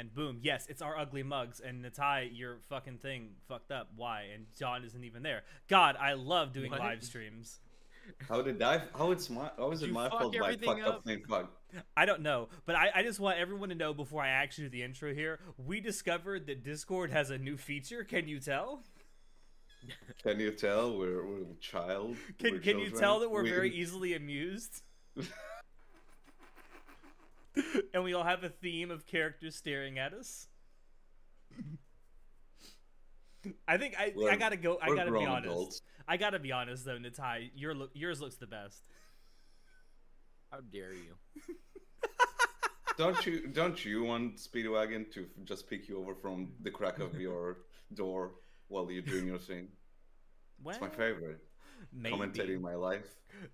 And boom, yes, it's our ugly mugs. And Natai, your fucking thing fucked up. Why? And John isn't even there. God, I love doing What? live streams. How did I? How it's my? How is it You my fault? Like fucked up up? thing. Fuck. I don't know, but I, I just want everyone to know before I actually do the intro here. We discovered that Discord has a new feature. Can you tell? Can you tell we're we're a child? Can, we're can you tell that we're We- very easily amused? and we all have a theme of characters staring at us. I think I, I We're- gotta go. I gotta be honest. adults. I gotta be honest though, Natai. Your look, yours looks the best. How dare you? Don't you don't you want Speedwagon to f- just pick you over from the crack of your door while you're doing your thing? Well, It's my favorite. Maybe. Commentating my life.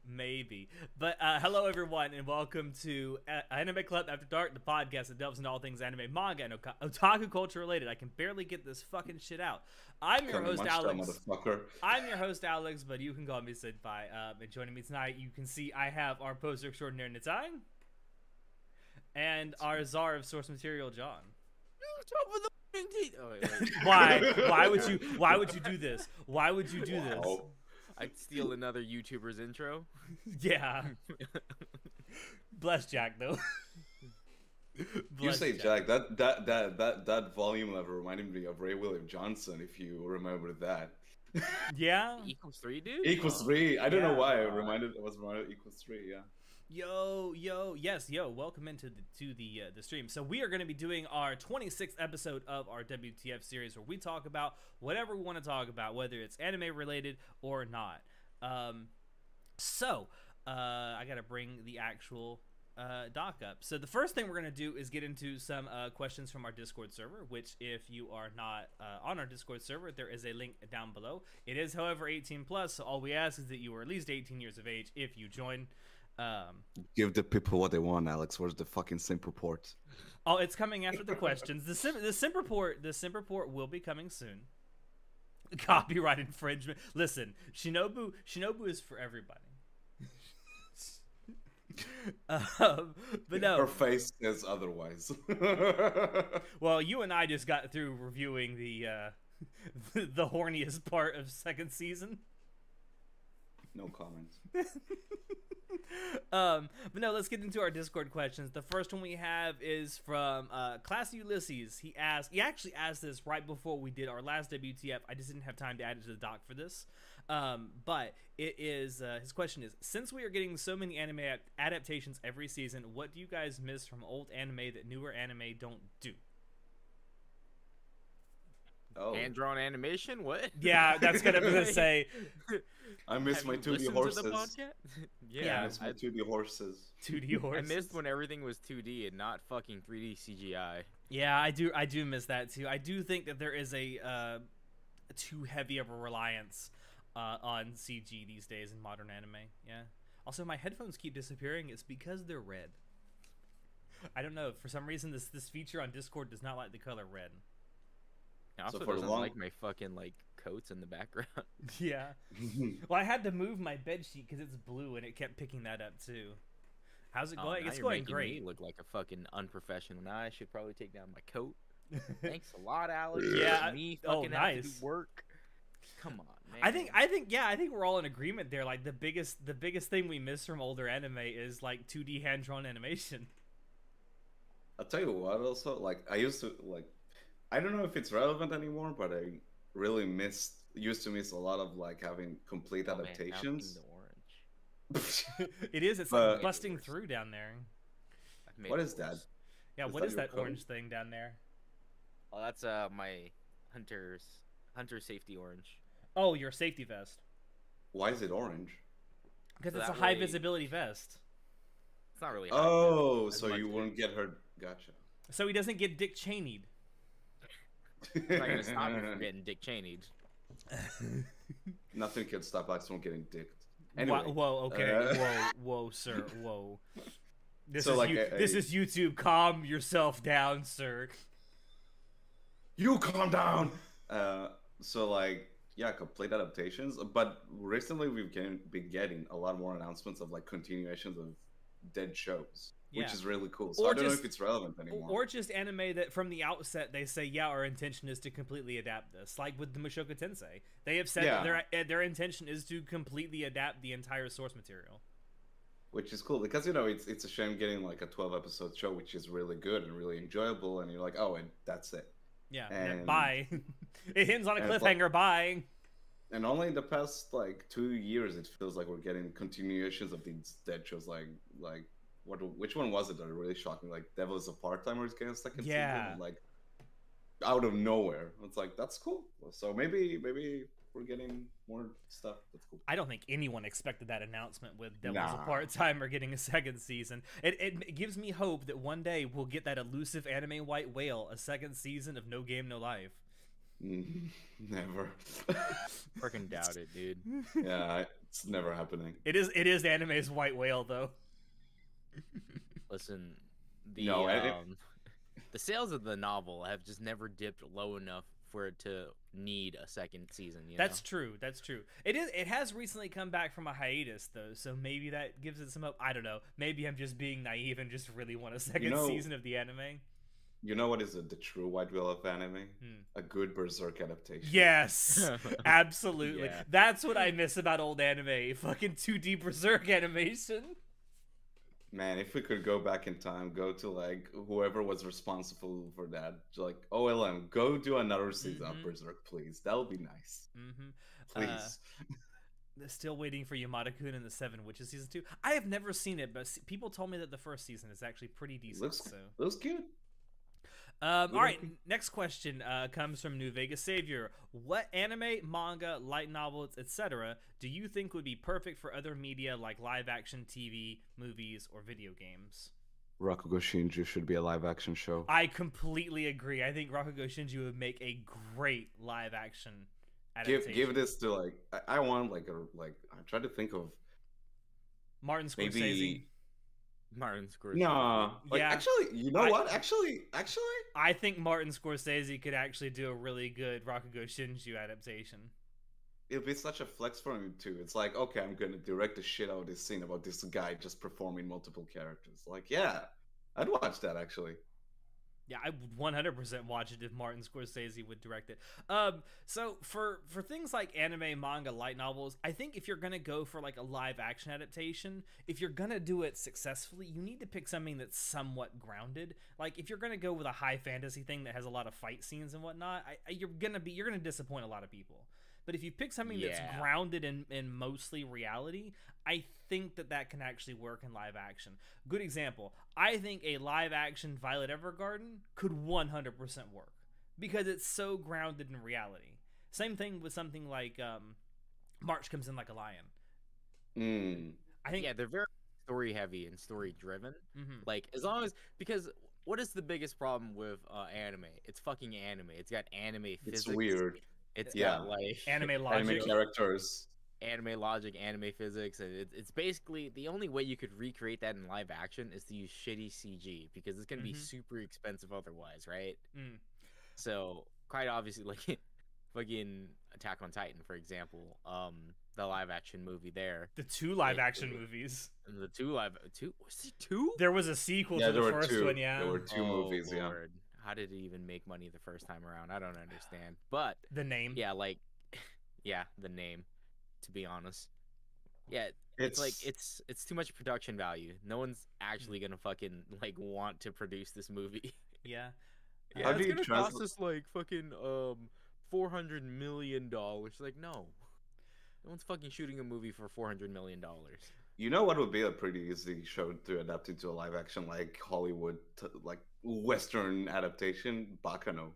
Maybe. But uh, hello, everyone, and welcome to uh, Anime Club After Dark, the podcast that delves into all things anime, manga, and oka- otaku culture related. I can barely get this fucking shit out. I'm your Come host, munch that Alex. motherfucker. I'm your host, Alex, but you can call me Senpai. Um, and joining me tonight, you can see I have our poster extraordinaire, Natai, and our czar of source material, John. Top of the. Oh, wait, wait. Why? Why would you? Why would you do this? Why would you do this? Wow. I'd steal another YouTuber's intro. Yeah. Bless Jack, though. You say Jack. That that that that that volume level reminded me of Ray William Johnson. If you remember that. Yeah. Equals three, dude. Equals three. I don't know why. I reminded. I was reminded equals three. Yeah. Yo, yo, yes, yo. Welcome into the to the uh, the stream. So we are going to be doing our 26th episode of our WTF series, where we talk about whatever we want to talk about, whether it's anime related or not. Um, so uh, I got to bring the actual uh, doc up. So the first thing we're going to do is get into some uh, questions from our Discord server. Which, if you are not uh, on our Discord server, there is a link down below. It is, however, 18 plus. So all we ask is that you are at least 18 years of age if you join. Um, Give the people what they want, Alex. Where's the fucking simp report? oh, it's coming after the questions. The sim, the sim report, the simp report will be coming soon. Copyright infringement. Listen, Shinobu, Shinobu is for everybody. um, but Her face says otherwise. well, you and I just got through reviewing the uh, the, the horniest part of second season. no comments. Um, but no, let's get into our Discord questions. The first one we have is from uh, Class Ulysses. He asked, he actually asked this right before we did our last WTF. I just didn't have time to add it to the doc for this. Um, but it is uh, his question is: Since we are getting so many anime ad- adaptations every season, what do you guys miss from old anime that newer anime don't do? Oh, Hand drawn animation? What? Yeah, that's what I'm gonna say. I miss Have my 2D horses. the podcast? Yeah, yeah, I miss my I, 2D horses. 2D I horse. missed when everything was 2D and not fucking 3D CGI. Yeah, I do. I do miss that too. I do think that there is a uh, too heavy of a reliance uh, on CG these days in modern anime. Yeah. Also, my headphones keep disappearing. It's because they're red. I don't know. For some reason, this this feature on Discord does not like the color red. It also for doesn't long- like my fucking like coats in the background. Yeah. Well, I had to move my bed sheet because it's blue and it kept picking that up too. How's it Oh, going? now it's going great. Me look like a fucking unprofessional. Now I should probably take down my coat. Thanks a lot, Alex. Yeah, It's Me oh, fucking have to nice. do work. Come on, man. I think I think yeah, I think we're all in agreement there. Like the biggest the biggest thing we miss from older anime is like 2D hand drawn animation. I'll tell you what. Also, like I used to like. I don't know if it's relevant anymore, but I really missed. Used to miss a lot of like having complete Oh, man, now I'm adaptations. getting the orange. it is. It's But- like busting through down there. I've made what it is that? Yeah, Is what that is that code? orange thing down there? Oh, that's uh my hunter's hunter safety orange. Oh, your safety vest. Why is it orange? Because So it's a high way- visibility vest. It's not really. high Oh, so you as- won't get hurt. Gotcha. So he doesn't get Dick Cheneyed. It's not gonna stop me from getting Dick Cheneyed. Nothing can stop us from getting dicked. Wha- Anyway, whoa, okay. uh, whoa, whoa, sir. Whoa. This So, is like, you- a- this is YouTube. Calm yourself down, sir. you calm down. Uh, so like, yeah, complete adaptations. But recently we've get, been getting a lot more announcements of like continuations of dead shows. Yeah. which is really cool. So Or I don't know if it's relevant anymore. Or just anime that from the outset they say, yeah, our intention is to completely adapt this. Like with the Mushoku Tensei, they have said that Yeah. their eh, their intention is to completely adapt the entire source material. which is cool because you know it's it's a shame getting like a 12 episode show which is really good and really enjoyable and you're like oh and that's it Yeah, and And- bye. it ends on a cliffhanger. Bye. and only in the past like two years it feels like we're getting continuations of these dead shows like like what which one was it that really shocked me like devil is a part-timer is getting a second season Yeah. and, like out of nowhere it's like that's cool so maybe maybe we're getting more stuff that's cool I don't think anyone expected that announcement with Devil's a Nah. Part Timer getting a second season. It, it gives me hope that one day we'll get that elusive anime white whale, a second season of No Game No Life. Never Freaking doubt it, dude. yeah it's never happening It is it is anime's white whale though. Listen, the No, um, the sales of the novel have just never dipped low enough for it to need a second season. You That's know? true. That's true. It is. It has recently come back from a hiatus though, so maybe that gives it some hope. I don't know. Maybe I'm just being naive and just really want a second know- season of the anime. you know what is the, the true white whale of anime Hmm. a good berserk adaptation Yes, absolutely. Yeah. That's what I miss about old anime. Fucking 2D berserk animation. Man, if we could go back in time, go to like whoever was responsible for that, like OLM, go do another season Mhm. of Berserk, please. That would be nice, Mm-hmm. please. They're still waiting for Yamada Kun in the Seven Witches season two. I have never seen it, but people told me that the first season is actually pretty decent. looks so. looks cute. Um, all right, next question uh, comes from New Vegas Savior. What anime, manga, light novels, etc., do you think would be perfect for other media like live action TV, movies, or video games? Rakugo Shinju should be a live action show. I completely agree. I think Rakugo Shinju would make a great live action Give give this to like I, I want like a like I'm trying to think of Martin Scorsese. maybe Martin Scorsese. no like Yeah. actually you know I- what actually actually I think Martin Scorsese could actually do a really good Rakugo Shinju adaptation. it'd be such a flex for him too. It's like okay, I'm gonna direct the shit out of this scene about this guy just performing multiple characters. Like yeah, I'd watch that actually. Yeah, I would 100% watch it if Martin Scorsese would direct it. Um, so for for things like anime, manga, light novels, I think if you're gonna go for like a live action adaptation, if you're gonna do it successfully, you need to pick something that's somewhat grounded. Like if you're gonna go with a high fantasy thing that has a lot of fight scenes and whatnot, I, I, you're gonna be you're gonna disappoint a lot of people. But if you pick something that's grounded in, in mostly reality, I think that that can actually work in live action. Good example. I think a live action Violet Evergarden could 100% work because it's so grounded in reality. Same thing with something like um, March Comes In Like a Lion. Mm. I think yeah, they're very story heavy and story driven. mhm. Like as long as because what is the biggest problem with uh, anime? It's fucking anime. It's got anime physics. It's weird. It's Yeah. got like anime logic. Anime characters. anime logic, anime physics, and it, it's basically the only way you could recreate that in live action is to use shitty CG because it's gonna be Mhm. super expensive otherwise, right? Mm. So quite obviously, like fucking Attack on Titan, for example, um, the live action movie there, The two live Yeah, action it- movies. the two live two was it two? There was a sequel Yeah, to the first two. one, yeah. There were two Oh, movies. Yeah. Lord. How did it even make money the first time around? I don't understand. But The name. yeah, like yeah, the name. To be honest, yeah, It's it's like it's it's too much production value. No one's actually gonna fucking like want to produce this movie. Yeah. yeah, How it's do you gonna trans- cost us like fucking um four hundred million dollars. Like no, no one's fucking shooting a movie for four hundred million dollars. You know what would be a pretty easy show to adapt into a live action like Hollywood, t- like Western adaptation? Baccano.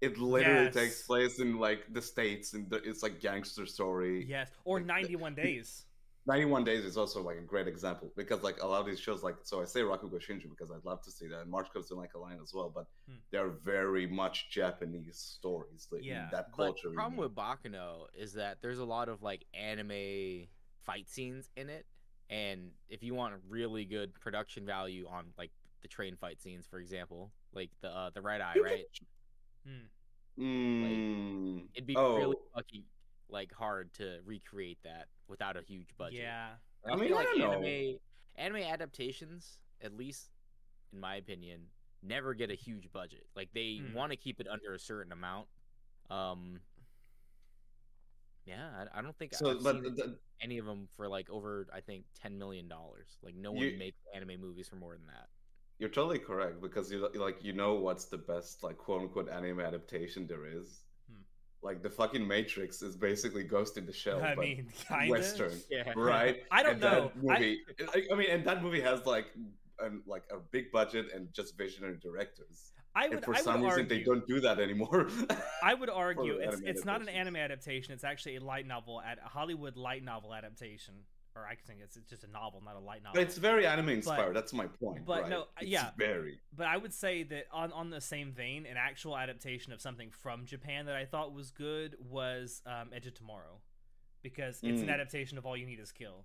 It literally Yes. takes place in like the states, and the, it's like gangster story. Yes. Or Like, 91 Days. 91 Days is also like a great example because like a lot of these shows, like so I say Rakugo Shinju because I'd love to see that, and March comes in like a lion as well, but Hmm. they're very much Japanese stories. Like, in Yeah, that But culture. the problem with Baccano is that there's a lot of like anime fight scenes in it, and if you want really good production value on like the train fight scenes, for example, like the uh, the Red Eye, right? Hmm. Mm, It'd be oh, really fucking like hard to recreate that without a huge budget. Yeah. And I mean, feel I like don't know. anime anime adaptations at least in my opinion, never get a huge budget. Like they Hmm. want to keep it under a certain amount. Um, yeah, I, I don't think so, I've but seen the, any of them for like over I think ten million dollars. Like no You- one makes anime movies for more than that. you're totally correct because you like you know what's the best like quote unquote anime adaptation there is. Hmm. Like the fucking Matrix is basically Ghost in the Shell, I but mean, kinda? Western, Yeah, right? I don't And know. Movie, I, I mean, and that movie has like like a big budget and just visionary directors. I and for I would some reason, argue, they don't do that anymore. I would argue it's it's not an anime adaptation. It's actually a light novel, at a Hollywood light novel adaptation, or I think it's, it's just a novel, not a light novel. but it's very anime inspired. That's my point. but right? no, It's yeah. very. But I would say that on on the same vein, an actual adaptation of something from Japan that I thought was good was um, Edge of Tomorrow, because it's an Mm. adaptation of All You Need Is Kill.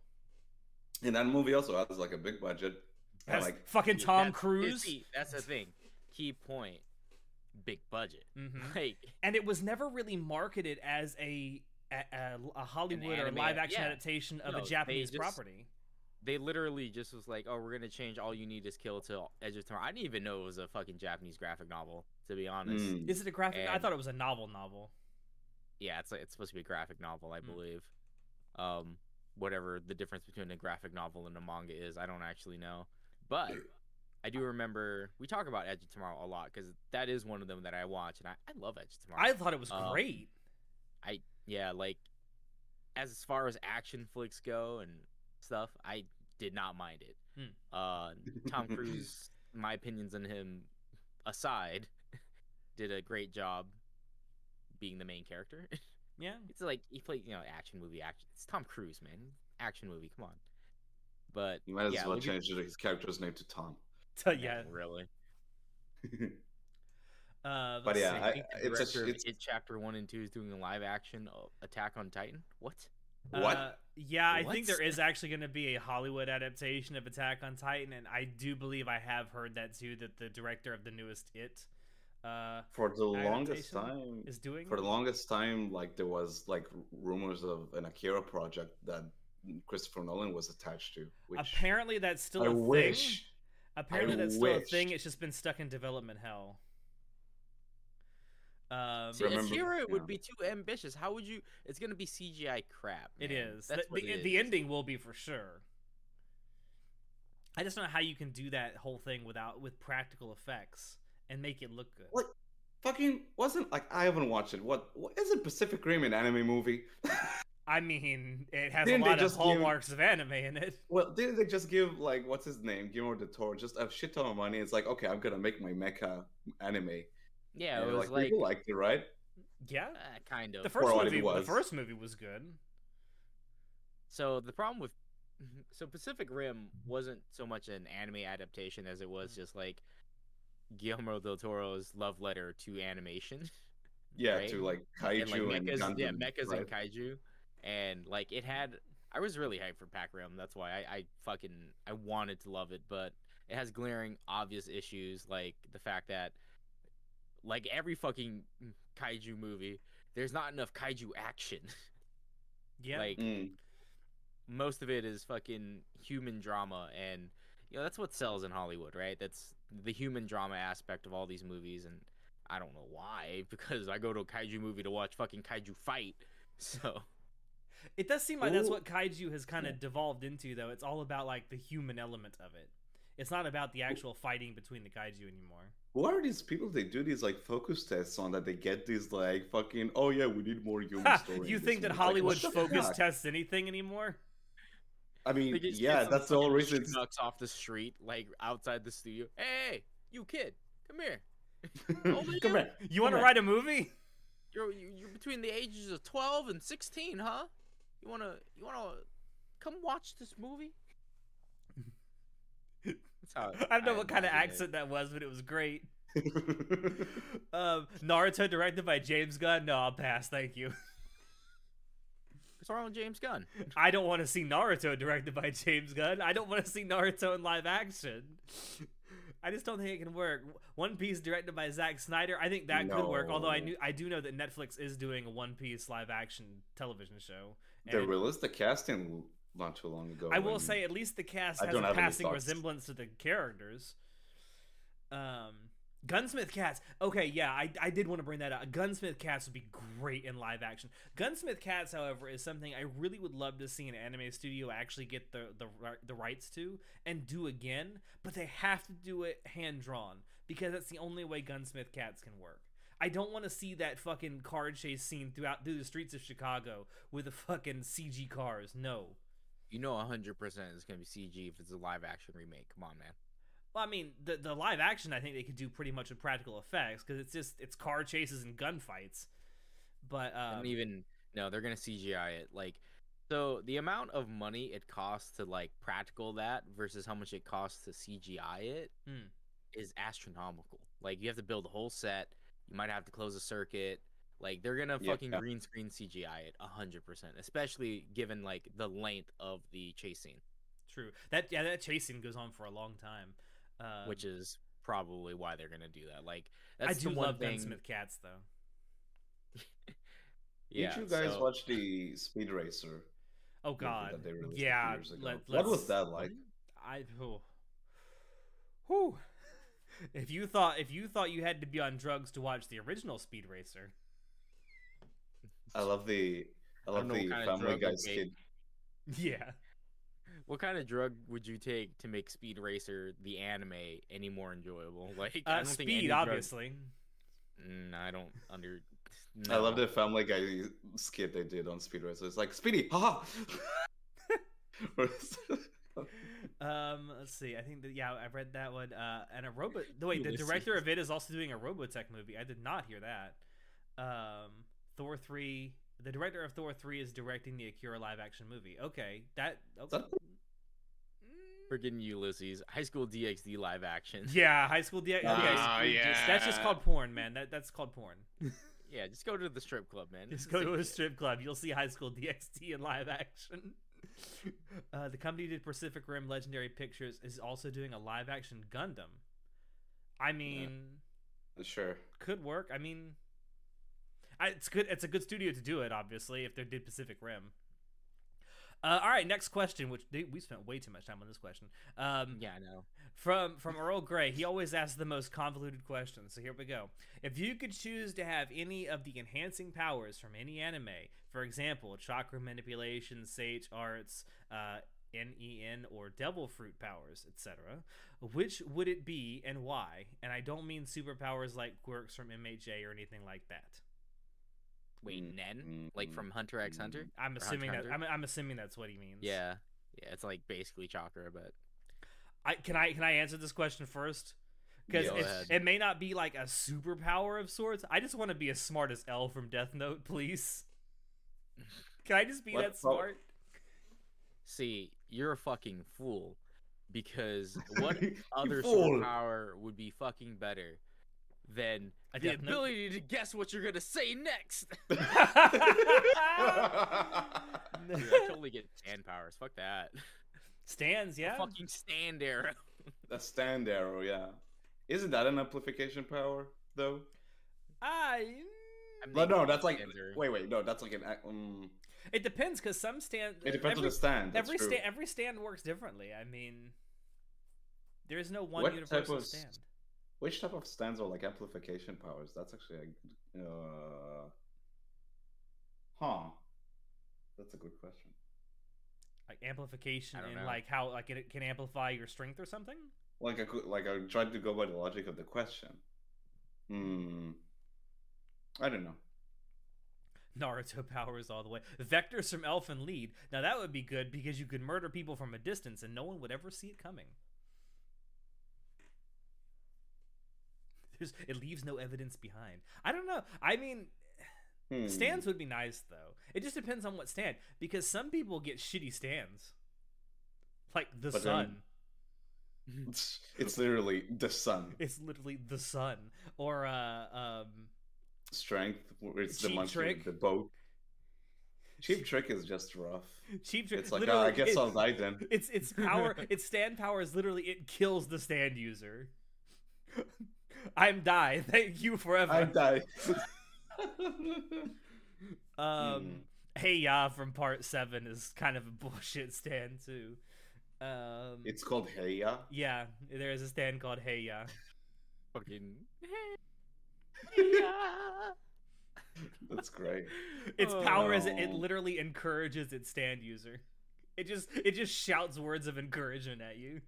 And that movie also has like a big budget. and, Has like fucking Tom that's- Cruise, See, that's the thing. Key point. Big budget. hmm Like and it was never really marketed as a a, a, a Hollywood or live action yeah. adaptation of No, a they Japanese just- property. they literally just was like, "Oh, we're gonna change all you need is kill to Edge of Tomorrow." I didn't even know it was a fucking Japanese graphic novel, to be honest. Mm. Is it a graphic? I thought it was a novel. Novel. Yeah, it's like it's supposed to be a graphic novel, I Mm. believe. Um, whatever the difference between a graphic novel and a manga is, I don't actually know. But I do remember we talk about Edge of Tomorrow a lot because that is one of them that I watch, and I, I love Edge of Tomorrow. I thought it was Um, great. I yeah, like as far as action flicks go and stuff, I did not mind it. Hmm. Uh, Tom Cruise, my opinions on him aside, did a great job being the main character. Yeah. it's like he played, you know, action movie action. It's Tom Cruise, man. Action movie, come on. But You might as yeah, well looking- change his character's name to Tom. yeah. really. Uh, But yeah. I I- think it's a- director it's- It Chapter One and Two is doing a live action uh, Attack on Titan. What? what? Uh, yeah, I think there is actually going to be a Hollywood adaptation of Attack on Titan, and I do believe I have heard that too. That the director of the newest It uh, for the longest time, is doing. for the longest time, like there was like rumors of an Akira project that Christopher Nolan was attached to. Which Apparently, that's still I a thing. Wish. Apparently, I that's still a thing. It's just been stuck in development hell. Um, See, Remember- Akira yeah. would be too ambitious. How would you? It's gonna be CGI crap. It man. is. That's the, what the, it the ending will be for sure. I just don't know how you can do that whole thing without with practical effects and make it look good. What? Fucking wasn't like I haven't watched it. What? What is it? Pacific Rim an anime movie? I mean, it has Didn't a they lot of just give- hallmarks of anime in it. well, didn't they just give like what's his name, Guillermo del Toro, just a shit ton of money? It's like okay, I'm gonna make my mecha anime. Yeah, And, it was like, like, people liked it, right? Yeah, uh, kind of. the first what it movie, the was. first movie was good. So the problem with so Pacific Rim wasn't so much an anime adaptation as it was just like Guillermo del Toro's love letter to animation. Yeah, Right? to like and kaiju like and, mechas, Gundam, yeah, mechas right? and kaiju, and like it had. I was really hyped for Pac Rim. That's why I, I fucking I wanted to love it, but it has glaring obvious issues like the fact that like every fucking kaiju movie, there's not enough kaiju action. Yeah, like Mm. most of it is fucking human drama and you know that's what sells in Hollywood, right? That's the human drama aspect of all these movies and I don't know why because I go to a kaiju movie to watch fucking kaiju fight. So, it does seem like that's what kaiju has kind of Yeah. devolved into, though. It's all about like the human element of it. It's not about the actual fighting between the kaiju anymore. Who are these people they do these like focus tests on that they get these like fucking oh yeah we need more human Ha, story. you think that movie." Hollywood what the focus fuck? tests anything anymore? I mean they just get yeah that's the whole reason. it's- schmucks off the street like outside the studio. Hey, you kid, come here. Oh, come you? here. You want to write a movie? You're you're between the ages of 12 and 16, huh? You want to you want to come watch this movie? I don't know what kind of imagine it. accent that was, but it was great. Um, Naruto directed by James Gunn. No, I'll pass. Thank you. What's wrong with James Gunn? I don't want to see Naruto directed by James Gunn. I don't want to see Naruto in live action. I just don't think it can work. One Piece directed by Zack Snyder. I think that could work. Although I knew I do know that Netflix is doing a One Piece live action television show. They and- released the casting not too long ago. I will say at least the cast has a passing resemblance to the characters. Um, Gunsmith Cats. Okay, yeah, I, I did want to bring that up. Gunsmith Cats would be great in live action. Gunsmith Cats, however, is something I really would love to see an anime studio actually get the the the rights to and do again, but they have to do it hand drawn because that's the only way Gunsmith Cats can work. I don't want to see that fucking car chase scene throughout through the streets of Chicago with the fucking CG cars. No. You know, hundred percent is gonna be CG if it's a live action remake. Come on, man. Well, I mean, the the live action, I think they could do pretty much with practical effects because it's just it's car chases and gunfights. But I um, don't even no, they're gonna CGI it. Like, so the amount of money it costs to like practical that versus how much it costs to CGI it is Hmm. astronomical. Like, you have to build a whole set. You might have to close a circuit. Like, they're gonna Yeah. fucking green screen CGI it hundred percent, especially given like the length of the chase scene, true that yeah that chase scene goes on for a long time. Um, which is probably why they're gonna do that. Like, that's I do the one love thing. Smith Cats though. Yeah, Did you guys so- watch the Speed Racer? Oh God, that they released yeah. years ago? Let, What was that like? I oh. Whew. If you thought if you thought you had to be on drugs to watch the original Speed Racer, I love the I I love don't know what the kind of Family drug Guy would skit. yeah, What kind of drug would you take to make Speed Racer the anime any more enjoyable? Like, I uh, don't think any speed drug- obviously. Mm, I don't under. I love the Family Guy skit they did on Speed Racer. It's like Speedy, haha. Um, let's see. I think that yeah, I read that one. Uh, and a robot. No, wait, the director of it is also doing a Robotech movie. I did not hear that. Um, Thor three. The director of Thor three is directing the Akira live action movie. Okay, that. Okay. Freaking Ulysses, High School DxD live action. Yeah, high school DxD. Ah, Basically just- that's just called porn, man. That that's called porn. Yeah, just go to the strip club, man. Just go to a strip club. You'll see High School DxD in live action. Uh, the company did Pacific Rim Legendary Pictures is also doing a live action Gundam. I mean, sure. could work. I mean, I, it's good. It's a good studio to do it. Obviously, if they did Pacific Rim. Uh, all right, next question. Which they, we spent way too much time on this question. Um, Yeah, I know. From from Earl Grey. He always asks the most convoluted questions. So here we go. If you could choose to have any of the enhancing powers from any anime, for example, chakra manipulation, sage arts, uh, NEN, or devil fruit powers, etc., which would it be and why? And I don't mean superpowers like quirks from MHA or anything like that. Wait, Mm, Nen? Like mm, from Hunter x Hunter? I'm Or assuming that Hunter x I'm, I'm assuming that's what he means. Yeah. Yeah, it's like basically chakra, but I can I can I answer this question first? Because it, it may not be like a superpower of sorts. I just want to be as smart as L from Death Note, please. Can I just be What that smart? see, you're a fucking fool. Because what other fool. superpower would be fucking better than A the Death Note? ability to guess what you're gonna say next? Dude, I totally get stand powers. Fuck that. Stands, A yeah. fucking stand arrow. the stand arrow, yeah. Isn't that an amplification power though? I. But no, that's like stands wait, wait, no, that's like an um. It depends because some stand. It depends every, on the stand. Every true. stand. Every stand works differently. I mean, there is no one What type universal of stand. Which type of stands are like amplification powers? That's actually a uh. Huh. That's a good question. Like amplification and know. like how like it can amplify your strength or something. Like I could, like I tried to go by the logic of the question. Hmm. I don't know. Naruto powers all the way. Vectors from Elfen Lied. Now that would be good because you could murder people from a distance and no one would ever see it coming. There's, it leaves no evidence behind. I don't know. I mean, Hmm. stands would be nice though. It just depends on what stand because some people get shitty stands, like the But sun. then- It's, it's literally the sun. It's literally the sun, or uh, um, Strength. where It's the monkey Trick. the boat. Cheap trick is just rough. cheap. Trick- It's like, literally, ah, I guess I'll die then. Its its power, its stand power is literally it kills the stand user. I'm die. Thank you forever. I'm die. um, Hmm. Hey Ya from part seven is kind of a bullshit stand too. Um, It's called Heya. yeah, there is a stand called Hey Ya. Fucking. That's great. Its power is it, it Oh. literally encourages its stand user. It just it just shouts words of encouragement at you.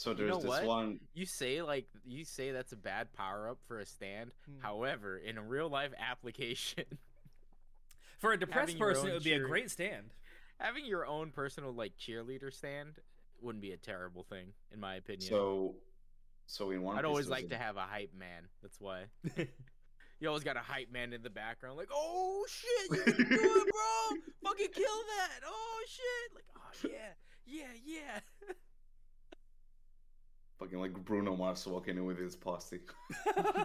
So You there's know this what? one. You say like you say that's a bad power up for a stand. Hmm. However, in a real life application, For a depressed person, it own would be a great stand. having your own personal like cheerleader stand wouldn't be a terrible thing, in my opinion. So, so in one. I'd always like a- to have a hype man. That's why. You always got a hype man in the background, like, oh shit, you can do it, bro! Fucking kill that! Oh shit! Like, oh yeah, yeah, yeah. Fucking like Bruno Mars walking in with his posse. uh,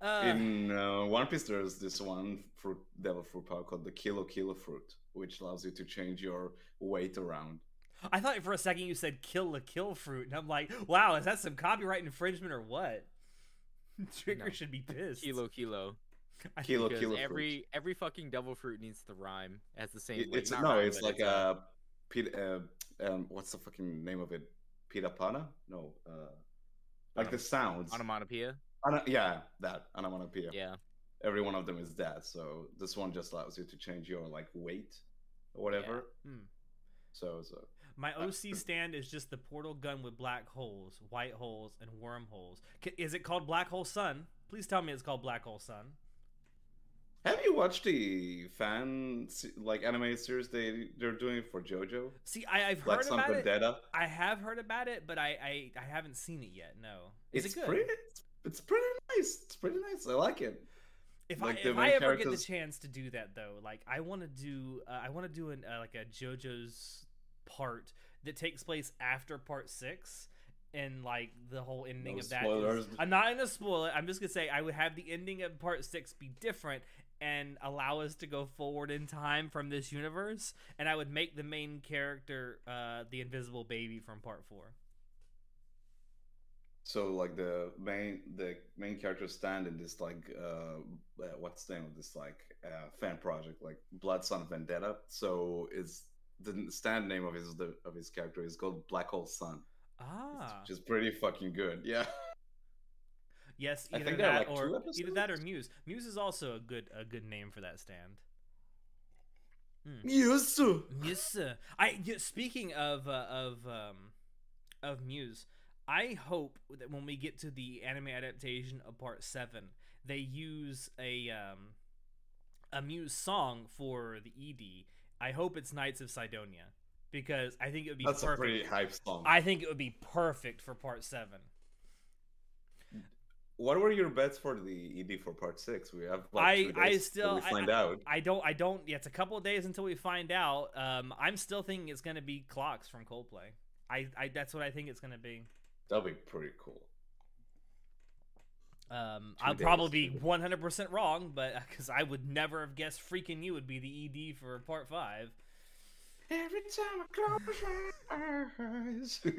in uh, One Piece, there's this one fruit, devil fruit power called the Kilo Kilo fruit, which allows you to change your weight around. I thought for a second you said kill the kill fruit, and I'm like, wow, is that some copyright infringement or what? Trigger No. should be pissed. Kilo, kilo. I- Kilo Because Kilo fruit. every every fucking devil fruit needs to rhyme. It Has the same. It- it's no, rhyme, it's like uh, a pit. Uh, um, what's the fucking name of it? Pitapana? No, uh, like the Onom- sounds. onomatopoeia. Ana- yeah, that onomatopoeia. Yeah. Every one of them is that. So this one just allows you to change your like weight or whatever. Hmm. So so My OC stand is just the portal gun with black holes, white holes, and wormholes. Is it called Black Hole Sun? Please tell me it's called Black Hole Sun. Have you watched the fan like anime series they they're doing for JoJo? See, I, I've heard about it. I have heard about it, but I, I, I haven't seen it yet. No, is It's it good? pretty. It's, it's pretty nice. It's pretty nice. I like it. If like I if I ever get the chance to do that though, like I want to do uh, I want to do an uh, like a JoJo's part that takes place after part six. And like the whole ending No of that, is-. I'm not gonna spoil it. I'm just gonna say I would have the ending of part six be different and allow us to go forward in time from this universe. And I would make the main character uh, the Invisible Baby from part four. So like the main the main character stand in this like uh uh, what's the name of this like uh, fan project like Blood Sun Vendetta. So it's the stand name of his the, of his character is called Black Hole Sun, Ah, which is pretty fucking good. Yeah. yes, either think there are, that like, or either that or? Muse. Muse is also a good a good name for that stand. Yes. sir. Yes. I yeah, speaking of uh, of um of Muse, I hope that when we get to the anime adaptation of Part Seven, they use a um a Muse song for the ED. I hope it's Knights of Cydonia because I think it would be That's a pretty hype song. I think it would be perfect for Part Seven. What were your bets for the ED for part six? We have like, I I still we I- find I, out. I don't I don't. Yeah, it's a couple of days until we find out. Um, I'm still thinking it's gonna be Clocks from Coldplay. I, I that's what I think it's gonna be. That'll be pretty cool. Um, Two I'll days, probably be 100% wrong, but because I would never have guessed Freek'n You would be the ED for part five. Every time I close my eyes.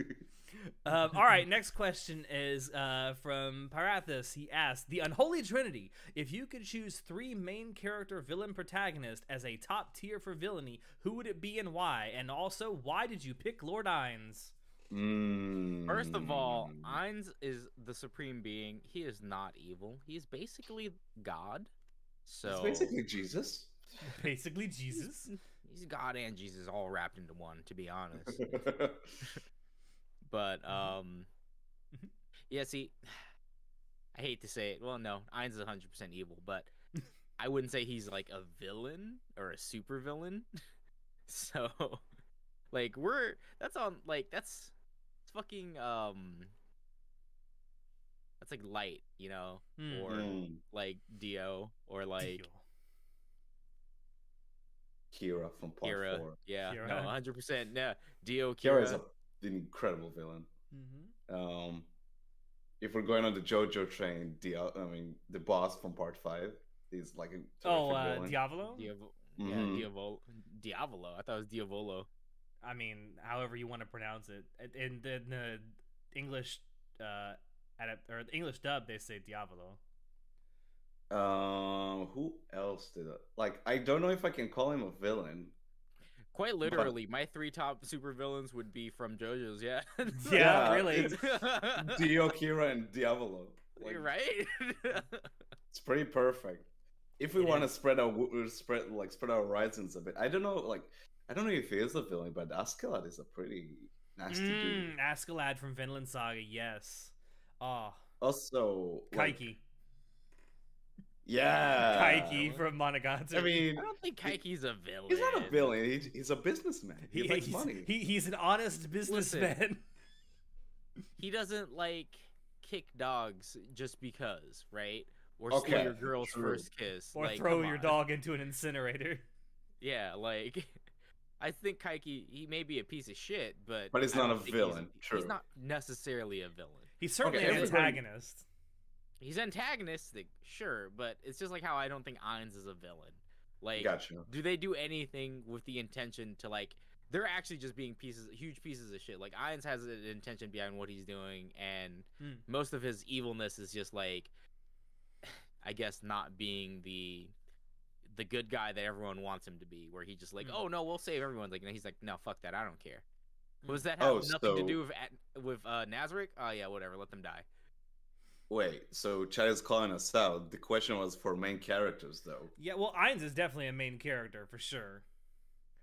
Um, all right, next question is uh, from Parathis. He asked The Unholy Trinity. If you could choose three main character villain protagonists as a top tier for villainy, who would it be and why? And also, why did you pick Lord Ainz? Mm. First of all, Ainz is the supreme being. He is not evil. he is basically God. So it's basically Jesus. Basically, Jesus. he's God and Jesus all wrapped into one. To be honest, but um, yeah. See, I hate to say it. Well, no, Ainz is 100 percent evil, but I wouldn't say he's like a villain or a super villain. so, like, we're that's on like that's it's fucking um. That's like light, you know, Hmm. or Mm. like Dio, or like Deal. Kira from part Kira. four. Yeah, no, 100. percent No, Dio, Kira Kira. is a, an incredible villain. Mhm. Um, if we're going on the JoJo train, the I mean the boss from part five is like a Oh, uh. Diavolo? Diavo- Mhm. Yeah, Diavolo. Diavolo. I thought it was Diavolo. I mean, however you want to pronounce it. In the, in the English uh, adapt or the English dub, they say Diavolo. Um, who else did it? Like, I don't know if I can call him a villain. Quite literally, my three top supervillains would be from JoJo's. Yeah. Yeah, Yeah. really. Dio, Kira, and Diavolo. Like, You're right. It's pretty perfect. If we want to spread our w- spread like spread our horizons a bit, I don't know. Like, I don't know if he is a villain, but Askeladd is a pretty nasty dude. Mm, Askeladd from Vinland Saga, yes. Ah, Also, like, Kaiki. Yeah, Kaiki from Monogatari. I mean, I don't think Kaiki's a villain. he's not a villain. He, he's a businessman. He, makes he's, money. he- he's an honest businessman. He doesn't like kick dogs just because, right? Or Okay, steal your girl's true. first kiss. or like, throw your on. dog into an incinerator. Yeah, like I think Kaiki he may be a piece of shit, but But he's I not a think he's- villain, He's, not necessarily a villain. He's certainly Okay, an everybody- antagonist. He's antagonistic, sure, but it's just like how I don't think Ainz is a villain. Like, Gotcha. do they do anything with the intention to like? They're actually just being pieces, huge pieces of shit. Like Ainz has an intention behind what he's doing, and Hmm. most of his evilness is just like, I guess, not being the the good guy that everyone wants him to be. Where he just like, Hmm. oh no, we'll save everyone. Like, and he's like, no, fuck that, I don't care. Hmm. Was that have Oh, nothing to do with At- with uh, Nazarick? Oh yeah, whatever, let them die. Wait, so Chad is calling us out. The question was for main characters, though. Yeah, well, Ainz is definitely a main character for sure.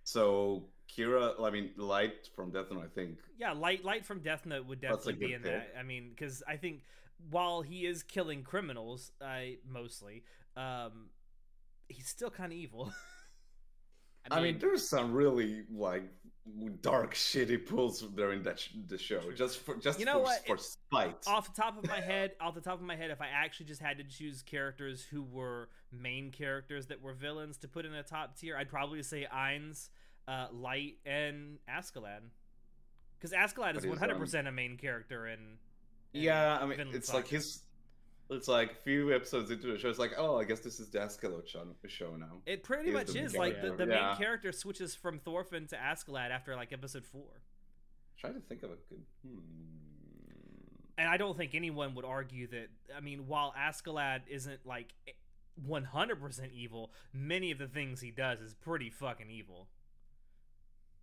So Kira, I mean, Light from Death Note, I think. Yeah, Light Light from Death Note would definitely be in that. I mean, because I think while he is killing criminals, I mostly, um, he's still kind of evil. I mean, there's some really like dark shit he pulls during that sh- the show, just for just You know for, what? for It- spite. off the top of my head, off the top of my head, if I actually just had to choose characters who were main characters that were villains to put in a top tier, I'd probably say Ainz, uh, Light, and Askeladd. Because But is one hundred percent a main character in. in yeah, I mean, Vinland it's like his. It's like a few episodes into the show. It's like, oh, I guess this is the show, now. It pretty He's much is like the, character. the Yeah. main character switches from Thorfinn to Askeladd after like episode four, Try to think of a good. Hmm. and I don't think anyone would argue that. I mean, while Askeladd isn't like one hundred percent evil, many of the things he does is pretty fucking evil.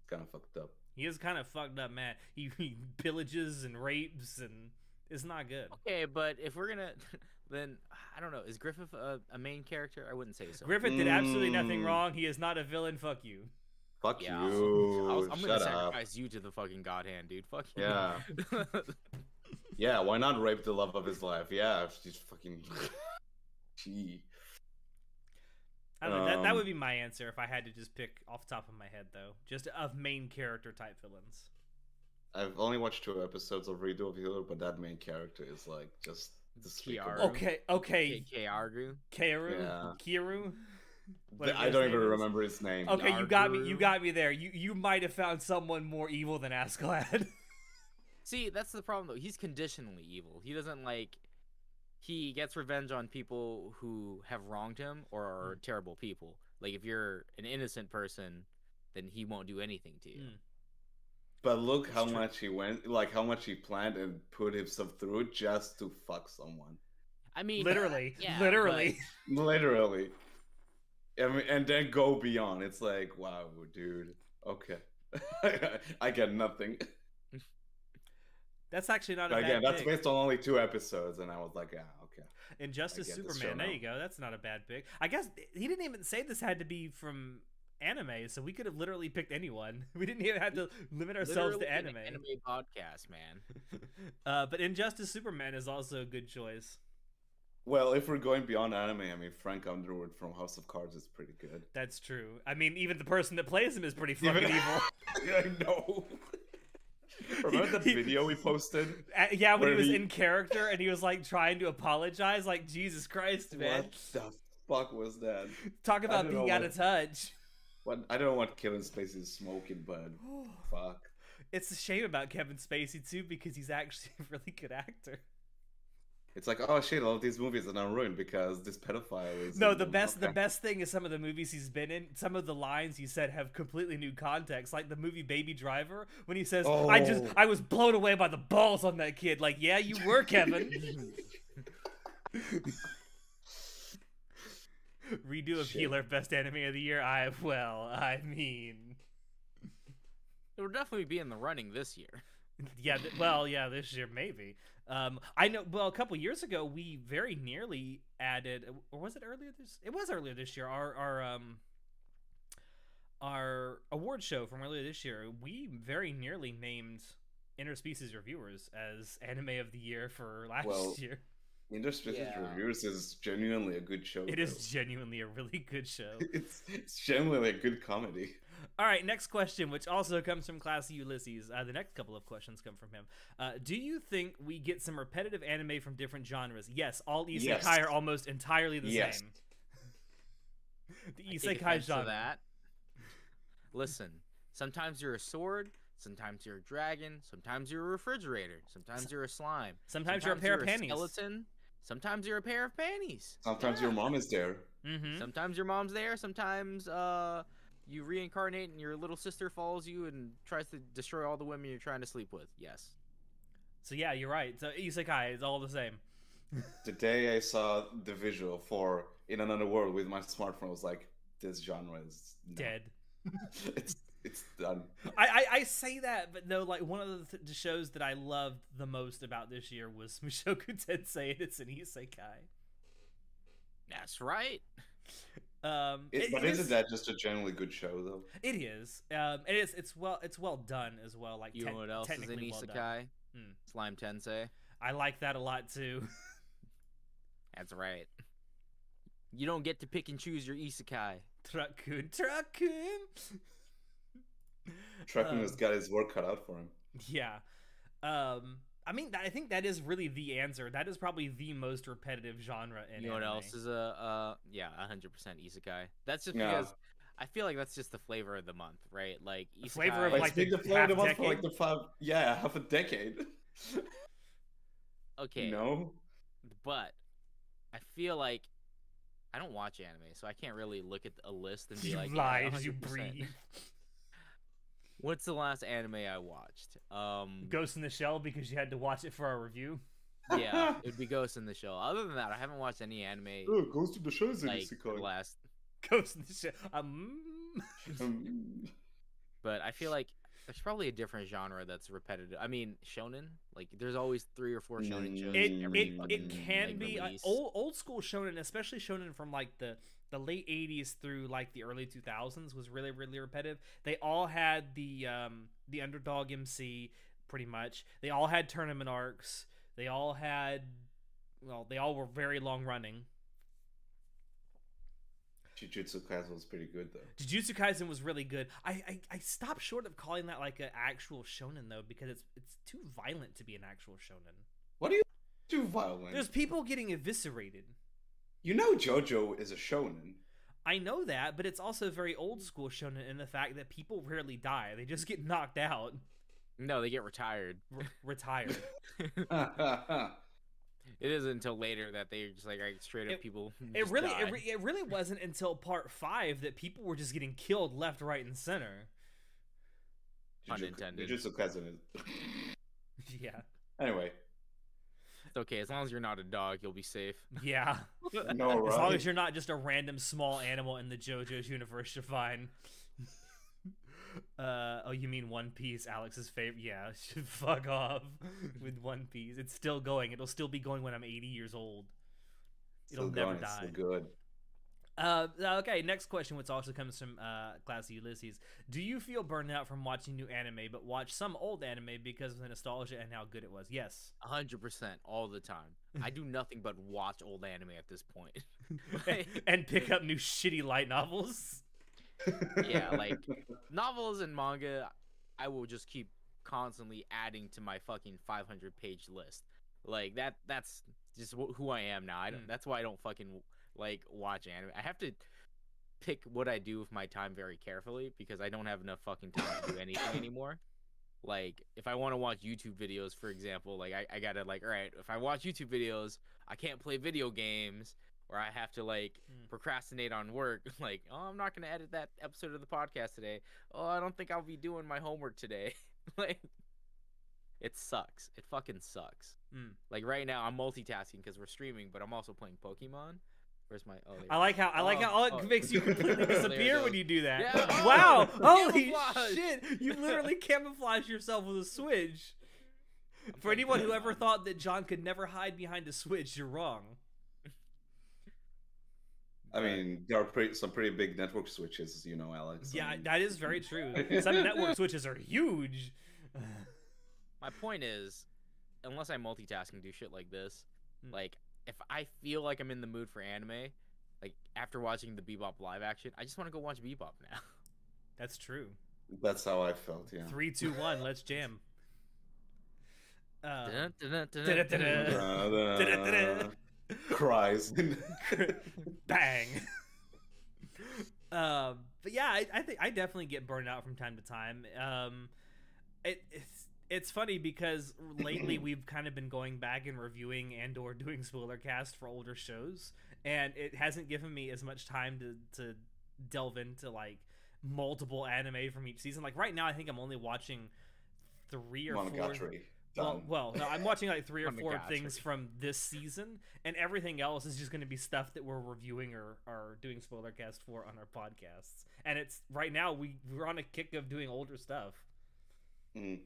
Kind of fucked up. He is kind of fucked up, man. He, he pillages and rapes, and it's not good. Okay, but if we're gonna, then I don't know. Is Griffith a, a main character? I wouldn't say so. Griffith did absolutely nothing Mm. wrong. He is not a villain. Fuck you. Fuck Yeah, I'll- you. I'll- I'm gonna Shut up. sacrifice you to the fucking god hand, dude. Fuck you. Yeah. Yeah, why not rape the love of his life? Yeah, she's fucking. Gee. I don't know. That, that Um, would be my answer if I had to just pick off the top of my head, though. Just of main character type villains. I've only watched two episodes of Redo of Healer, but that main character is like just despicable. Kiara. Okay, okay. K. Argu. Keiru, Yeah. Kiru. I don't even is. remember his name. Okay, you got me. You got me there. You you might have found someone more evil than Askeladd. See, that's the problem though. He's conditionally evil. He doesn't like. He gets revenge on people who have wronged him or are terrible people. Like if you're an innocent person, then he won't do anything to you. Mm. But look how true. much he went, like how much he planned and put himself through just to fuck someone. I mean, literally, yeah, literally. Literally. I mean, and then go beyond. It's like, wow, dude. Okay. I get nothing. That's actually not a But bad again, that's pick. based on only two episodes, and I was like, yeah, okay. Injustice I Superman. There now. you go. That's not a bad pick. I guess he didn't even say this had to be from anime, so we could have literally picked anyone. We didn't even have to limit ourselves Literally to an anime. anime podcast, man. uh, but Injustice Superman is also a good choice. Well, if we're going beyond anime, I mean, Frank Underwood from House of Cards is pretty good. That's true. I mean, even the person that plays him is pretty fucking Even- evil. I know. Remember that He- video we posted? Uh, yeah, when he was he- in character and he was like trying to apologize, like Jesus Christ, man. What the fuck was that? Talk about being out what- of touch. What I don't know what Kevin Spacey is smoking, but fuck. It's a shame about Kevin Spacey too because he's actually a really good actor. It's like, oh shit, all of these movies are now ruined because this pedophile is. No, the best the best thing is some of the movies he's been in. Some of the lines he said have completely new context, like the movie Baby Driver when he says, "I just Oh. I was blown away by the balls on that kid." Like, yeah, you were, Kevin. Redo of Shit. Healer best anime of the year. I well, I mean, It will definitely be in the running this year. yeah. Th- well, yeah. This year maybe. Um, I know. Well, a couple years ago, we very nearly added, or was it earlier this? It was earlier this year. Our our um our award show from earlier this year. We very nearly named Interspecies Reviewers as anime of the year for last Well, year. Interspecies Yeah. Reviewers is genuinely a good show. It is though. genuinely a really good show. It's it's genuinely a good comedy. All right, next question, which also comes from Classy Ulysses. Uh, the next couple of questions come from him. Uh, do you think we get some repetitive anime from different genres? Yes, all isekai Yes. are almost entirely the Yes. same. the I take isekai offense genre. that. Listen, sometimes you're a sword, sometimes you're a dragon, sometimes you're a refrigerator, sometimes you're a slime. Sometimes, you're a pair of panties. skeleton. Sometimes you're a pair of panties. Sometimes Yeah. your mom is there. Mm-hmm. Sometimes your mom's there. Sometimes uh, you reincarnate and your little sister follows you and tries to destroy all the women you're trying to sleep with. Yes. So yeah, you're right. So isekai is all the same. The day I saw the visual for In Another World with my smartphone, I was like, this genre is no. Dead. it's it's done. I, I, I say that, but no, like one of the, th- the shows that I loved the most about this year was Mushoku Tensei, and it's an isekai. That's right. Um, It, it- but it isn't is- that just a generally good show though? It is. Um, it is. It's well. It's well done as well. Like You te- know what else is an technically well done. isekai? Hmm. Slime Tensei. I like that a lot too. That's right. You don't get to pick and choose your isekai. Truck-kun, Truck-kun. Trucking Um, has got his work cut out for him. Yeah. Um, I mean, I think that is really the answer. That is probably the most repetitive genre in you know what anime. else is a uh yeah, hundred percent isekai. That's just Yeah. because I feel like that's just the flavor of the month, right? Like The flavor of, Like, like, it's been the the flavor of the half month for like the five, yeah, half a decade. okay, No, but I feel like I don't watch anime, so I can't really look at a list and be You like, yeah, lied. You 100%. breathe. What's the last anime I watched? Um, Ghost in the Shell because you had to watch it for our review. yeah, it'd be Ghost in the Shell. Other than that, I haven't watched any anime oh, goes to the Shell is like the last. Ghost in the Shell. Um. Um, But I feel like there's probably a different genre that's repetitive. I mean, shonen. Like, there's always three or four shonen shows. it every it, fucking, it can like, be uh, old old school shonen, especially shonen from like the the late '80s through like the early 2000s was really really repetitive. They all had the um the underdog MC pretty much. They all had tournament arcs. They all had well, they all were very long running. Jujutsu Kaisen was pretty good though. Jujutsu Kaisen was really good. I, I I stopped short of calling that like an actual shonen though because it's it's too violent to be an actual shonen. What do you do violent? There's people getting eviscerated. You know JoJo is a shonen. I know that, but it's also very old school shonen in the fact that people rarely die. They just get knocked out, No, they get retired. r- retired. It isn't until later that they just like, like straight up It- people. It really, it, re- it really wasn't until part five that people were just getting killed left, right, and center. Jujutsu- Unintended. Jujutsu Kaisen. Yeah, anyway, It's okay as long as you're not a dog, you'll be safe. yeah. no, As long as you're not just a random small animal in the JoJo's universe, you're fine. Uh, oh, you mean One Piece, Alex's favorite? Yeah, fuck off with One Piece. It's still going. It'll still be going when I'm 80 years old. It'll Still never going, it's die. Still good. Uh, okay, next question, which also comes from uh, Classy Ulysses. Do you feel burned out from watching new anime, but watch some old anime because of the nostalgia and how good it was? Yes. hundred percent all the time. I do nothing but watch old anime at this point. and pick up new shitty light novels. Yeah, like- Novels and manga, I will just keep constantly adding to my fucking 500 page list. Like that. That's just who I am now. I don't, Mm. That's why I don't fucking like watch anime. I have to pick what I do with my time very carefully because I don't have enough fucking time to do anything anymore. Like if I want to watch YouTube videos, for example, like I, I gotta like, all right, if I watch YouTube videos, I can't play video games, or I have to like Mm. procrastinate on work. Like, oh, I'm not gonna edit that episode of the podcast today. Oh, I don't think I'll be doing my homework today. like, it sucks. It fucking sucks. Mm. Like right now, I'm multitasking because we're streaming, but I'm also playing Pokemon. Where's my? Oh, there I like how I like Oh, how all it oh. makes you completely There it disappear when you do that. Yeah, oh, wow! Holy camouflage. shit! You literally camouflage yourself with a switch. I'm For playing anyone who ever thought that John could never hide behind a switch, you're wrong. I mean, there are pretty, some pretty big network switches, you know, Alex. I Yeah, mean, that is very true. Some network switches are huge. My point is, unless I multitask and do shit like this, Mm. like if I feel like I'm in the mood for anime, like after watching the Bebop live action, I just want to go watch Bebop now. That's true. that's how I felt. Yeah. Three, two, one. Let's jam. Um. Cries. bang. um, but yeah, I, I think I definitely get burned out from time to time. Um, it, it's it's funny because lately we've kind of been going back and reviewing and or doing spoiler cast for older shows, and it hasn't given me as much time to to delve into like multiple anime from each season. Like right now, I think I'm only watching three or four. Well, well, no, I'm watching like three or four Monogatari. things from this season, and everything else is just going to be stuff that we're reviewing or, or doing spoiler cast for on our podcasts. And it's right now we we're on a kick of doing older stuff. Mm.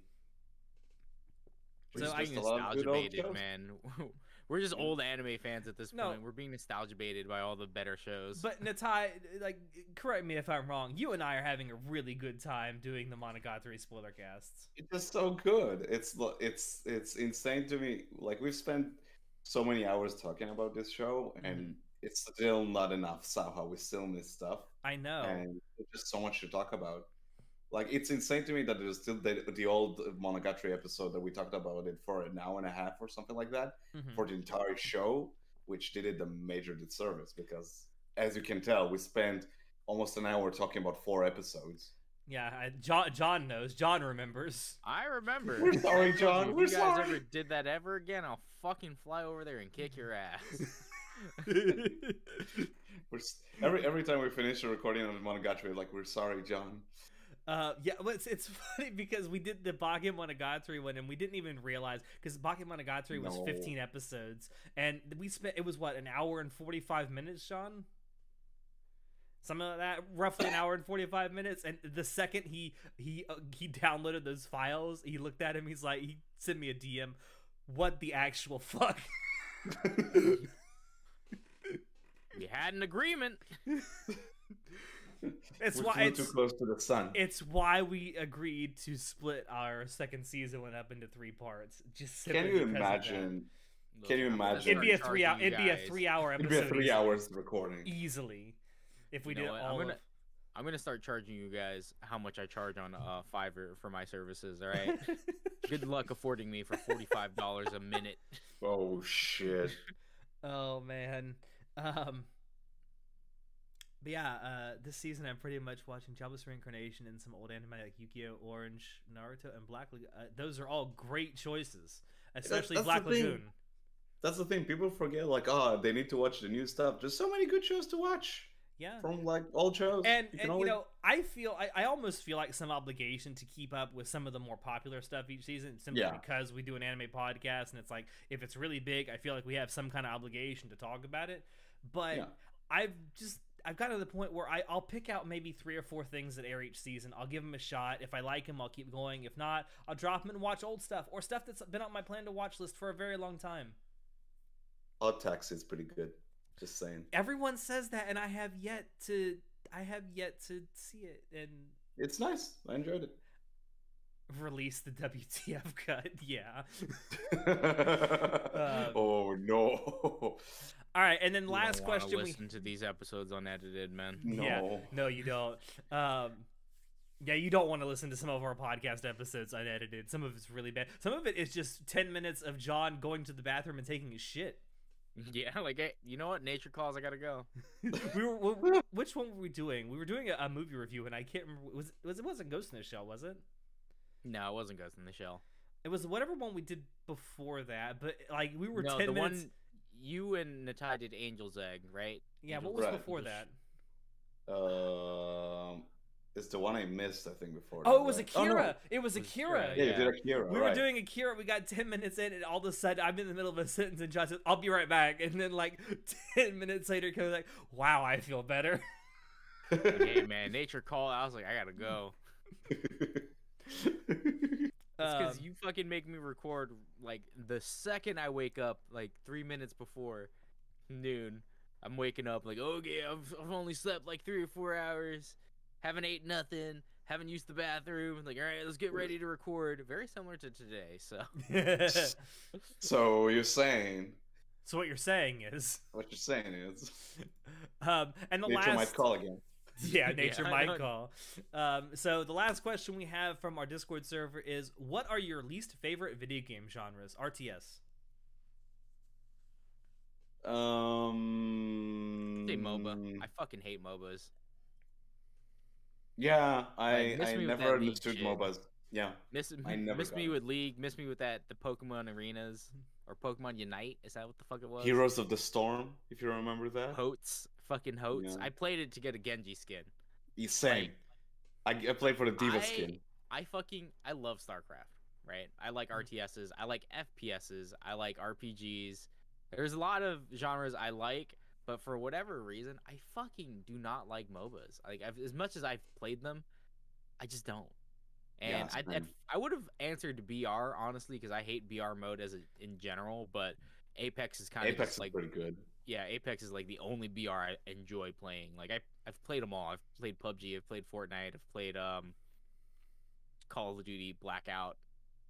So I just being a lot of nostalgia baited, man. We're just old anime fans at this No. point. We're being nostalgia baited by all the better shows. But Natai, like, correct me if I'm wrong. You and I are having a really good time doing the Monogatari spoiler casts. It's just so good. It's lo- it's it's insane to me. Like we've spent so many hours talking about this show, mm-hmm. and it's still not enough. Somehow we still miss stuff, I know. and there's just so much to talk about. Like it's insane to me that there's still the, the old Monogatari episode that we talked about it for an hour and a half or something like that Mhm. for the entire show, which did it a major disservice because, as you can tell, we spent almost an hour talking about four episodes. Yeah, I, John John knows. John remembers. I remember. We're sorry, John. If We're if you guys sorry. ever did that ever again, I'll fucking fly over there and kick your ass. We're every every time we finish a recording on Monogatari, like we're sorry, John. Uh, yeah, but it's, it's funny because we did the Bakemonogatari one and we didn't even realize because Bakemonogatari was No. 15 episodes and we spent it was what an hour and 45 minutes, Sean. Something like that, roughly an hour and 45 minutes. And the second he he uh, he downloaded those files, he looked at him. He's like, he sent me a DM. What the actual fuck? we had an agreement. It's we why it's too close to the sun. it's why we agreed to split our second season one up into three parts. Just Can you because of that. imagine? Can you imagine? It'd be a three hour. It'd be a three hour It'd episode. be a three hours recording. easily. If we You did what? all I'm gonna of, I'm gonna start charging you guys how much I charge on uh Fiverr for my services. All right. Good luck affording me for forty five dollars a minute. Oh shit! oh man. Um. But yeah, uh, this season I'm pretty much watching Jobless Reincarnation and some old anime like Yu-Gi-Oh, Orange, Naruto, and Black Lagoon. Uh, those are all great choices, especially that's Black. Lagoon. That's the thing. People forget, like, oh, they need to watch the new stuff. There's so many good shows to watch Yeah, from like old shows. and You and can you know i feel I, I almost feel like some obligation to keep up with some of the more popular stuff each season simply Yeah. because we do an anime podcast and it's like if it's really big i feel like we have some kind of obligation to talk about it but Yeah. i've just i've gotten to the point where I, i'll pick out maybe three or four things that air each season i'll give them a shot if i like them i'll keep going if not i'll drop them and watch old stuff or stuff that's been on my plan to watch list for a very long time Odd Taxi is pretty good. Just saying. everyone says that and i have yet to i have yet to see it and It's nice. I enjoyed it. release the WTF cut. Yeah. Um, oh no! All right, and then last don't wanna question we Listen to these episodes unedited, man. No. Yeah. No, you don't. Um yeah, you don't want to listen to some of our podcast episodes unedited. Some of it's really bad. Some of it is just 10 minutes of John going to the bathroom and taking his shit. Yeah, like hey, you know what? Nature calls. I gotta go. we were we, which one were we doing? We were doing a, a movie review and I can't remember was was it wasn't Ghost in the Shell, was it? No, it wasn't Ghost in the Shell. It was whatever one we did before that, but like we were no, 10 the minutes one you and Natai did Angel's Egg, right? Yeah, what was Right. Before that? Um, is the one I missed. I think before. Oh, that, it was right? Akira. Oh, no. It was It was Akira. Akira, Yeah, Yeah. you did Akira. We right. were doing Akira. We got ten minutes in, and all of a sudden, I'm in the middle of a sentence, and John says, "I'll be right back." And then, like ten minutes later, comes like, "Wow, I feel better." hey man, nature call. I was like, I gotta go. It's because Um, you fucking make me record like the second I wake up, like three minutes before noon. I'm waking up like, okay, I've, I've only slept like three or four hours, haven't ate nothing, haven't used the bathroom. Like, all right, let's get ready to record. Very similar to today. So so you're saying so what you're saying is, what you're saying is um, and the nature last might call again. Yeah, nature I might call. Um, so the last question we have from our Discord server is: What are your least favorite video game genres? RTS. Um. say MOBA. I fucking hate MOBAs. Yeah, I Like, miss I never understood. MOBAs. Yeah, Miss I never miss me it. with League. Miss me with that the Pokemon arenas or Pokemon Unite. Is that what the fuck it was? Heroes of the Storm, if you remember that. HotS, fucking HotS. Yeah. I played it to get a Genji skin. Same. I, I played for the D.Va I- skin. I fucking I love StarCraft, right? I like Mm. RTSs, I like FPSs, I like RPGs. There's a lot of genres I like, but for whatever reason, I fucking do not like MOBAs. Like I've, as much as I've played them, I just don't. Yeah, And I I'd. I would have answered BR honestly because I hate BR mode as a, in general, but Apex is kind of Apex is like pretty good. Yeah, Apex is like the only BR I enjoy playing. Like I I've played them all. I've played PUBG, I've played Fortnite, I've played um Call of Duty Blackout.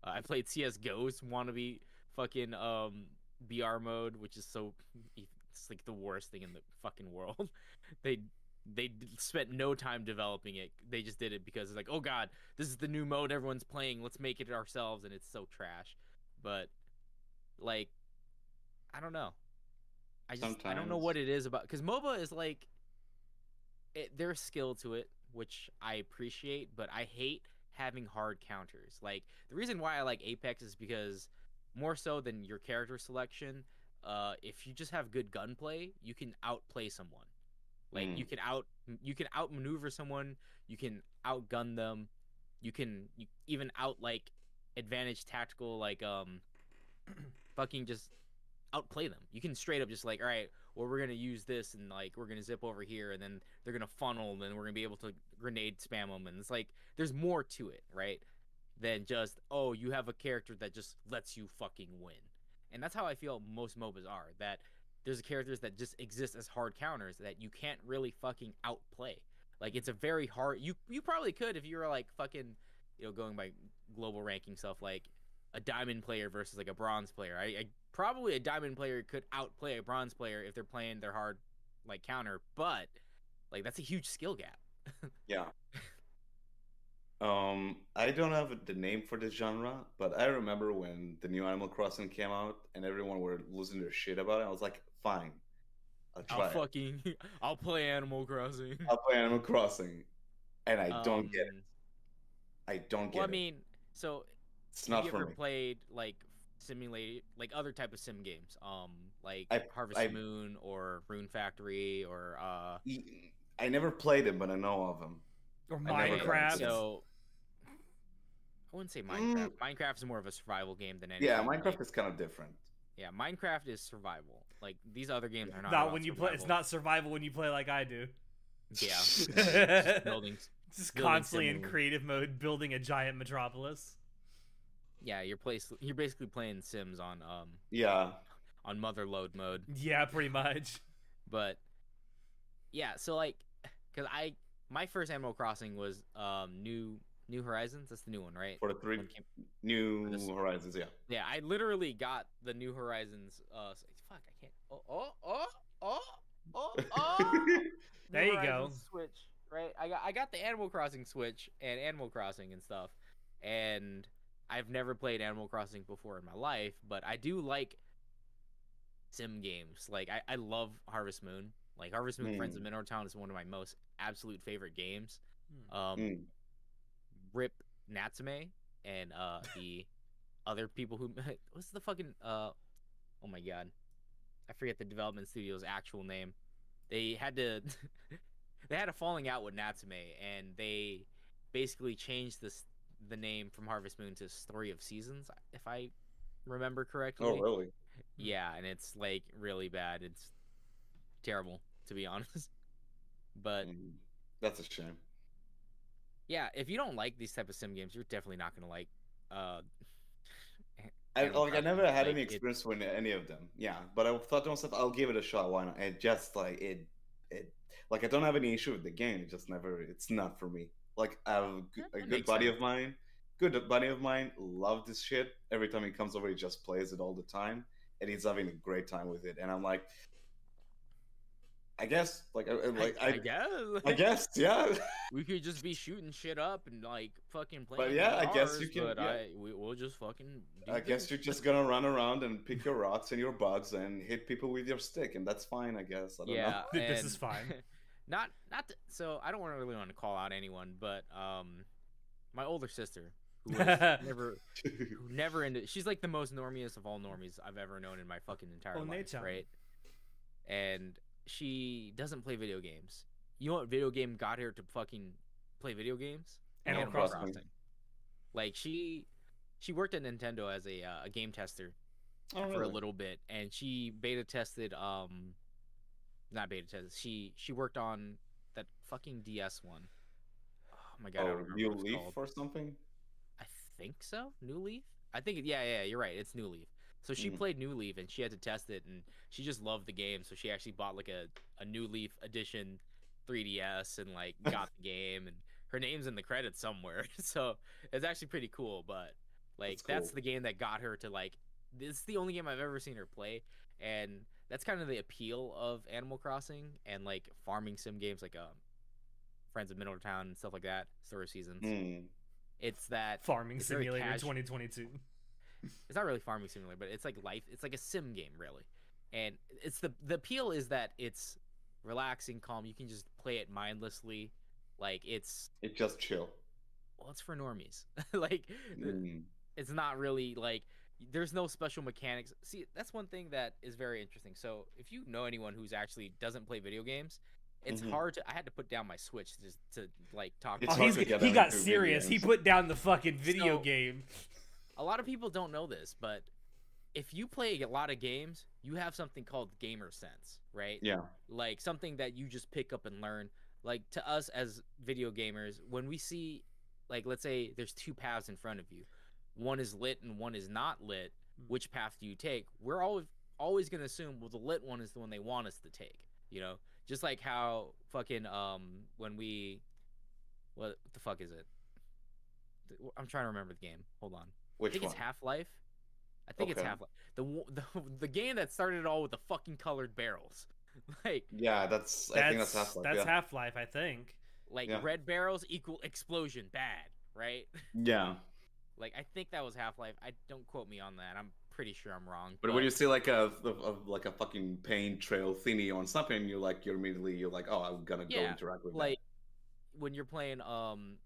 Uh, I played CS:GO's wannabe fucking um BR mode, which is so it's like the worst thing in the fucking world. they they spent no time developing it. They just did it because it's like, "Oh god, this is the new mode everyone's playing. Let's make it ourselves." And it's so trash. But like I don't know. I just I don't know what it is about because MOBA is like it, there's skill to it, which I appreciate, but I hate having hard counters. Like the reason why I like Apex is because more so than your character selection, uh, if you just have good gunplay, you can outplay someone. Like Mm. you can out you can outmaneuver someone, you can outgun them, you can you even out like advantage tactical like um fucking just outplay them. You can straight up just like, all right, well we're gonna use this and like we're gonna zip over here and then they're gonna funnel and then we're gonna be able to grenade spam them and it's like there's more to it, right? Than just oh you have a character that just lets you fucking win. And that's how I feel most MOBAs are. That there's characters that just exist as hard counters that you can't really fucking outplay. Like it's a very hard. You you probably could if you were like fucking, you know, going by global ranking stuff like a diamond player versus like a bronze player. I, I probably a diamond player could outplay a bronze player if they're playing their hard like counter, but like that's a huge skill gap. Yeah. Um, I don't have the name for this genre, but I remember when the new Animal Crossing came out and everyone were losing their shit about it. I was like, fine, I'll try. I'll it. fucking I'll play Animal Crossing. I'll play Animal Crossing, and I don't get it. Um, I don't get Well, I mean, so It's not you for ever me. played like simulate like other type of sim games? Um, like I- Harvest I- Moon or Rune Factory or uh. I never played them, but I know of them. Or I never got Minecraft. So I wouldn't say Minecraft. Minecraft is more of a survival game than anything. Mm. Yeah, like- Minecraft is kind of different. yeah, Minecraft is survival. Like these other games are not. not when you play. It's not survival when you play like I do. Yeah, just buildings. Just Building constantly in creative mode, building a giant metropolis. Yeah, you're place. You're basically playing Sims on um Yeah, on motherlode mode. Yeah, pretty much. But yeah, so like, cause I my first Animal Crossing was um New New Horizons. That's the new one, right? for the three One came- New this- Horizons. Yeah. Yeah, I literally got the New Horizons. Uh, fuck, I can't. Oh, oh, oh, oh, oh, oh. There New you go. Switch, right? I got I got the Animal Crossing Switch and Animal Crossing and stuff, and I've never played Animal Crossing before in my life, but I do like sim games. Like I, I love Harvest Moon. Like Harvest Moon: Friends of Mineral Town is one of my most absolute favorite games. Um, Mm. Rip Natsume and uh the other people who what's the fucking uh oh my god I forget the development studio's actual name. They had to they had a falling out with Natsume, and they basically changed this the name from Harvest Moon to Story of Seasons, if I remember correctly. Oh, really? Yeah, and it's like really bad. It's terrible to be honest. But Mm, That's a shame. yeah, if you don't like these type of sim games, you're definitely not gonna like. uh I, like, I never had like, any it- experience with any of them. Yeah, but I thought to myself, I'll give it a shot. Why not? And just like it, it, like I don't have any issue with the game. It just never. It's not for me. Like I have a, g- a good buddy sense. of mine. Good buddy of mine. Love this shit. Every time he comes over, he just plays it all the time, and he's having a great time with it. And I'm like, I guess, like, I, I- like I, I, I guess. I guess, yeah. we could just be shooting shit up and like fucking playing. But yeah, I guess you can- But yeah. I we, we'll just fucking. do I guess this. you're just gonna run around and pick your rocks and your bugs and hit people with your stick, and that's fine, I guess. I don't yeah. know. This is fine. not not to, so I don't want to really want to call out anyone, but um, my older sister who was never who never into she's like the most normiest of all normies I've ever known in my fucking entire Oh, life, Nate-chan. right? And she doesn't play video games. You know what video game got her to fucking play video games? Animal Crossing. Like she she worked at Nintendo as a uh, a game tester Oh, for a little bit and she beta tested um not beta test. she she worked on that fucking ds one. Oh my god Oh, New Leaf called. or something? i think so new leaf i think yeah yeah you're right it's new leaf so she Mhm. played new leaf and she had to test it and she just loved the game so she actually bought like a, a new leaf edition 3ds and like got the game and her name's in the credits somewhere so it's actually pretty cool but like That's that's the game that got her to like this is the only game I've ever seen her play, and that's kind of the appeal of Animal Crossing and like farming sim games like um, Friends of Middletown and stuff like that. Story of Seasons. Hmm. It's that Farming It's Simulator casual. 2022. it's not really farming simulator, but it's like life. It's like a sim game really, and it's the the appeal is that it's relaxing, calm. You can just play it mindlessly. Like it's It just chill. well, it's for normies. like Mm. it's not really like there's no special mechanics. See, that's one thing that is very interesting. So, if you know anyone who's actually doesn't play video games, it's Mhm. hard to. I had to put down my Switch to just to like talk. It's Oh, about hard he's, to get he got into serious. He put down the fucking video So- game. a lot of people don't know this, but if you play a lot of games, you have something called gamer sense, right? Yeah. Like something that you just pick up and learn. Like to us as video gamers, when we see like let's say there's two paths in front of you. One is lit and one is not lit. Which path do you take? We're always always going to assume well the lit one is the one they want us to take, you know? Just like how fucking um when we what the fuck is it? I'm trying to remember the game. Hold on. Which I think one? it's Half Life. I think it's Half Life. The, the the game that started it all with the fucking colored barrels, like Yeah, that's. I think that's That's Half Life. that's yeah. Half Life, I think. like Yeah. red barrels equal explosion bad, right? yeah. Like I think that was Half Life. I don't quote me on that. I'm pretty sure I'm wrong. But when you see like a, a, a- like a fucking paint trail thingy on something, you're like you're immediately you're like, oh, I'm gonna go interact with it. like when you're playing um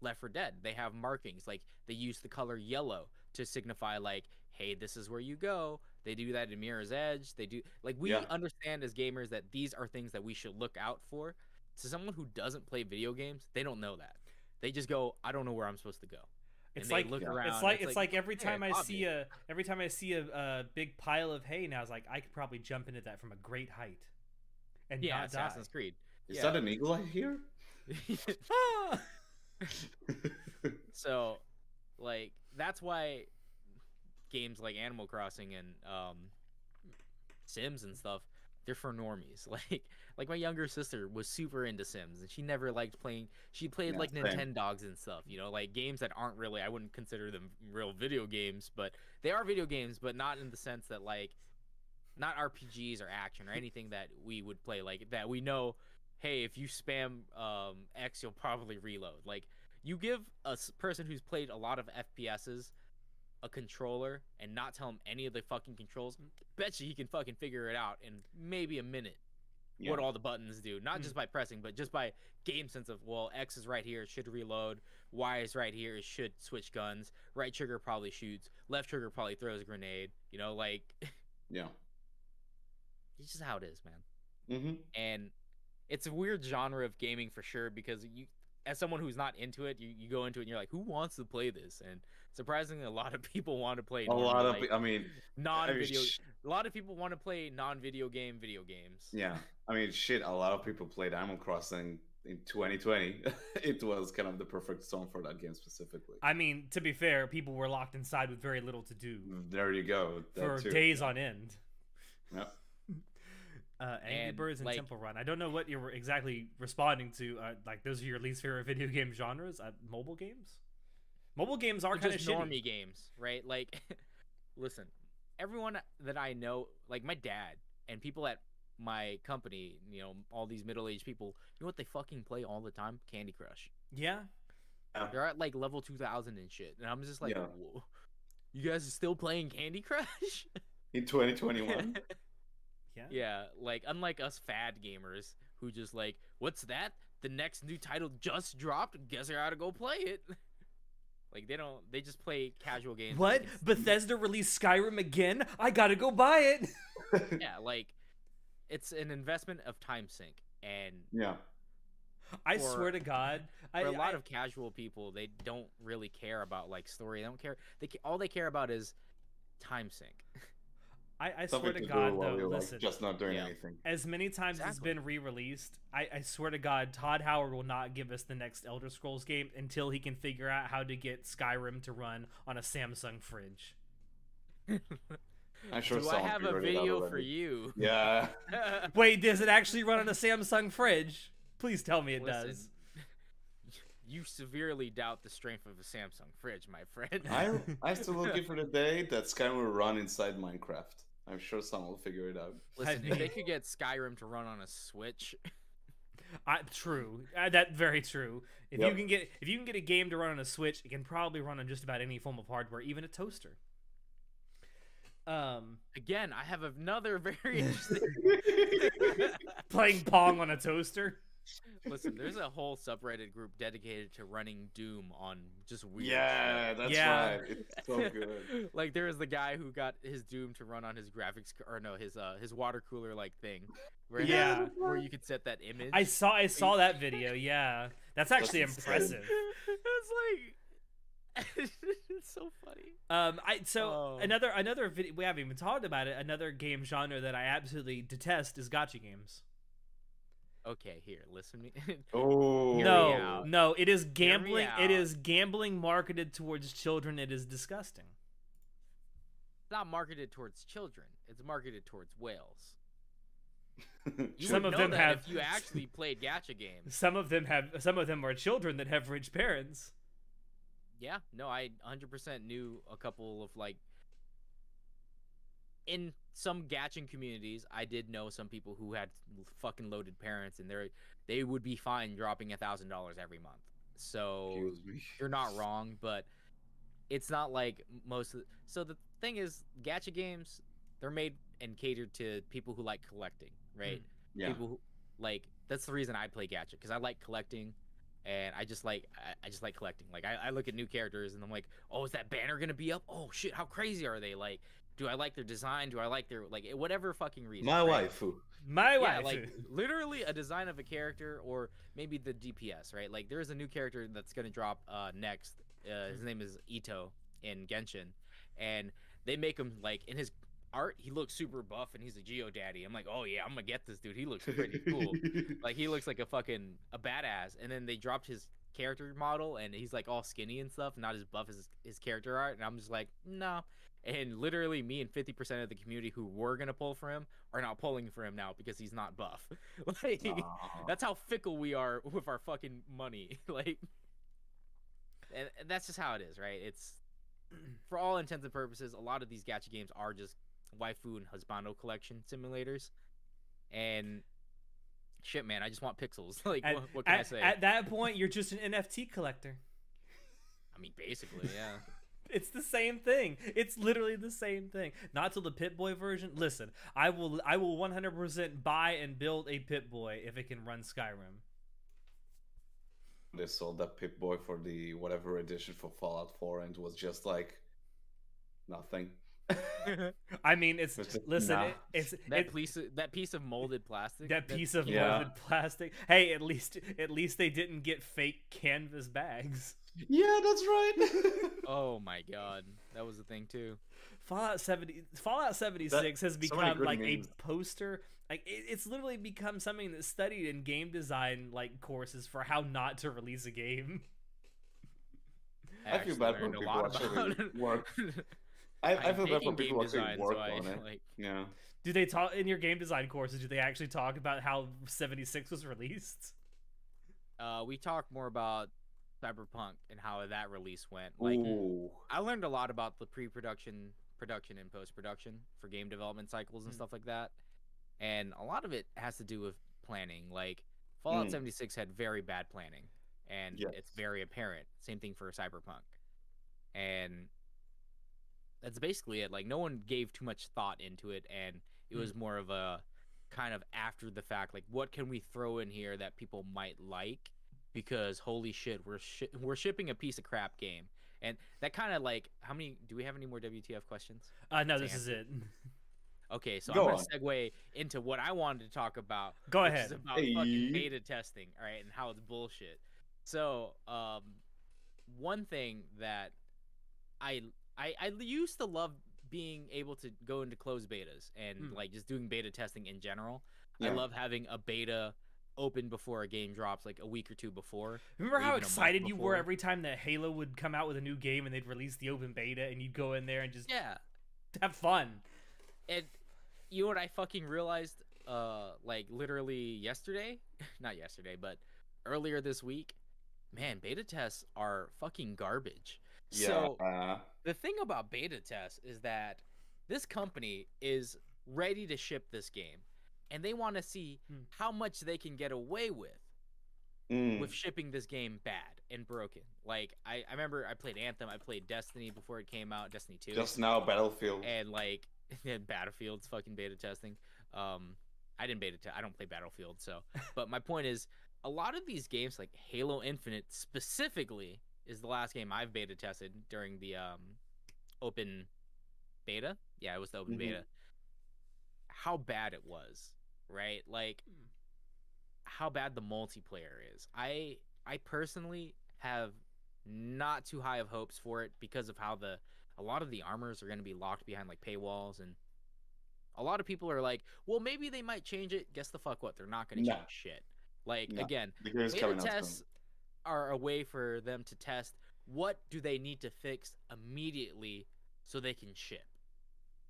Left 4 Dead, they have markings like they use the color yellow to signify like, hey, this is where you go. They do that in Mirror's Edge. They do like we Yeah. understand as gamers that these are things that we should look out for. To someone who doesn't play video games, they don't know that. They just go, I don't know where I'm supposed to go. It's and they like look Yeah. around. it's like it's like every "Hey, time I see obvious." a every time I see a, a big pile of hay now, it's like I could probably jump into that from a great height and yeah, not die. Assassin's Creed. Is yeah. that an eagle eye here? Ah! so like that's why games like animal crossing and um sims and stuff they're for normies. Like like my younger sister was super into sims and she never liked playing she played Yeah, like same. nintendogs and stuff you know? Like games that aren't really i wouldn't consider them real video games but they are video games but not in the sense that like not rpgs or action or anything that we would play like that we know hey if you spam um x you'll probably reload. Like you give a person who's played a lot of FPSs a controller and not tell him any of the fucking controls, bet you he can fucking figure it out in maybe a minute. What all the buttons do, not Hmm. just by pressing, but just by game sense of well, X is right here, it should reload. Y is right here, it should switch guns. Right trigger probably shoots. Left trigger probably throws a grenade. You know, like Yeah. it's just how it is, man Mm-hmm. and it's a weird genre of gaming for sure because you as someone who's not into it, you, you go into it and you're like, who wants to play this? And surprisingly, a lot of people want to play A lot of, like, I mean, non-video. sh- a lot of people want to play non-video game video games. yeah, I mean, shit. A lot of people played Animal Crossing in 2020. it was kind of the perfect storm for that game specifically. I mean, to be fair, people were locked inside with very little to do There you go. that for too. days on end. Yep. Uh, Angry And, Birds and like- Temple Run. I don't know what you're exactly responding to. Uh, like those are your least favorite video game genres? Uh, mobile games. Mobile games are Or kind of just shitty. games, right? Like, listen, everyone that I know, like my dad and people at my company, you know, all these middle-aged people, you know what they fucking play all the time? Candy Crush. Yeah. They're at like level 2000 and shit. And I'm just like, Yeah. Whoa, you guys are still playing Candy Crush? In 2021. Yeah. yeah, like unlike us fad gamers who just like, what's that? The next new title just dropped. Guess I gotta go play it. Like they don't. They just play casual games. What? like Bethesda released Skyrim again? I gotta go buy it. yeah, like it's an investment of time sink, and yeah. I For- swear to God, for a lot I- of casual people, they don't really care about like story. They don't care. They all they care about is time sink. I, I swear to to God though. you're Listen, like just not doing Yeah. anything. as many times as it's Exactly. been re-released, I, I swear to God, Todd Howard will not give us the next Elder Scrolls game until he can figure out how to get Skyrim to run on a Samsung fridge. I'm sure Do I have a figured it out video for you? Yeah. Wait, does it actually run on a Samsung fridge? Please tell me it Listen, does. You severely doubt the strength of a Samsung fridge, my friend. I I'm still looking for the day that Skyrim will run inside Minecraft. I'm sure someone will figure it out. Listen, if they could get Skyrim to run on a Switch, I, true. Uh, that very true. If you can get if you can get a game to run on a Switch, it can probably run on just about any form of hardware, even a toaster. Um, again, I have another very interesting. playing Pong on a toaster. Listen, there's a whole subreddit group dedicated to running Doom on just weird. Yeah, shit. that's Yeah. right. It's so good. like there is the guy who got his Doom to run on his graphics c- or no his uh his water cooler like thing, where it has- Yeah. where you could set that image. I saw I saw that video. Yeah, that's actually insane. impressive. it's like it's so funny. Um, I so Oh. another another video we haven't even talked about it. Another game genre that I absolutely detest is gacha games. Okay, here, listen to me. Oh Hear me no, no, it is gambling. It is gambling marketed towards children. It is disgusting. It's not marketed towards children. It's marketed towards whales. You Some of them that have- If you actually played gacha games, Some of them have. Some of them are children that have rich parents. yeah, no, I 100% knew a couple of like. In some gaching communities, I did know some people who had fucking loaded parents, and they they would be fine dropping a thousand dollars every month. So you're not wrong, but it's not like most of the, so the thing is gacha games they're made and catered to people who like collecting, right? Mm, yeah. People who like that's the reason I play gacha because I like collecting and I just like I, I just like collecting. Like I, I look at new characters and I'm like, oh, is that banner gonna be up? Oh shit, how crazy are they? Like, do I like their design? Do I like their like whatever fucking reason? My right? waifu. My yeah, wife. like literally a design of a character or maybe the DPS, right? Like there's a new character that's gonna drop uh next. Uh, his name is Itto in Genshin, and they make him like in his art he looks super buff and he's a Geo Daddy. I'm like, oh yeah, I'm gonna get this dude. He looks pretty cool. like he looks like a fucking a badass. And then they dropped his character model and he's like all skinny and stuff, not as buff as his, his character art. And I'm just like, no. And literally, me and 50% of the community who were gonna pull for him are not pulling for him now because he's not buff. like, Aw. that's how fickle we are with our fucking money. like, and that's just how it is, right? It's for all intents and purposes, a lot of these gacha games are just waifu and husbando collection simulators. And shit, man, I just want pixels. like, at, what, what can I say? at that point, you're just an NFT collector. I mean, basically, yeah. It's the same thing. It's literally the same thing. Not till the Pip Boy version. Listen, I will I will 100% buy and build a Pip Boy if it can run Skyrim. they sold that Pip Boy for the whatever edition for Fallout 4 and it was just like nothing. I mean, it's It's just- listen, nah. it, it's that it, piece of, that piece of molded plastic. that piece of Yeah. molded plastic. Hey, at least at least they didn't get fake canvas bags. Yeah, that's right. Oh my god, that was the thing too. Fallout 70 Fallout 76 has become good like memes. a poster like it, it's literally become something that's studied in game design like courses for how not to release a game. I feel bad when learned a people lot actually work. I, I I'm feel bad taking when people game actually design, work so I, on it. Like, Yeah. Do they talk in your game design courses do they actually talk about how 76 was released? uh, we talk more about Cyberpunk and how that release went. Like, Ooh. I learned a lot about the pre-production, production, and post-production for game development cycles and Mm. stuff like that. And a lot of it has to do with planning. Like Fallout Mm. 76 had very bad planning, and it's very apparent. Same thing for Cyberpunk, and that's basically it. Like no one gave too much thought into it, and it Mm. was more of a kind of after the fact. Like, what can we throw in here that people might like? Because holy shit, we're shi- we're shipping a piece of crap game. And that kind of like, how many? Do we have any more WTF questions? Uh no, To this is it. Okay, so Go I'm gonna segue into what I wanted to talk about. Go which ahead. Is about Hey. fucking beta testing, all right, and how it's bullshit. So, um, one thing that I I I used to love being able to go into closed betas and Hmm. like just doing beta testing in general. I love having a beta open before a game drops, like a week or two before. Remember how even a month excited you were every time that Halo would come out with a new game and they'd release the open beta and you'd go in there and just Yeah, have fun. and you know what I fucking realized uh like literally yesterday not yesterday but earlier this week man beta tests are fucking garbage Yeah. so uh, the thing about beta tests is that this company is ready to ship this game and they want to see Hmm. how much they can get away with mm, with shipping this game bad and broken like I, I remember i played anthem i played destiny before it came out destiny 2 just now, Battlefield. and like Battlefield's fucking beta testing. Um, I didn't beta test. I don't play Battlefield, so. But my point is, a lot of these games, like Halo Infinite specifically, is the last game I've beta tested during the um open beta. Yeah, it was the open Mhm. beta. How bad it was, right? Like Hmm. how bad the multiplayer is. I I personally have not too high of hopes for it because of how the a lot of the armors are going to be locked behind like paywalls and a lot of people are like, well, maybe they might change it. Guess the fuck what? They're not going to No. change shit. Like No. again, beta tests are a way for them to test what do they need to fix immediately so they can ship.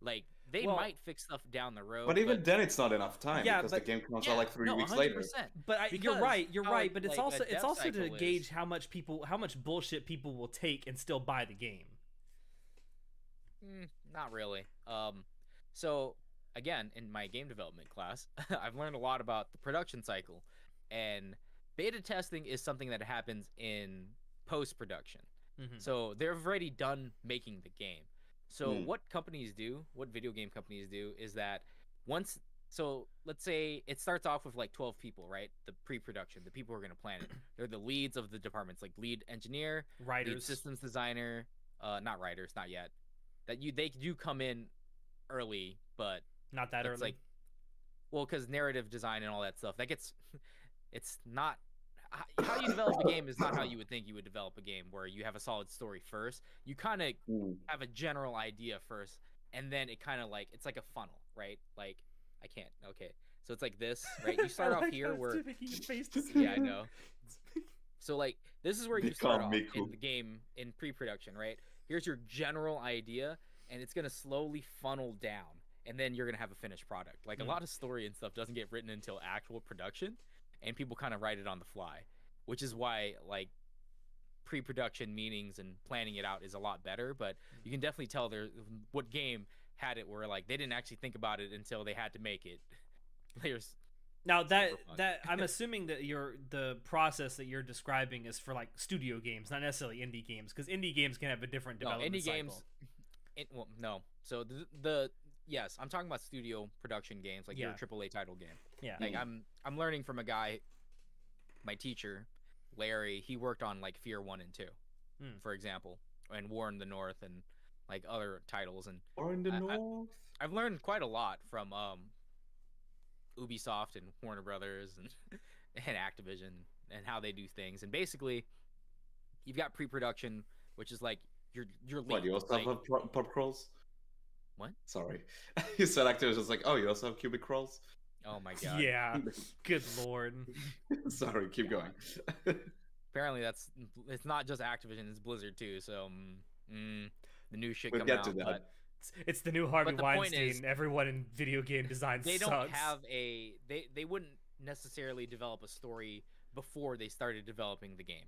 Like they Well- might fix stuff down the road, But even then, it's not enough time Yeah, because but- the game comes yeah, out like three no, weeks 100%. later. But I, you're right, you're how, right. But it's like, also it's also to cycle gauge how much people, how much bullshit people will take and still buy the game. Mm, not really. Um, so again, in my game development class, I've learned a lot about the production cycle, and beta testing is something that happens in post production. Mhm. So they've already done making the game. So Hmm. what companies do, what video game companies do, is that once. So let's say it starts off with like 12 people, right? The pre-production, the people who are going to plan it. They're the leads of the departments, like lead engineer, lead Writers, systems designer, uh, not writers, not yet. That you they do come in early, but not that it's early. like, well, because narrative design and all that stuff that gets, it's not h- how you develop a game is not how you would think you would develop a game where you have a solid story first. You kind of Mm. have a general idea first, and then it kind of like it's like a funnel, right? Like I can't. Okay, so it's like this, right? You start off here where yeah, I know. So like this is where you Become start off Miku. in the game in pre-production, right? Here's your general idea, and it's gonna slowly funnel down, and then you're gonna have a finished product. Like Mm. a lot of story and stuff doesn't get written until actual production, and people kind of write it on the fly, which is why like pre-production meetings and planning it out is a lot better. But you can definitely tell there what game had it where like they didn't actually think about it until they had to make it. There's Now that that I'm assuming that your the process that you're describing is for like studio games, not necessarily indie games, because indie games can have a different development no indie cycle. games. It, well, no. So the, the yes, I'm talking about studio production games, like Yeah. your AAA title game. Yeah, Like Mm. I'm I'm learning from a guy, my teacher, Larry. He worked on like Fear One and Two, Mm. for example, and War in the North and like other titles, and Or in the I- I- north. I've learned quite a lot from um, Ubisoft and Warner Brothers and and Activision and how they do things. And basically, you've got pre-production, which is like your your lead. What, you also like- have pop, pop crawls? What? Sorry. you said actors was like, oh, you also have cubic crawls? Oh my god! Yeah. Good lord. Sorry, keep going. Apparently, that's it's not just Activision; it's Blizzard too. So mm, mm, the new shit we'll coming get out, to that. but It's, it's the new Harvey But the Weinstein. is- Everyone in video game design they sucks. don't have a they they wouldn't necessarily develop a story before they started developing the game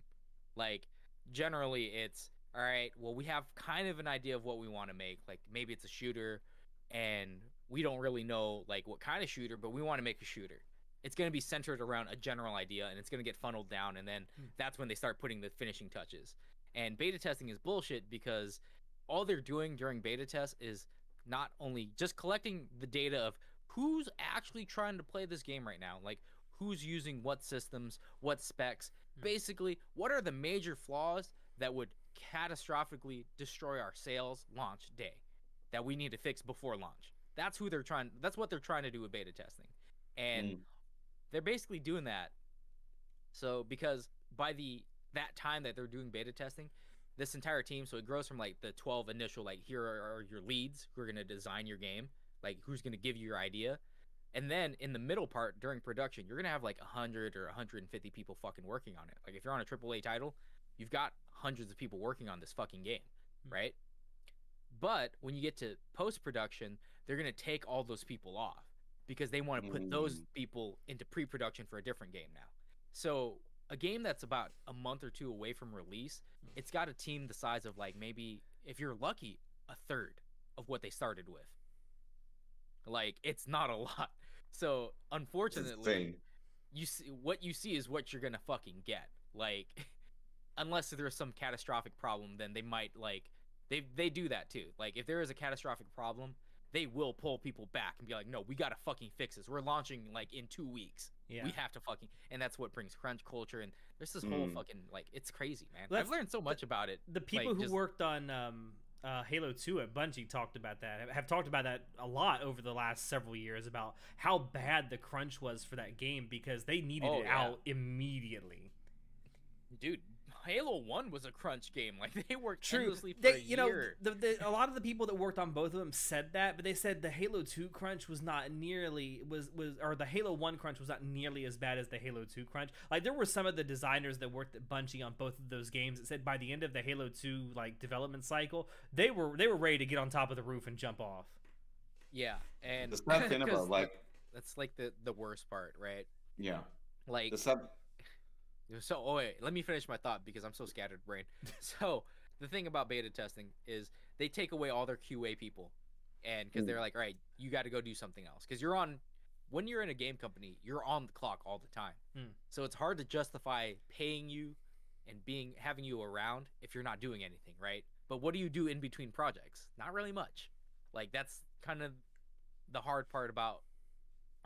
like generally it's all right well we have kind of an idea of what we want to make like maybe it's a shooter and we don't really know like what kind of shooter but we want to make a shooter it's going to be centered around a general idea and it's going to get funneled down and then Hmm. that's when they start putting the finishing touches and beta testing is bullshit because all they're doing during beta test is not only just collecting the data of who's actually trying to play this game right now like who's using what systems what specs Hmm. basically what are the major flaws that would catastrophically destroy our sales launch day that we need to fix before launch that's who they're trying that's what they're trying to do with beta testing and Mm. they're basically doing that so because by the that time that they're doing beta testing this entire team so it grows from like the 12 initial like here are, are your leads who are going to design your game like who's going to give you your idea and then in the middle part during production you're going to have like 100 or 150 people fucking working on it like if you're on a AAA title you've got hundreds of people working on this fucking game Hmm. right but when you get to post production they're going to take all those people off because they want to put those Mm. people into pre-production for a different game now. So a game that's about a month or two away from release it's got a team the size of like maybe if you're lucky a third of what they started with. Like it's not a lot. So unfortunately you see what you see is what you're gonna fucking get. Like unless there's some catastrophic problem then they might like they they do that too like if there is a catastrophic problem they will pull people back and be like no we gotta fucking fix this we're launching like in two weeks Yeah. we have to fucking and that's what brings crunch culture and there's this whole Mm. fucking like it's crazy man Well, i've learned so much about it the people like, who just- worked on um, uh, Halo 2 at Bungie talked about that. have- Have talked about that a lot over the last several years about how bad the crunch was for that game because they needed Oh, it yeah. out immediately. dude halo 1 was a crunch game like they worked True. endlessly for They, a you know, the, the, a lot of the people that worked on both of them said that, but they said the Halo 2 crunch was not nearly was was or the Halo 1 crunch was not nearly as bad as the Halo 2 crunch. Like there were some of the designers that worked at Bungie on both of those games that said by the end of the Halo 2 like development cycle, they were they were ready to get on top of the roof and jump off. yeah and The sad thing 'cause about like, that's like the the worst part right yeah, like the sad. So, oh wait, let me finish my thought because I'm so scattered brain. so, the thing about beta testing is they take away all their QA people, and because they're like, all right, you got to go do something else because you're on. When you're in a game company, you're on the clock all the time. Mm. So it's hard to justify paying you and being having you around if you're not doing anything, right? But what do you do in between projects? Not really much. Like that's kind of the hard part about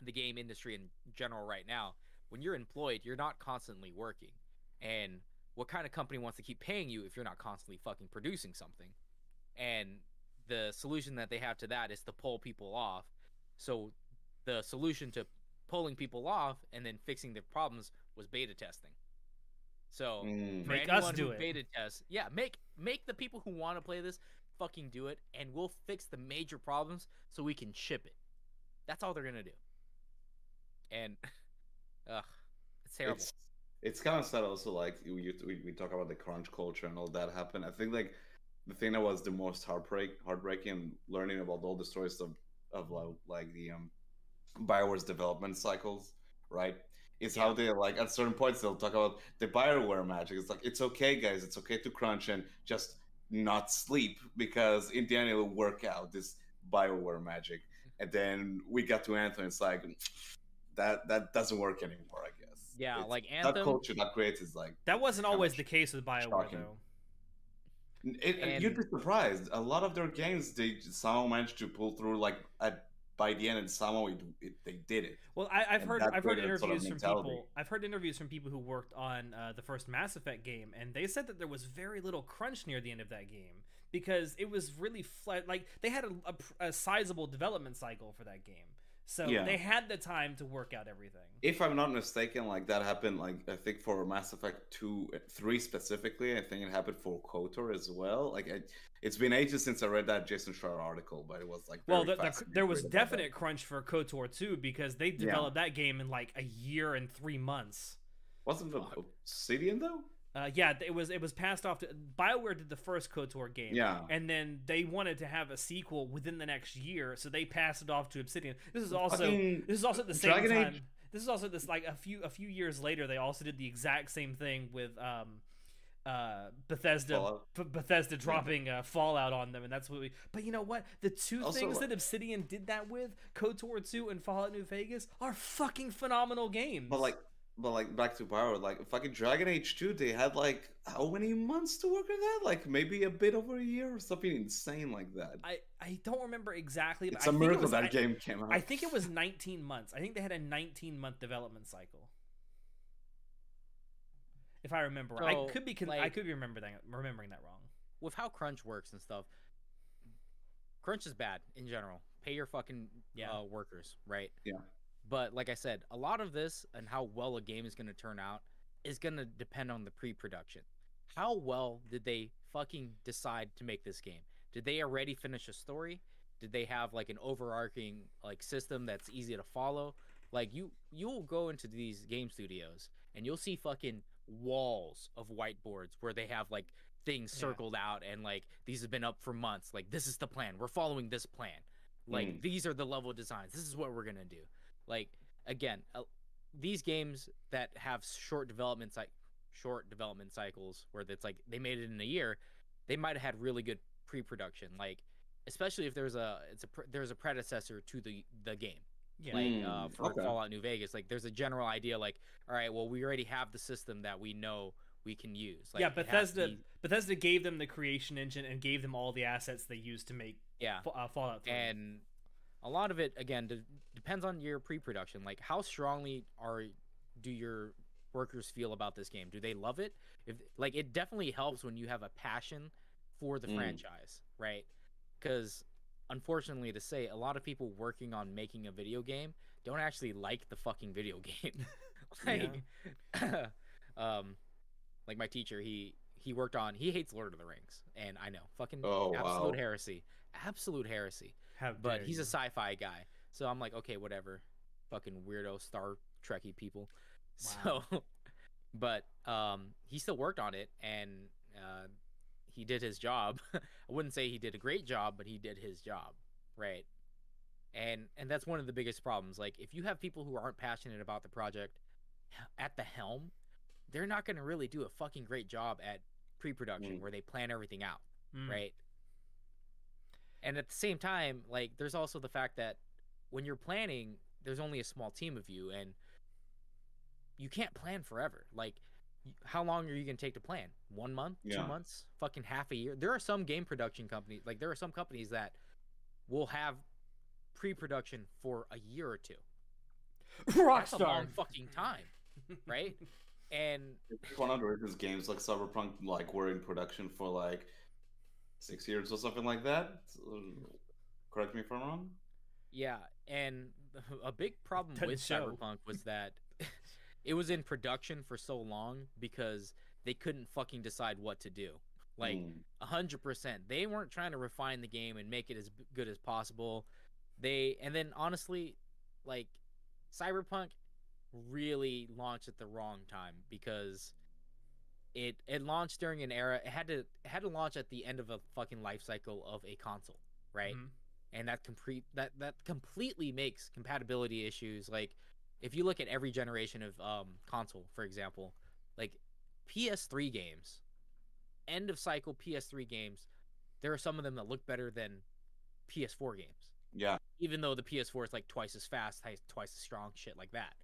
the game industry in general right now. When you're employed, you're not constantly working. And what kind of company wants to keep paying you if you're not constantly fucking producing something? And the solution that they have to that is to pull people off. So the solution to pulling people off and then fixing their problems was beta testing. So Mm. Make us do it. Beta test, yeah, make make the people who want to play this fucking do it, and we'll fix the major problems so we can ship it. That's all they're gonna do. And, ugh, it's terrible. It's it's kind of sad also like we, we we talk about the crunch culture and all that happened. I think like the thing that was the most heartbreak heartbreaking learning about all the stories of of like, the um Bioware's development cycles, right? Is how they like at certain points they'll talk about the Bioware magic. It's like it's okay, guys. It's okay to crunch and just not sleep because in the end it'll work out. This Bioware magic, and then we got to Anthem. It's like that that doesn't work anymore. I guess. Yeah, It's- like that culture that creates is like That wasn't always the case with BioWare though. it, And- you'd be surprised. A lot of their games they somehow managed to pull through like at by the end, and somehow it, it, they did it. Well, I, I've And heard I've heard created sort of interviews from mentality. people. I've heard interviews from people who worked on uh, the first Mass Effect game, and they said that there was very little crunch near the end of that game because it was really flat. Like they had a, a, a sizable development cycle for that game, so Yeah. they had the time to work out everything. If I'm not mistaken, like that happened, like I think for Mass Effect two, three specifically. I think it happened for Kotor as well. Like I, it's been ages since I read that Jason Schreier article, but it was like Well, the, the, there was read about that. definite crunch for KOTOR 2 because they developed that game in like a year and three months. Wasn't it Fuck. Obsidian though? Uh, yeah, it was it was passed off to Bioware did the first KOTOR game, Yeah. and then they wanted to have a sequel within the next year, so they passed it off to Obsidian. This is also Fucking this is also at the same Dragon time. Age- This is also this like a few a few years later they also did the exact same thing with um uh Bethesda B- Bethesda dropping uh, Fallout on them and that's what we But you know what? The two Also, things that Obsidian did that with, KOTOR 2 and Fallout New Vegas, are fucking phenomenal games. But like, but like back to Power, like fucking Dragon Age two, they had like how many months to work on that? Like maybe a bit over a year or something insane like that. I I don't remember exactly, but It's I a think it miracle was, that I, game came out. I think it was 19 months. I think they had a 19 month development cycle. If I remember, I could be con- I could be remembering that remembering that wrong. with how crunch works and stuff crunch is bad in general pay your fucking Yeah. uh, workers right Yeah. But like i said a lot of this and how well a game is going to turn out is going to depend on the pre-production. How well did they fucking decide to make this game? Did they already finish a story? Did they have like an overarching like system that's easy to follow? Like you you'll go into these game studios and you'll see fucking walls of whiteboards where they have like things Yeah. circled out and like these have been up for months. Like this is the plan. We're following this plan. Like Mm. these are the level designs. This is what we're gonna do like again uh, these games that have short development cy- short development cycles where it's like they made it in a year they might have had really good pre-production like especially if there's a it's a pre- there's a predecessor to the the game Yeah. like Mm, uh, for okay. Fallout New Vegas. Like there's a general idea like, all right, well we already have the system that we know we can use. Like, yeah, it has to Bethesda be- Bethesda gave them the creation engine and gave them all the assets they used to make yeah, uh, Fallout 3. and a lot of it again de- depends on your pre-production. Like how strongly are do your workers feel about this game? Do they love it? If like it definitely helps when you have a passion for the Mm. franchise, right? Because unfortunately to say, a lot of people working on making a video game don't actually like the fucking video game. like, um, like my teacher, he he worked on he hates Lord of the Rings, and I know fucking Oh, absolute wow. heresy, absolute heresy. How But he's you. a sci-fi guy, so I'm like, okay, whatever, fucking weirdo Star Trekky people. Wow. So, but um, he still worked on it, and uh, he did his job. I wouldn't say he did a great job, but he did his job, right? And and that's one of the biggest problems. Like, if you have people who aren't passionate about the project at the helm, they're not going to really do a fucking great job at pre-production Mm. where they plan everything out Mm. right? And at the same time, like there's also the fact that when you're planning, there's only a small team of you, and you can't plan forever. Like, how long are you gonna take to plan? One month, Yeah. two months, fucking half a year. There are some game production companies, like there are some companies that will have pre-production for a year or two. That's a Rockstar. long fucking time, right? and one of the richest games like Cyberpunk, like were in production for like six years or something like that. So, correct me if I'm wrong. Yeah, and a big problem Doesn't with show. Cyberpunk was that it was in production for so long because they couldn't fucking decide what to do. Like Mm. a hundred percent, they weren't trying to refine the game and make it as good as possible. They and then honestly, like Cyberpunk really launched at the wrong time because it it launched during an era. It had to it had to launch at the end of a fucking life cycle of a console, right? Mhm. and that complete that that completely makes compatibility issues like if you look at every generation of um console for example like ps3 games end of cycle ps3 games there are some of them that look better than ps4 games Yeah, even though the ps4 is like twice as fast twice twice as strong shit like that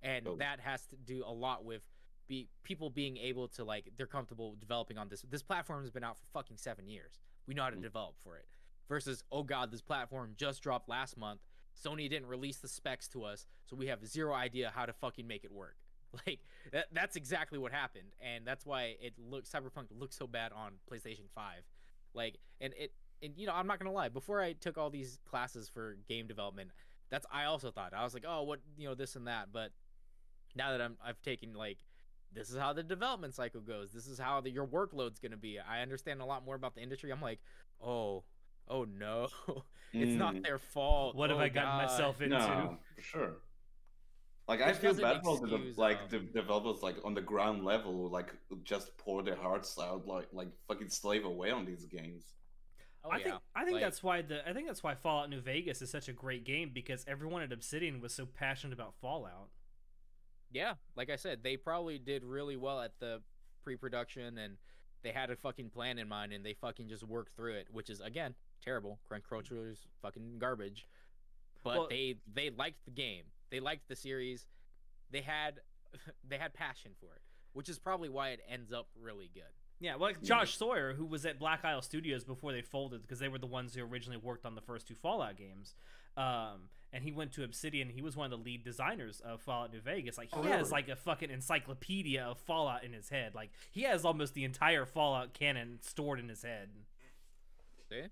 and Oh. that has to do a lot with be people being able to like they're comfortable developing on this this platform has been out for fucking seven years we know how to Mm. develop for it versus oh god this platform just dropped last month sony didn't release the specs to us so we have zero idea how to fucking make it work like that, that's exactly what happened and that's why it looks cyberpunk looks so bad on playstation 5 Like, and it, and you know, I'm not gonna lie. Before I took all these classes for game development, that's I also thought I was like, oh, what you know, this and that. But now that I'm I've taken like this is how the development cycle goes. This is how the, your workload's gonna be. I understand a lot more about the industry. I'm like, oh, oh no, it's not Mm. their fault. What have Oh, I gotten God. myself into? No, for sure. Like I feel doesn't bad for the like um, the developers like on the ground level like just pour their hearts out like like fucking slave away on these games. Oh, I yeah. think I think Like, that's why the I think that's why Fallout New Vegas is such a great game because everyone at Obsidian was so passionate about Fallout. Yeah, like I said, they probably did really well at the pre-production and they had a fucking plan in mind and they fucking just worked through it, which is again terrible. Crunch Crunchyroll's fucking garbage. But Well- they they liked the game. They liked the series. They had they had passion for it, which is probably why it ends up really good. Yeah, well, like Josh Sawyer, who was at Black Isle Studios before they folded, because they were the ones who originally worked on the first two Fallout games. Um, and he went to Obsidian. He was one of the lead designers of Fallout New Vegas. Like he Oh, has really? like a fucking encyclopedia of Fallout in his head. Like he has almost the entire Fallout canon stored in his head. See?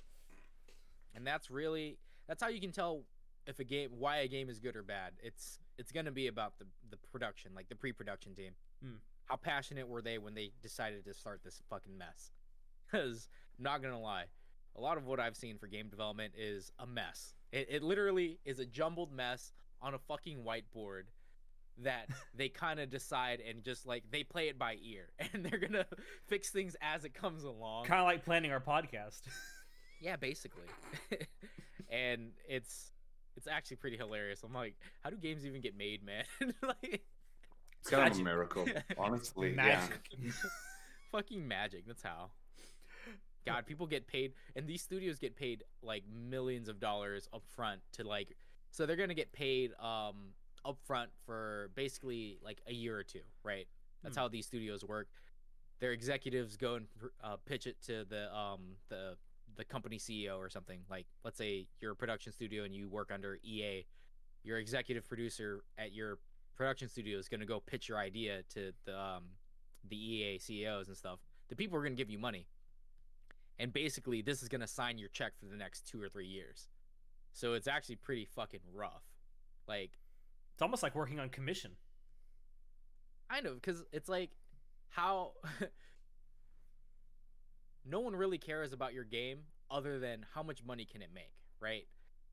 And that's really that's how you can tell if a game why a game is good or bad. It's it's gonna be about the the production, like the pre-production team. Hmm. How passionate were they when they decided to start this fucking mess? Because not gonna lie, a lot of what I've seen for game development is a mess. It, it literally is a jumbled mess on a fucking whiteboard that they kind of decide and just like they play it by ear and they're gonna fix things as it comes along. Kind of like planning our podcast. Yeah, basically. and it's it's actually pretty hilarious. I'm like, how do games even get made, man? like It's kind of a miracle, honestly. Magic. fucking magic. That's how. God, people get paid and these studios get paid like millions of dollars up front to like so they're going to get paid um up front for basically like a year or two, right? That's Hmm. how these studios work. Their executives go and uh, pitch it to the um the the company CEO or something. Like let's say you're a production studio and you work under EA, your executive producer at your production studio is going to go pitch your idea to the um the EA CEOs and stuff. The people are going to give you money. And basically this is going to sign your check for the next 2 or 3 years. So it's actually pretty fucking rough. Like It's almost like working on commission. I know because it's like how no one really cares about your game other than how much money can it make, right?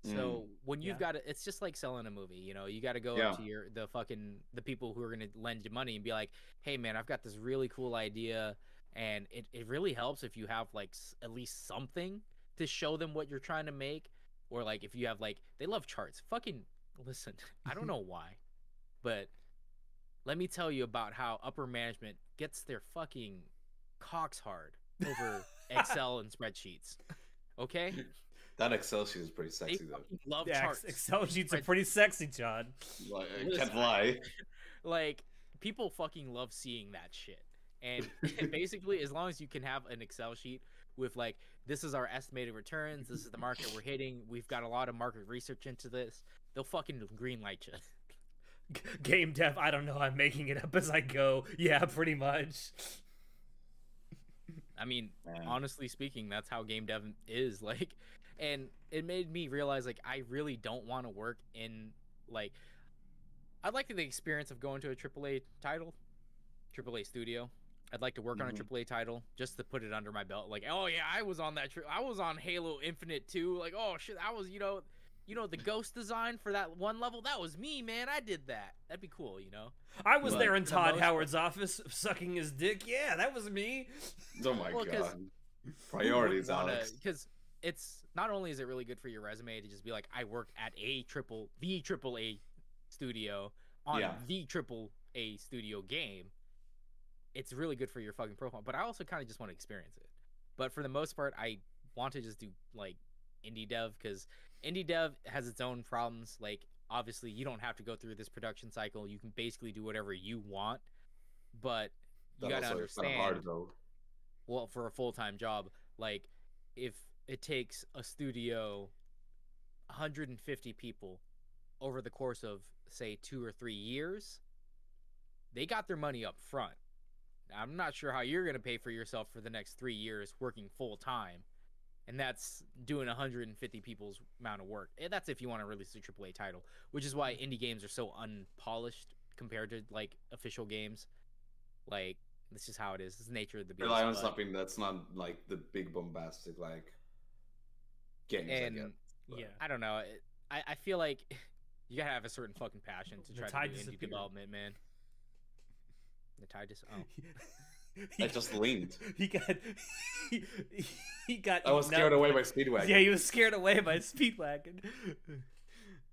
So mm. when you've Yeah. got to, it's just like selling a movie. You know, you got to go Yeah. up to your the fucking the people who are gonna lend you money and be like, "Hey, man, I've got this really cool idea," and it it really helps if you have like s- at least something to show them what you're trying to make, or like if you have like they love charts. Fucking listen, I don't know why, but let me tell you about how upper management gets their fucking cocks hard over Excel and spreadsheets. Okay, That Excel sheet is pretty they sexy though. fucking love Yeah, charts. Excel sheets are pretty sexy, John. Like, I can't lie. like people fucking love seeing that shit. And basically, as long as you can have an Excel sheet with like, this is our estimated returns, this is the market we're hitting, we've got a lot of market research into this, they'll fucking green light you. G- Game dev, I don't know. I'm making it up as I go. Yeah, pretty much. I mean, Man. honestly speaking, that's how game dev is like, and it made me realize like I really don't want to work in like, I'd like the experience of going to a AAA title, AAA studio. I'd like to work on a. Mm-hmm. AAA title just to put it under my belt. Like, oh yeah, I was on that. Tri- I was on Halo Infinite too. Like, oh shit, I was you know, you know the ghost design for that one level. That was me, man. I did that. That'd be cool, you know. I was But there in for the Todd most Howard's office sucking his dick. Yeah, that was me. Oh my Well, 'cause god. Priorities, Alex. Because it's not only is it really good for your resume to just be like, I work at a triple the triple A studio on Yeah. the triple A studio game. It's really good for your fucking profile. But I also kind of just want to experience it. But for the most part, I want to just do like indie dev because indie dev has its own problems. Like obviously, you don't have to go through this production cycle. You can basically do whatever you want. But you That gotta also is kinda understand hard well for a full-time job like if it takes a studio 150 people over the course of say 2 or 3 years they got their money up front i'm not sure how you're going to pay for yourself for the next 3 years working full time and that's doing 150 people's amount of work. And that's if you want to release a AAA title, which is why mm. indie games are so unpolished compared to like official games. Like this is how it is. This is the nature of the beast. Rely on something that's not like the big bombastic like games. I and get. but- Yeah. I don't know. I I feel like you gotta have a certain fucking passion to The try to do indie disappeared. development, man. The tide just oh. He I just leaned. He got. He, he got. I was scared away by Speedwagon. Yeah, he was scared away by Speedwagon.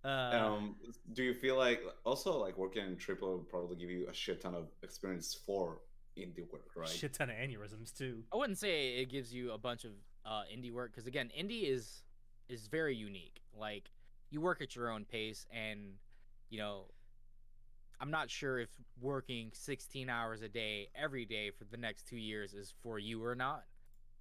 Uh, um, do you feel like also like working in triple would probably give you a shit ton of experience for indie work, right? shit ton of aneurysms too. I wouldn't say it gives you a bunch of uh, indie work because again, indie is is very unique. Like you work at your own pace, and you know, I'm not sure if working 16 hours a day every day for the next two years is for you or not.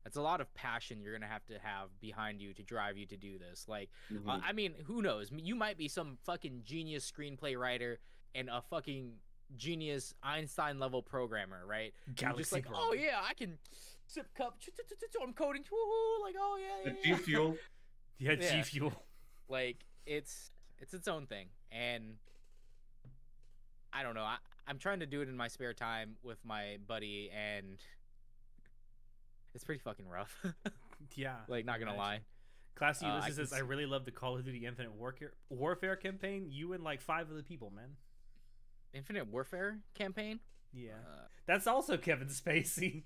That's a lot of passion you're gonna have to have behind you to drive you to do this. Like, Mhm. uh, I mean, who knows? You might be some fucking genius screenplay writer and a fucking genius Einstein level programmer, right? Galaxy just like, oh yeah, I can sip cup. I'm coding. Woohoo! Like, oh yeah, yeah. G Fuel. Yeah, G Fuel. Like, it's it's its own thing, and I don't know. I, I'm trying to do it in my spare time with my buddy, and it's pretty fucking rough. Yeah. like, not gonna lie. Classy Uh, I Ulysses can says, I really love the Call of Duty Infinite Warfare, Warfare campaign. You and like five of the people, man. Infinite Warfare campaign. Yeah. Uh, That's also Kevin Spacey.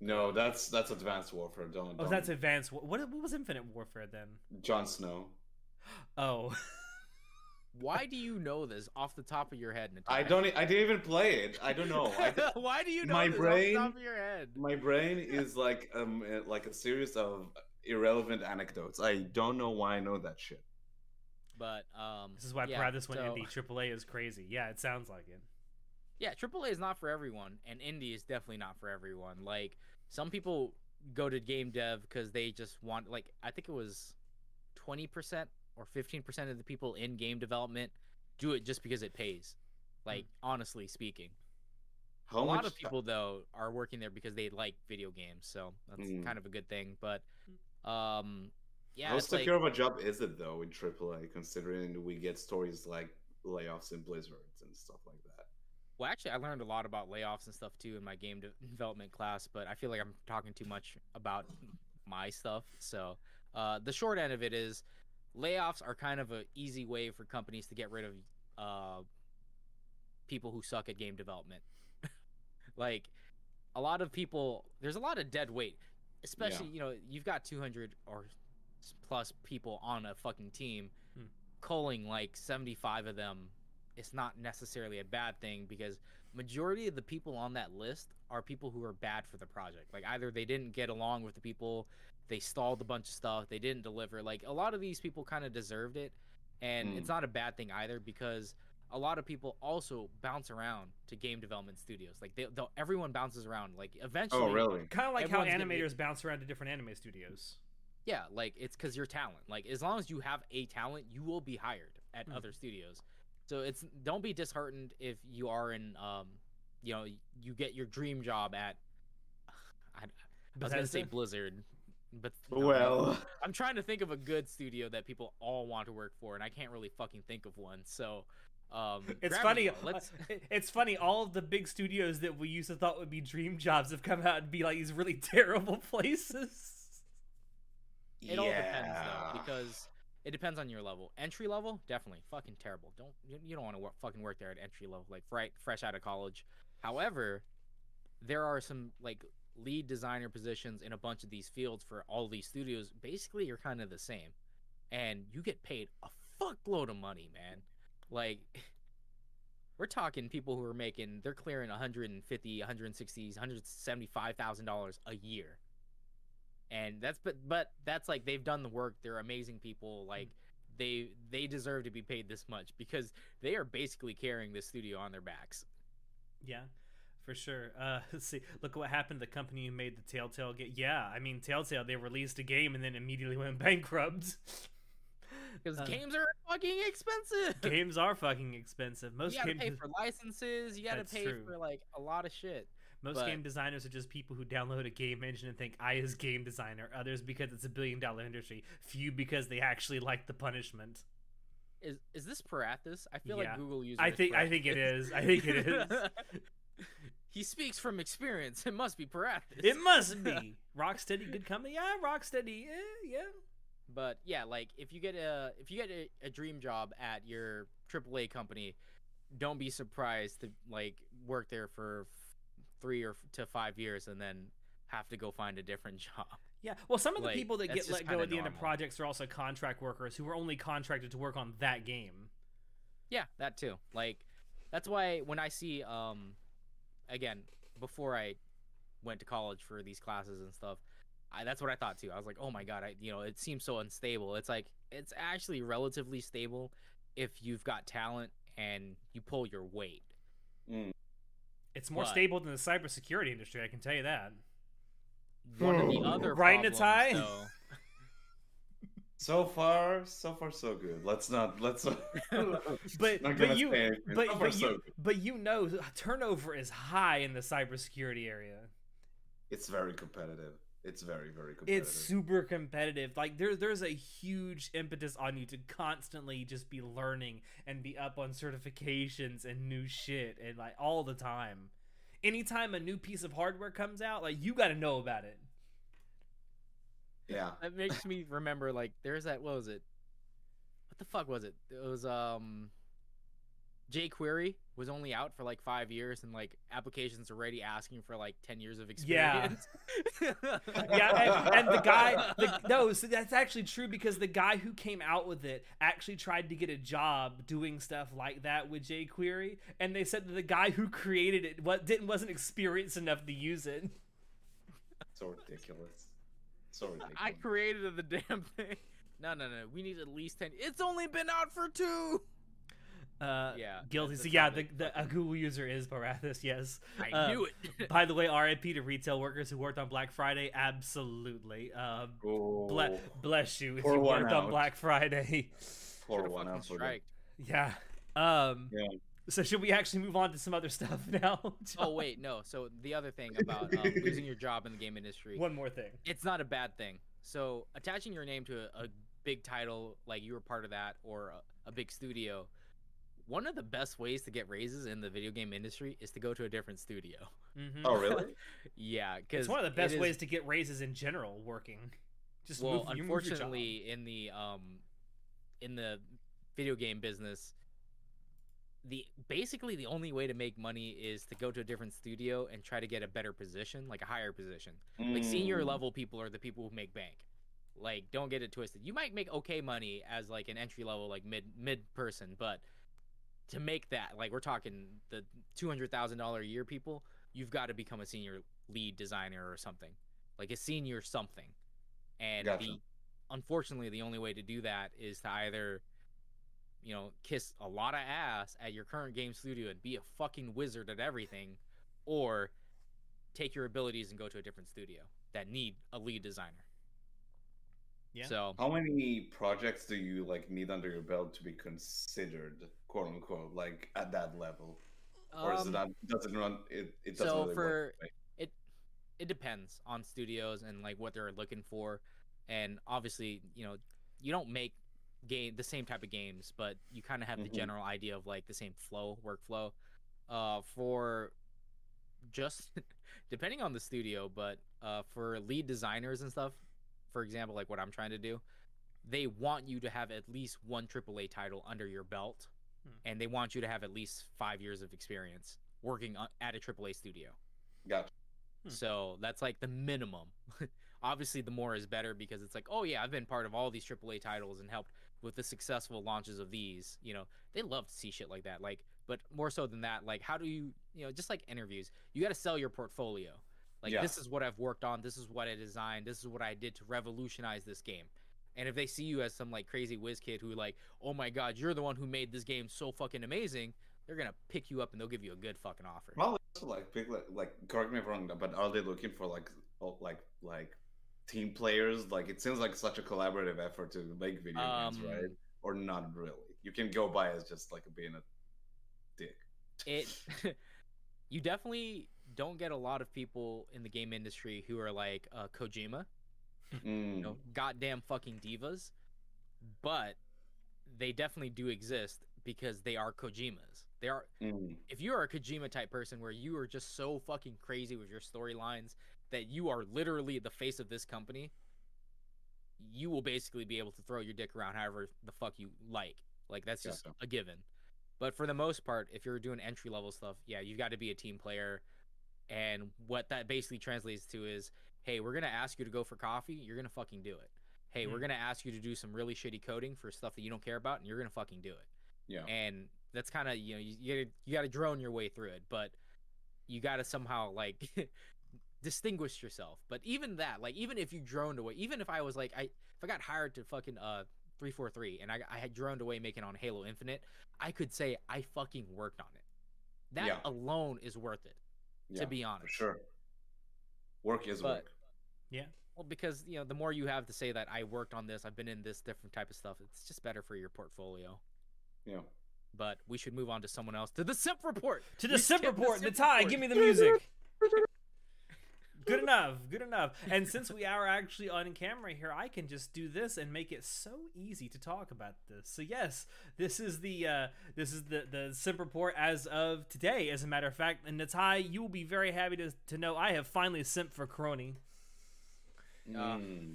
No, that's that's Advanced Warfare. Don't. Oh, don't. that's Advanced. Wa- What, what was Infinite Warfare then? Jon Snow. Oh. why do you know this off the top of your head, Natalia? I don't. I didn't even play it. I don't know. I, why do you know My this brain- off the top of your head? my brain is like um uh, like a series of irrelevant anecdotes. I don't know why I know that shit. But um, This is why yeah, Pride this went so- indie. AAA is crazy. Yeah, it sounds like it. Yeah, AAA is not for everyone, and indie is definitely not for everyone. Like some people go to game dev because they just want, like, I think it was twenty percent or fifteen percent of the people in game development do it just because it pays. Like honestly speaking, How a lot of ti- people though are working there because they like video games, so that's Mm. kind of a good thing. But um, yeah, How it's like, secure of a job is it though in AAA, considering we get stories like layoffs in Blizzards and stuff like that? Well, actually, I learned a lot about layoffs and stuff too in my game de- development class, but I feel like I'm talking too much about my stuff. So, uh, the short end of it is layoffs are kind of an easy way for companies to get rid of uh, people who suck at game development. like, a lot of people, there's a lot of dead weight, especially, you know, you've got 200 or plus people on a fucking team, Hmm. culling like 75 of them it's not necessarily a bad thing because majority of the people on that list are people who are bad for the project. Like either they didn't get along with the people, they stalled a bunch of stuff, they didn't deliver. Like a lot of these people kind of deserved it, and Mm. it's not a bad thing either because a lot of people also bounce around to game development studios. Like they, they'll, everyone bounces around. Like eventually, Oh, really? Kind of like how Everyone's gonna animators bounce around to different anime studios. Yeah, like it's because you're talent. Like as long as you have a talent, you will be hired at Hmm. other studios. So it's don't be disheartened if you are in, um, you know, you get your dream job at. I, I was gonna say Blizzard, but no. Well, I'm trying to think of a good studio that people all want to work for, and I can't really fucking think of one. So, um, It's funny. Let's. It's funny. All of the big studios that we used to thought would be dream jobs have come out and be like these really terrible places. It all depends though, because it depends on your level. Entry level, definitely fucking terrible. Don't you, you don't want to work, fucking work there at entry level, like right fresh out of college. However, there are some like lead designer positions in a bunch of these fields for all these studios. Basically, you're kind of the same, and you get paid a fuckload of money, man. Like. We're talking people who are making they're clearing 150, 160, 175 thousand dollars a year and that's but but that's like they've done the work they're amazing people like they they deserve to be paid this much because they are basically carrying this studio on their backs Yeah, for sure. Uh, let's see. Look what happened to the company who made the Telltale game. Yeah, I mean Telltale. They released a game and then immediately went bankrupt. because Uh, games are fucking expensive games are fucking expensive. Most you gotta games. pay for licenses you gotta That's pay true. for like a lot of shit Most But- game designers are just people who download a game engine and think I is game designer. Others because it's a billion dollar industry. Few because they actually like the punishment. Is is this Parathis? I feel Yeah. like Google uses. I think I think it is. I think it is. He speaks from experience. It must be Parathis. it must be Rocksteady. Good company. Yeah, Rocksteady. Yeah, yeah. But yeah, like if you get a if you get a, a dream job at your AAA company, don't be surprised to like work there for f- three or f- to five years and then have to go find a different job. Yeah. Well, some of the Like, people that get let go at the end of projects are also contract workers who are only contracted to work on that game. Yeah, that too. Like that's why when I see um again, before I went to college for these classes and stuff, I, that's what I thought too. I was like, "Oh my god, I you know, it seems so unstable." It's like it's actually relatively stable if you've got talent and you pull your weight. Mm. It's more But- stable than the cybersecurity industry. I can tell you that. One of the other Right, problems, Natai? though- So far, so far, so good. Let's not. Let's. But not but you but so but so you good. but you know turnover is high in the cybersecurity area. It's very competitive. It's very, very competitive. It's super competitive. Like there there's a huge impetus on you to constantly just be learning and be up on certifications and new shit and like all the time. Anytime a new piece of hardware comes out, like you got to know about it. Yeah. that makes me remember like there's that what was it? What the fuck was it? It was um jQuery was only out for like five years and like applications already asking for like ten years of Yeah. experience. yeah, and, and the guy, the, no, so that's actually true because the guy who came out with it actually tried to get a job doing stuff like that with jQuery, and they said that the guy who created it what didn't wasn't experienced enough to use it. So ridiculous. So ridiculous. I created the damn thing. No, no, no. We need at least ten. It's only been out for two. Uh, Yeah, guilty. So yeah, the, the a Google user is Barathis. Yes. I Uh, knew it. By the way, RIP to retail workers who worked on Black Friday. Absolutely. Uh, Oh, ble- bless you if you one worked on. Black Friday. pour one fucking out for yeah. Um. Yeah. So should we actually move on to some other stuff now? Oh wait, no. So the other thing about um, losing your job in the game industry, One more thing. it's not a bad thing. So attaching your name to a, a big title, like you were part of that, or a, a big studio, one of the best ways to get raises in the video game industry is to go to a different studio. Mm-hmm. Oh really? Yeah, because It's one of the best ways to get raises in general. Working. Just Well, move, you move your job. unfortunately, in the um, in the video game business, the basically the only way to make money is to go to a different studio and try to get a better position, like a higher position. Like senior Mm. level people are the people who make bank. Like don't get it twisted. You might make okay money as like an entry level like mid mid person, but to make that like we're talking the two hundred thousand dollar a year people, you've got to become a senior lead designer or something, like a senior something. And Gotcha. the unfortunately the only way to do that is to either you know kiss a lot of ass at your current game studio and be a fucking wizard at everything, or take your abilities and go to a different studio that need a lead designer. Yeah. So How many projects do you like need under your belt to be considered quote unquote like at that level? Or is it um, not doesn't run it, it doesn't so really for work. that way? it it depends on studios and like what they're looking for and obviously you know you don't make game the same type of games but you kind of have Mhm. the general idea of like the same flow workflow uh for just depending on the studio but uh for lead designers and stuff for example like what i'm trying to do they want you to have at least one aaa title under your belt Hmm. and they want you to have at least five years of experience working at a aaa studio Gotcha. Hmm. so that's like the minimum. Obviously, the more is better because it's like, oh yeah, I've been part of all these AAA titles and helped with the successful launches of these. You know, they love to see shit like that. Like, but more so than that, like, how do you, you know, just like interviews, you got to sell your portfolio. Like, Yeah. this is what I've worked on. This is what I designed. This is what I did to revolutionize this game. And if they see you as some like crazy whiz kid who like, oh my god, you're the one who made this game so fucking amazing, they're gonna pick you up and they'll give you a good fucking offer. Also like big like, like correct me if I'm wrong, but are they looking for like oh, like like team players? Like it seems like such a collaborative effort to make video games, right? Um, Or not really. You can go by as just like being a dick. it you definitely don't get a lot of people in the game industry who are like uh, Kojima, Mm. you know, goddamn fucking divas, but they definitely do exist because they are Kojimas. They are Mm. if you are a Kojima type person where you are just so fucking crazy with your storylines that you are literally the face of this company, you will basically be able to throw your dick around however the fuck you like. Like that's just Gotcha. a given. But for the most part, if you're doing entry level stuff, yeah, you've got to be a team player. And what that basically translates to is, hey, we're gonna ask you to go for coffee, you're gonna fucking do it. Hey, we're Mhm. gonna ask you to do some really shitty coding for stuff that you don't care about, and you're gonna fucking do it Yeah. and that's kind of you know you, you gotta you gotta drone your way through it but you gotta somehow like distinguish yourself but even that like even if you droned away even if i was like i if i got hired to fucking uh 343 and i, I had droned away making on halo infinite i could say i fucking worked on it that Yeah. alone is worth it yeah. to be For honest sure. Work is But- work. Yeah. Well because you know the more you have to say that i worked on this i've been in this different type of stuff it's just better for your portfolio Yeah. but we should move on to someone else to the simp report To the We Simp skipped the Report, Simp Natai, Report. give me the music. Good enough, good enough. And since we are actually on camera here, I can just do this and make it so easy to talk about this. So yes, this is the uh, this is the the simp report as of today. As a matter of fact, and Natai, you will be very happy to to know I have finally simped for Kronii. Uh, Mm.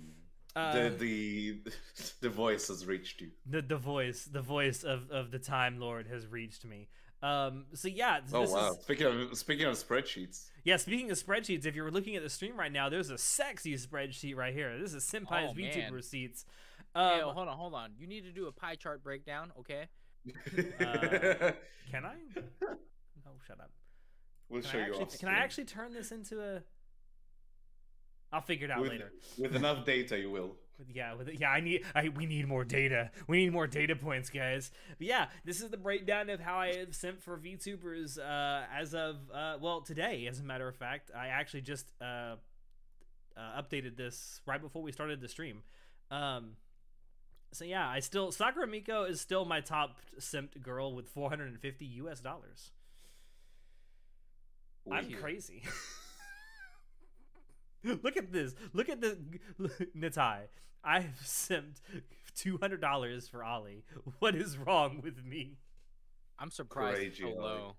Uh, the the the voice has reached you. the the voice the voice of of the Time Lord has reached me. Um. So yeah. Oh wow! Is, Speaking of speaking of spreadsheets, Yeah, speaking of spreadsheets, if you're looking at the stream right now, there's a sexy spreadsheet right here. This is Senpai's Oh, VTuber man. receipts. Hey, Um, oh, hold on, hold on. You need to do a pie chart breakdown, okay? Uh, can I? No, shut up. we'll Can show I, you actually, off can I actually turn this into a? I'll figure it out with, later. with enough data, you will. Yeah, with it, yeah, I need. I we need more data. We need more data points, guys. But yeah, this is the breakdown of how I have sent for VTubers uh, as of uh, well today. As a matter of fact, I actually just uh, uh, updated this right before we started the stream. Um, so yeah, I still Sakura Miko is still my top simped girl with 450 US dollars. I'm crazy. Look at this. Look at the Natai. I've simped two hundred dollars for Ollie. What is wrong with me? I'm surprised it's Crazy, Ollie. low.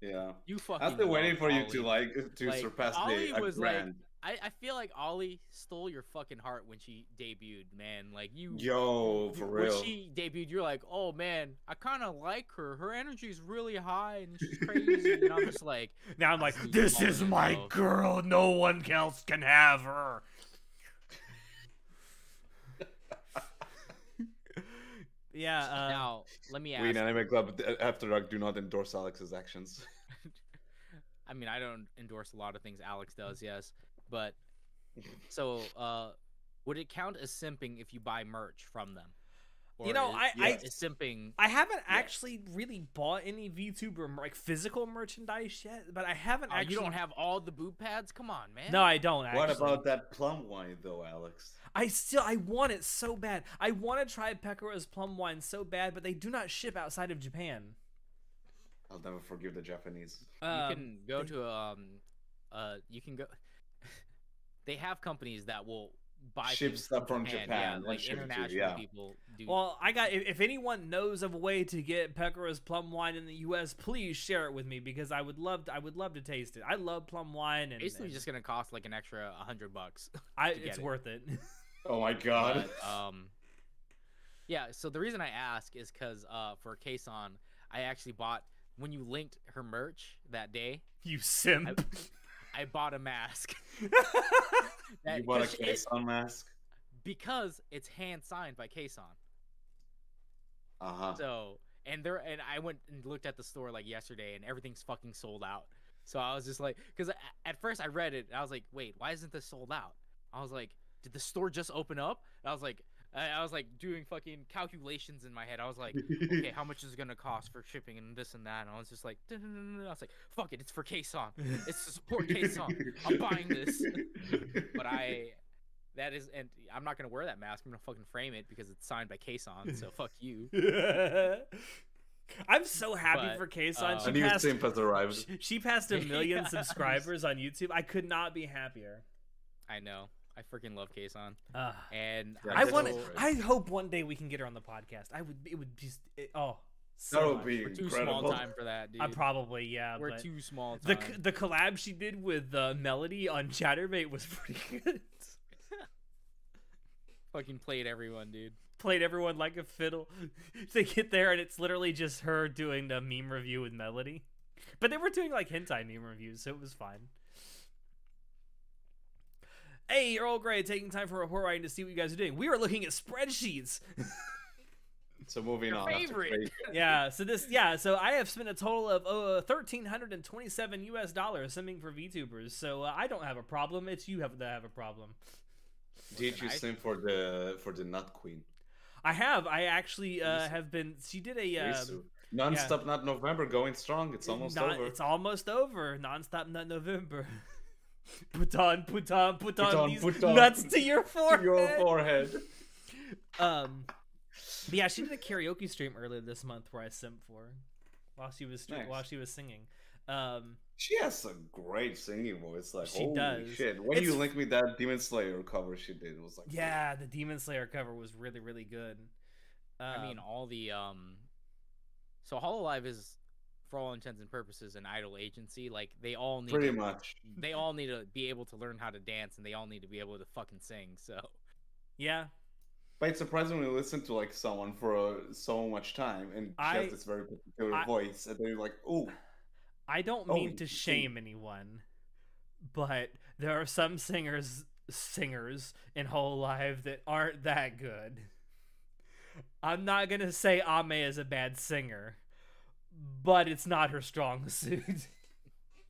Yeah. You fucking. I've been waiting love for you to like to Like, surpass Ollie the a was, like, grand. I, I feel like Ollie stole your fucking heart when she debuted, man. Like you. Yo, for when real. she debuted, you're like, oh man, I kind of like her. Her energy's really high and she's crazy. and I'm just like, Now I'm like, this is my love." girl. No one else can have her. yeah. Uh, now let me ask. We in Anime Club After Dark do not endorse Alex's actions. I mean, I don't endorse a lot of things Alex does, yes, but so uh, would it count as simping if you buy merch from them? You know, is- I- I- simping. I haven't actually really bought any VTuber mer- like physical merchandise yet, but I haven't Uh, actually. you don't have all the boob pads? Come on, man. No, I don't. Actually. What about that plum wine though, Alex? I still I want it so bad. I want to try Pekora's plum wine so bad, but they do not ship outside of Japan. I'll never forgive the Japanese. you Um, can go they- to um, uh, you can go. They have companies that will buy Ship stuff from Japan Yeah, like ship it to international yeah. people do. Well, I got. If, if anyone knows of a way to get Pekora's plum wine in the U.S., please share it with me because I would love. To, I would love to taste it. I love plum wine, and basically and just gonna cost like an extra hundred bucks. I, it's it. worth it. Oh my god. But, um, yeah. So the reason I ask is because uh, for Kson, I actually bought when you linked her merch that day. you simp. I bought a mask. That- you bought a Kson mask? because it's hand signed by Kson. Uh huh. So and there and I went and looked at the store like yesterday and everything's fucking sold out. So I was just like, because at first I read it and I was like, wait, why isn't this sold out? I was like, did the store just open up? And I was like, I I was like doing fucking calculations in my head. I was like, okay, how much is it gonna cost for shipping and this and that? And I was just like. I was like, fuck it, it's for Kson. It's to support Kson. I'm buying this. But I, that is, and I'm not gonna wear that mask. I'm gonna fucking frame it because it's signed by Kson. So fuck you. I'm so happy But, for Kson. uh, she A new passed. simp has arrived. She, she passed a million Yeah. subscribers on YouTube. I could not be happier. I know. I freaking love Kson. Uh, And Yeah, I want. I hope one day we can get her on the podcast. I would. It would just. It, oh, so That would much. be we're too incredible. small time for that, dude. I probably yeah. we're but too small the the collab she did with uh, Melody on Chaturbate was pretty good. fucking played everyone, dude. Played everyone like a fiddle. they get there and it's literally just her doing the meme review with Melody. But they were doing like hentai meme reviews, so it was fine. Hey, Earl Grey, taking time for report writing to see what you guys are doing. We are looking at spreadsheets. So moving Your on. favorite. yeah, so this yeah, so I have spent a total of uh, thirteen hundred and twenty-seven U.S. dollars simming for VTubers. So uh, I don't have a problem. It's you have that have a problem. Did you I- sim for the for the Nut Queen? I have. I actually uh, have been. She did a. Yes, Um, Non-stop Nut November going strong. It's almost not- over. It's almost over. Non-stop nut November. put on, put on, put on on, these put on. nuts to your forehead. Your forehead. Um, but yeah, she did a karaoke stream earlier this month where I simped for her while she was stre- Nice. while she was singing. Um, She has a great singing voice. Like, She holy does. shit. When It's- you linked me that Demon Slayer cover she did, it was like, yeah, the Demon Slayer cover was really, really good. Um, I mean, all the um. So Hololive is, for all intents and purposes, an idol agency. Like they all need pretty to, much. They all need to be able to learn how to dance, and they all need to be able to fucking sing. So yeah, But it's surprising when you listen to like someone for uh, so much time and she I- has this very particular I- voice, and then you're like, oh, I don't Oh, mean to you- shame anyone, but there are some singers singers in Hololive that aren't that good. I'm not gonna say Ame is a bad singer, but it's not her strong suit.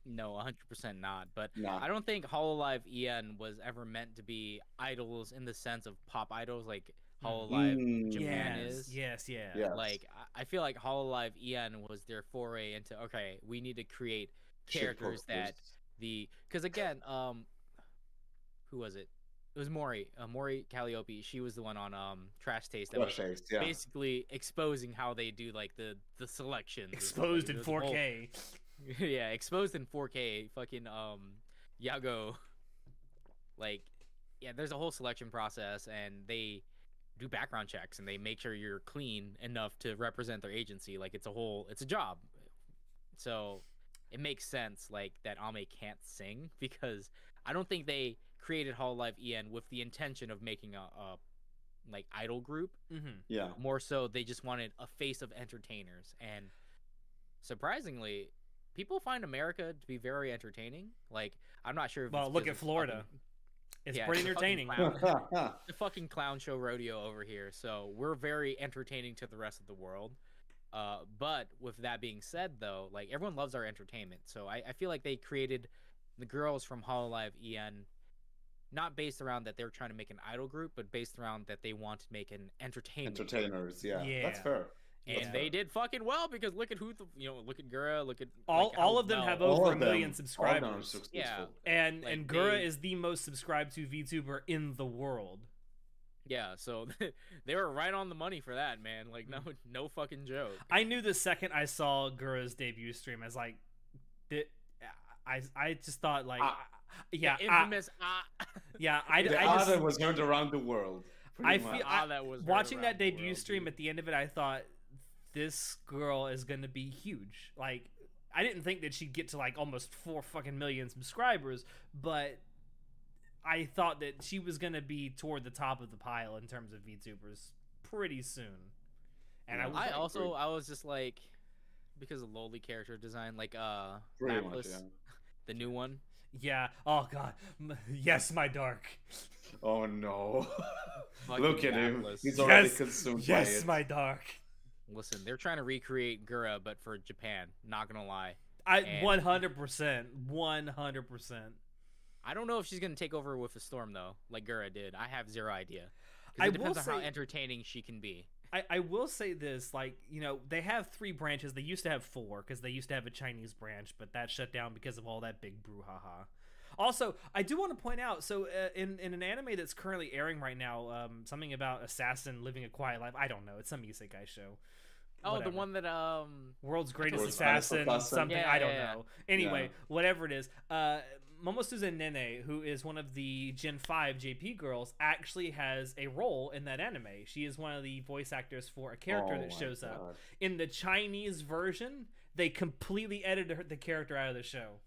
no, hundred percent not. But nah. I don't think Hololive EN was ever meant to be idols in the sense of pop idols like Hololive Mm, Japan yes, is. yes, yeah, Yeah. Yes. Like I- I feel like Hololive EN was their foray into okay, we need to create characters that the because again, um, who was it? It was Mori, uh, Mori Calliope. She was the one on um Trash Taste that was Flush yeah. basically exposing how they do like the the selections. and stuff. Exposed in There's a whole- 4K. yeah, exposed in 4K. Fucking um, Yagoo. Like, yeah, there's a whole selection process, and they do background checks, and they make sure you're clean enough to represent their agency. Like, it's a whole, it's a job. So, it makes sense, like that Ame can't sing because I don't think they created Hololive EN with the intention of making a, a like idol group Mm-hmm. yeah. more so they just wanted a face of entertainers and surprisingly people find america to be very entertaining like i'm not sure if Well, it's look 'cause at Florida. fucking- It's Yeah, pretty it's a fucking entertaining. the fucking clown show rodeo over here so we're very entertaining to the rest of the world uh, but with that being said though like everyone loves our entertainment so i, I feel like they created the girls from hololive en not based around that they're trying to make an idol group but based around that they want to make an entertainment group. Entertainers, yeah. That's Yeah. fair. and That's they did fucking well because look at who the, you know look at Gura look at all like, all of them well- have over of a million them- all of them are subscribers. Yeah. And Like, and Gura they- is the most subscribed to VTuber in the world. yeah so they were right on the money for that man like no no fucking joke I knew the second I saw Gura's debut stream, as like, I I just thought like, Ah. Yeah, The I- infamous ah, yeah, I, the I ah just that was heard around the world. I pretty feel- much. ah that was watching that debut world, stream dude. at the end of it, I thought this girl is gonna be huge. Like, I didn't think that she'd get to like almost four fucking million subscribers, but I thought that she was gonna be toward the top of the pile in terms of VTubers pretty soon. And I was I like, also I was just like because of lowly character design like uh Pretty Lapis, much, yeah. the new one yeah, oh god, yes, my dark, Oh no. Look at him. Lapis. He's already Yes, consumed yes, by it. my dark. listen they're trying to recreate Gura but for Japan not gonna lie I one hundred percent, one hundred percent. I don't know if she's gonna take over with a storm though, like Gura did. I have zero idea. 'Cause I it depends will on how entertaining she can be. I, I will say this, like you know, they have three branches. They used to have four because they used to have a Chinese branch, but that shut down because of all that big brouhaha. Also, I do want to point out, so uh, in in an anime that's currently airing right now, um, something about assassin living a quiet life. I don't know. It's some isekai show. Oh, whatever. the one that um. world's greatest World's assassin, Assassin. something Yeah, I don't yeah, yeah. know. Anyway, Yeah. whatever it is, uh, Momosuzu Nene, who is one of the Gen Five JP girls, actually has a role in that anime. She is one of the voice actors for a character Oh that my shows up in the Chinese version. They completely edited the character out of the show.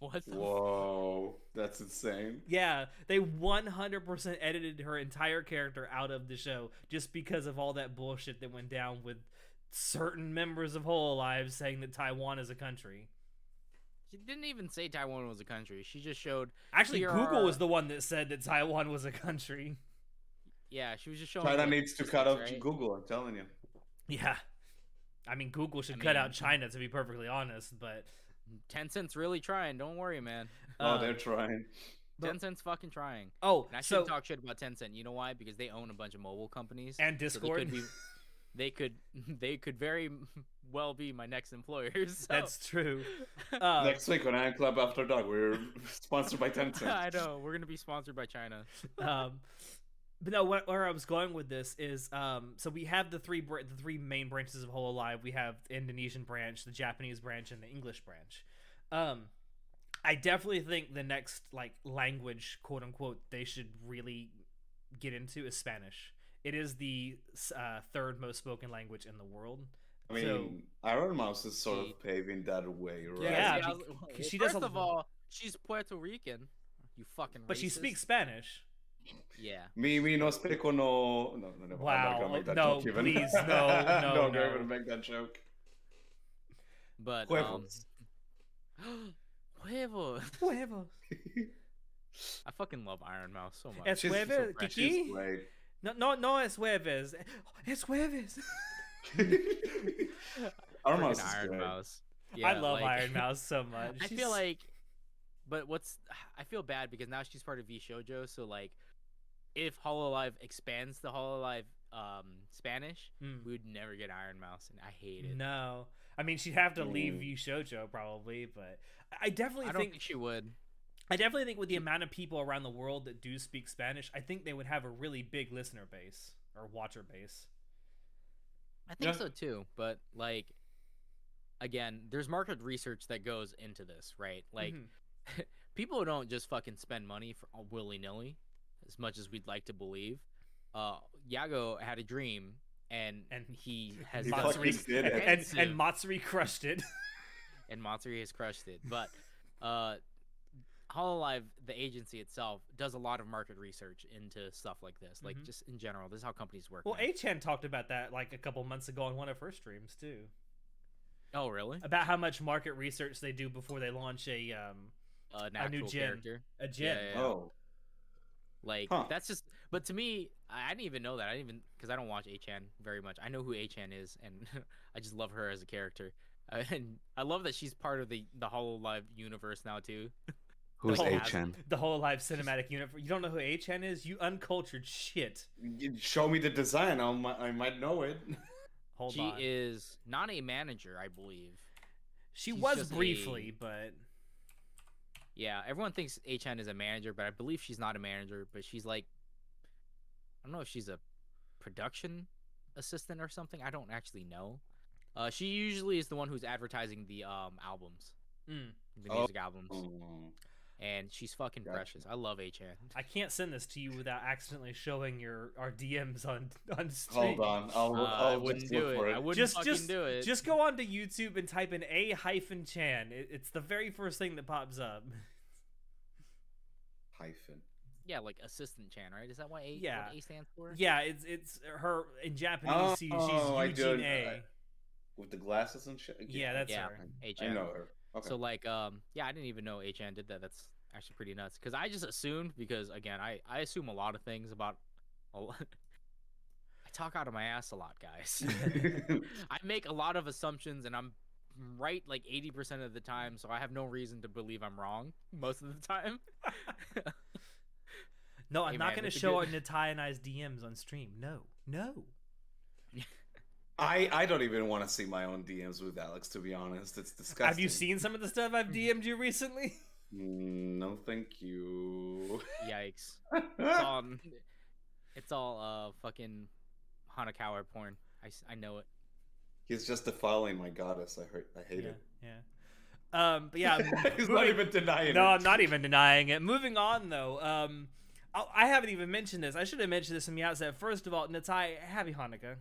What? The Whoa, that's insane. Yeah, they 100% edited her entire character out of the show just because of all that bullshit that went down with certain members of Hololive saying that Taiwan is a country. She didn't even say Taiwan was a country. She just showed. Actually, Here Google are- was the one that said that Taiwan was a country. Yeah, she was just showing. China needs to cut out right? Google. I'm telling you. Yeah. I mean, Google should I cut mean- out China to be perfectly honest, but Tencent's really trying. Don't worry, man. Oh, um, they're trying. But- Tencent's fucking trying. oh, And I so shouldn't talk shit about Tencent. You know why? Because they own a bunch of mobile companies. and Discord. could be. They could. They could very well be my next employers. so- That's true. Uh, Next week on Iron Club After Dark, we're sponsored by Tencent. I know we're gonna be sponsored by China. um, but no, what, where I was going with this is, um, so we have the three br- the three main branches of Whole Hololive. We have the Indonesian branch, the Japanese branch, and the English branch. Um, I definitely think the next like language, quote unquote, they should really get into is Spanish. It is the uh, third most spoken language in the world. I mean, So- Iron Mouse is sort She- of paving that way, right? Yeah, see, I because well, she does First a of all, she's Puerto Rican. You fucking. But she speaks Spanish. Yeah. Me, me no speak no. No, no, no. I'm Wow, not gonna make that no, joke even. please, no, no, no, no. I'm not gonna make that joke. But um, Huevos. Huevos. I fucking love Iron Mouse so much. Es She's jueves, so. Kiki? She's great. No, no, no es jueves. Es jueves. Iron Mouse is Iron great. Mouse. I love like- Iron Mouse so much. I She's- feel like, but what's I feel bad because now she's part of VShojo. So like, if Hololive expands the Hololive um, Spanish, Mm. we would never get Iron Mouse, and I hate it. No, I mean she'd have to leave Mm. VShojo probably, but I definitely I don't think, think she would. I definitely think with the amount of people around the world that do speak Spanish, I think they would have a really big listener base or watcher base. I think Yeah. so too, but like again, there's market research that goes into this, right? Like Mhm. people don't just fucking spend money for willy nilly, as much as we'd like to believe. Uh, Yagoo had a dream, and And he has He Matsuri, did and, it. and, extensive- and Matsuri crushed it. and Matsuri has crushed it. But uh, Hololive, the agency itself, does a lot of market research into stuff like this. Like Mhm. just in general, this is how companies work. well, man. Achan talked about that like a couple months ago on one of her streams too, oh really? about how much market research they do before they launch a um Uh, A new actual gen. character. a gen. Yeah, yeah. Oh, Like Huh. that's just. But to me, I, I didn't even know that. I didn't even because I don't watch Achan very much. I know who Achan is, and I just love her as a character. Uh, and I love that she's part of the the Hololive universe now too. who's whole- Achan? The whole live cinematic universe. You don't know who Achan is? You uncultured shit. You Show me the design. I might, I might know it. Hold she on. is not a manager, I believe. she she's was just a- briefly, but Yeah, everyone thinks Achan is a manager, but I believe she's not a manager. But she's like, I don't know if she's a production assistant or something. I don't actually know. Uh, she usually is the one who's advertising the um albums, mm, the Oh. music albums, Oh. And she's fucking Gotcha. precious. I love Achan. I can't send this to you without accidentally showing your our DMs on on stream. Hold on. I'll, Uh, I'll I wouldn't do it. it. I wouldn't Just fucking just do it. just go onto YouTube and type in a hyphen Chan. It, it's the very first thing that pops up. Hyphen. yeah, like assistant Chan, right? Is that what A? Yeah. what A stands for? Yeah, it's it's her in Japanese. Oh, she, I she's do- Eugene A. I- With the glasses and shit? yeah, that's yeah, her. Achan. I know her. Okay. So like, um, yeah, I didn't even know Achan did that. That's actually pretty nuts. Because I just assumed because again, I I assume a lot of things about. A lot. I talk out of my ass a lot, guys. I make a lot of assumptions, and I'm right like eighty percent of the time. So I have no reason to believe I'm wrong most of the time. No, I'm Hey, not going to show good- Natai and I's DMs on stream. No, no. I, I don't even want to see my own DMs with Alex, to be honest. It's disgusting. Have you seen some of the stuff I've DM'd you recently? Mm, No, thank you. Yikes! It's all, it's all uh fucking Hanakawa porn. I, I know it. He's just defiling my goddess. I hurt. I hate yeah, it. yeah. Um, but yeah, He's not even denying it. No, it. I'm not even denying it. Moving on though, um, I, I haven't even mentioned this. I should have mentioned this from the outset. First of all, Natai, happy Hanukkah.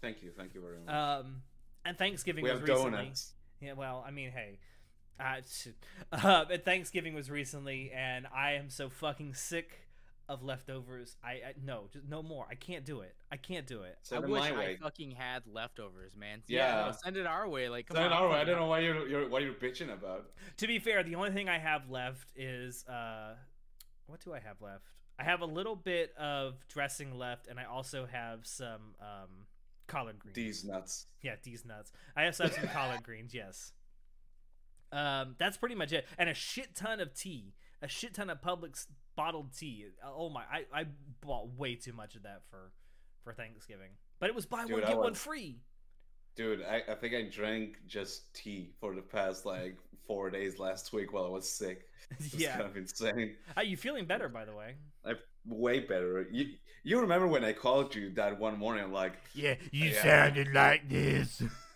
Thank you. Thank you very much. Um, and Thanksgiving we was have recently. donuts. Yeah, well, I mean, hey, uh, uh, but Thanksgiving was recently, and I am so fucking sick of leftovers. I, I no, just no more. I can't do it. I can't do it. I Send it wish my I way. fucking had leftovers, man. Yeah. no, send it our way. Like, come Send it on. our way. I don't know why you're, you're what you're bitching about. To be fair, the only thing I have left is uh, what do I have left? I have a little bit of dressing left, and I also have some um collard greens. These nuts. Yeah, these nuts. I also have some collard greens. Yes. Um, that's pretty much it, and a shit ton of tea, a shit ton of Publix bottled tea. Oh my, I, I bought way too much of that for for Thanksgiving, but it was buy Dude, one I get one free. Dude, I, I think I drank just tea for the past like four days last week while I was sick. It's yeah, kind of insane. are you feeling better by the way? I'm way better. You you remember when I called you that one morning? Like Yeah, you Yeah. sounded like this.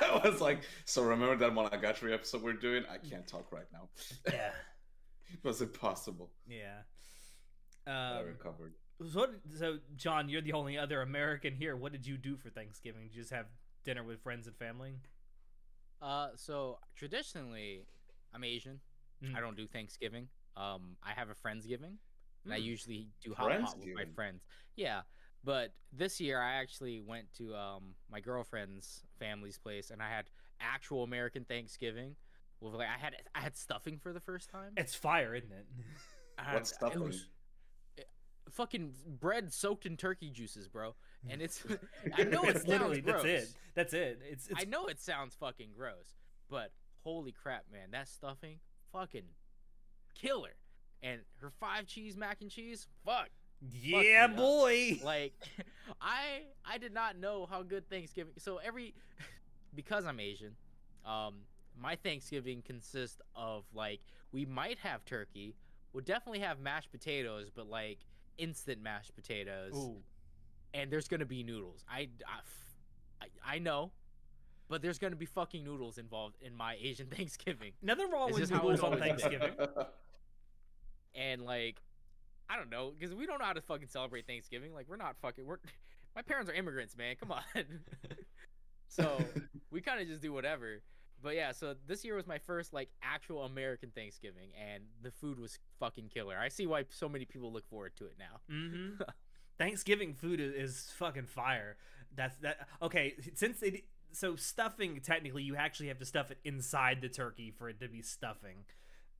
I was like, so remember that Monogatari episode we're doing? I can't talk right now. yeah, It was impossible. yeah. I Um, recovered. so, so John, you're the only other American here. What did you do for Thanksgiving? Did you just have dinner with friends and family? Uh, so traditionally, I'm Asian. Mm. I don't do Thanksgiving. Um, I have a Friendsgiving, and I Mm. usually do hot pot with my friends. Yeah, but this year I actually went to um my girlfriend's family's place, and I had actual American Thanksgiving. With like I had I had stuffing for the first time. It's fire, isn't it? I had- What's it stuffing? was- it- fucking bread soaked in turkey juices, bro. And it's I know it It's literally sounds that's it. That's it. It's, it's I know it sounds fucking gross, but holy crap, man, that stuffing, fucking killer. And her five cheese mac and cheese, fuck. Yeah, me up. boy. Like, I I did not know how good Thanksgiving. So every because I'm Asian, um, my Thanksgiving consists of like we might have turkey, we'll definitely have mashed potatoes, but like instant mashed potatoes Ooh. and there's gonna be noodles. I, I, I- I know, but there's gonna be fucking noodles involved in my Asian Thanksgiving. Nothing wrong It's with noodles on. Thanksgiving. And like, I don't know, because we don't know how to fucking celebrate Thanksgiving. Like, we're not fucking. We're my parents are immigrants, man. Come on. so we kind of just do whatever. But yeah, so this year was my first like actual American Thanksgiving, and the food was fucking killer. I see why so many people look forward to it now. hmm Thanksgiving food is, is fucking fire. That's that. Okay, since it so stuffing technically you actually have to stuff it inside the turkey for it to be stuffing.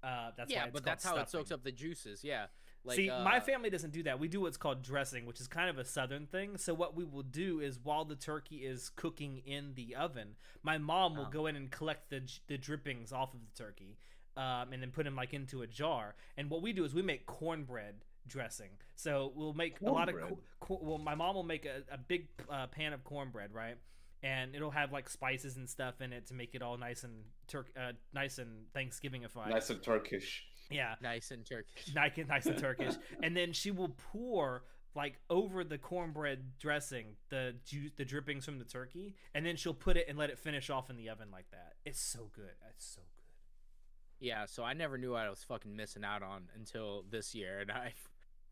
Uh, that's yeah, but that's how it soaks up the juices. Yeah. Like, See, uh, my family doesn't do that. We do what's called dressing, which is kind of a southern thing. So what we will do is while the turkey is cooking in the oven, my mom will Oh. go in and collect the the drippings off of the turkey, um, and then put them like into a jar. And what we do is we make cornbread dressing. So we'll make a lot of Cornbread? co- co- well, my mom will make a, a big uh, pan of cornbread, right? And it'll have like spices and stuff in it to make it all nice and turk, uh, nice and Thanksgivingified. nice and Turkish. Yeah, nice and Turkish. nice and nice and Turkish. and then she will pour like over the cornbread dressing the juice, the drippings from the turkey, and then she'll put it and let it finish off in the oven like that. It's so good. It's so good. Yeah, so I never knew what I was fucking missing out on until this year, and I,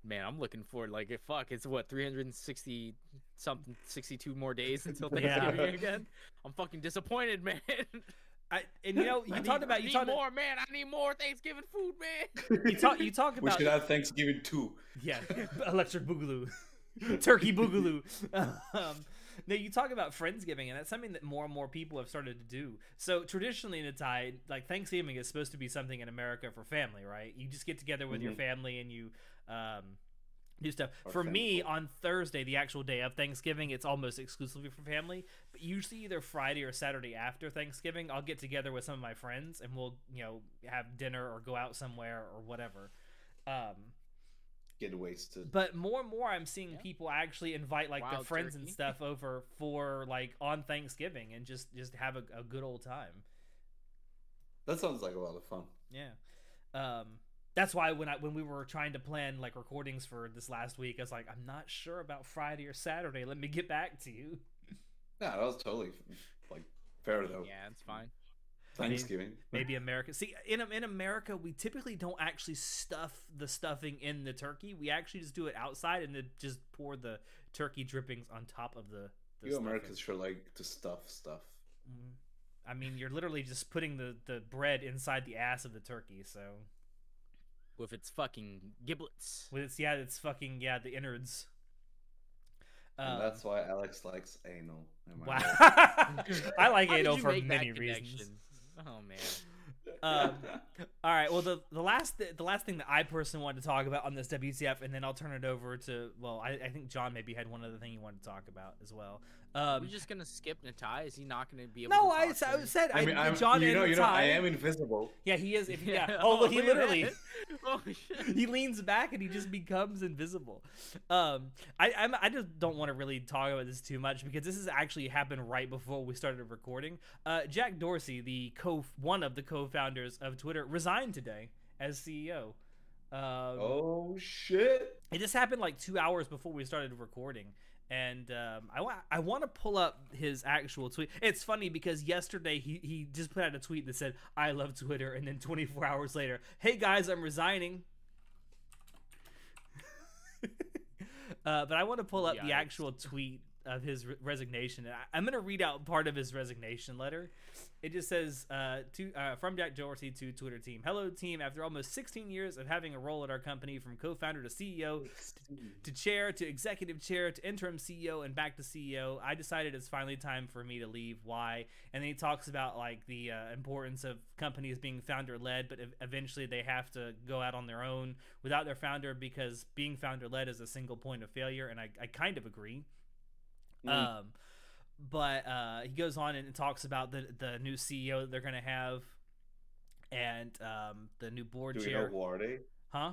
man, I'm looking forward. Like, fuck, it's what 360 something, 62 more days until Yeah. Thanksgiving again. I'm fucking disappointed, man. I and you know you I talked need- about you need talked more, man. I need more Thanksgiving food, man. you talk you talk about. We should have Thanksgiving too. yeah electric boogaloo, turkey boogaloo. um, no, you talk about friendsgiving, and that's something that more and more people have started to do. So traditionally in a Thai, like Thanksgiving is supposed to be something in America for family, right? You just get together with your Mhm. family and you um, do stuff. Or for me, on Thursday, the actual day of Thanksgiving, it's almost exclusively for family. But usually, either Friday or Saturday after Thanksgiving, I'll get together with some of my friends and we'll, you know, have dinner or go out somewhere or whatever. Um, Get wasted. but more and more, I'm seeing Yeah. people actually invite like their Wild friends and stuff over for like on Thanksgiving and just just have a, a good old time. That sounds like a lot of fun. Yeah. Um, that's why when I when we were trying to plan like recordings for this last week, I was like, I'm not sure about Friday or Saturday. Let me get back to you. Yeah, that was totally like fair though. Yeah, it's fine. Thanksgiving. Maybe America. See, in in America, we typically don't actually stuff the stuffing in the turkey. We actually just do it outside and then just pour the turkey drippings on top of the. the you stuffing. Americans sure like to stuff stuff. Mhm. I mean, you're literally just putting the the bread inside the ass of the turkey. So With its fucking giblets. with its yeah, it's fucking yeah, the innards. And Um, that's why Alex likes anal. Am I Wow. I like How did anal you for many reasons. Oh man. Um, all right. Well, the the last the last thing that I personally wanted to talk about on this WCF, and then I'll turn it over to well, I, I think John maybe had one other thing he wanted to talk about as well. Are Um, we just gonna skip Natai? Is he not gonna be able? no, to I, talk s- I said I mean, I, I'm, John you know, and you know, I am invisible. Yeah, he is. If yeah. Oh, look, he literally. oh shit. he leans back and he just becomes invisible. Um, I I'm, I just don't want to really talk about this too much because this has actually happened right before we started recording. Uh, Jack Dorsey, the co one of the co-founders of Twitter, resigned today as CEO. Um, Oh shit! It just happened like two hours before we started recording. And um, I, wa- I want to pull up his actual tweet. It's funny because yesterday he, he just put out a tweet that said, I love Twitter. And then 24 hours later, hey guys, I'm resigning. uh, but I want to pull up the actual tweet of his re- resignation. And I, I'm going to read out part of his resignation letter. It just says uh, to uh, from Jack Dorsey to Twitter team. Hello team. After almost 16 years of having a role at our company, from co-founder to CEO to chair to executive chair to interim CEO and back to CEO, I decided it's finally time for me to leave. Why? And then he talks about like the uh, importance of companies being founder led, but ev- eventually they have to go out on their own without their founder because being founder led is a single point of failure. And I, I kind of agree. Mm. Um, but uh, he goes on and talks about the the new CEO that they're gonna have, and um, the new board Do we know who are they? Huh?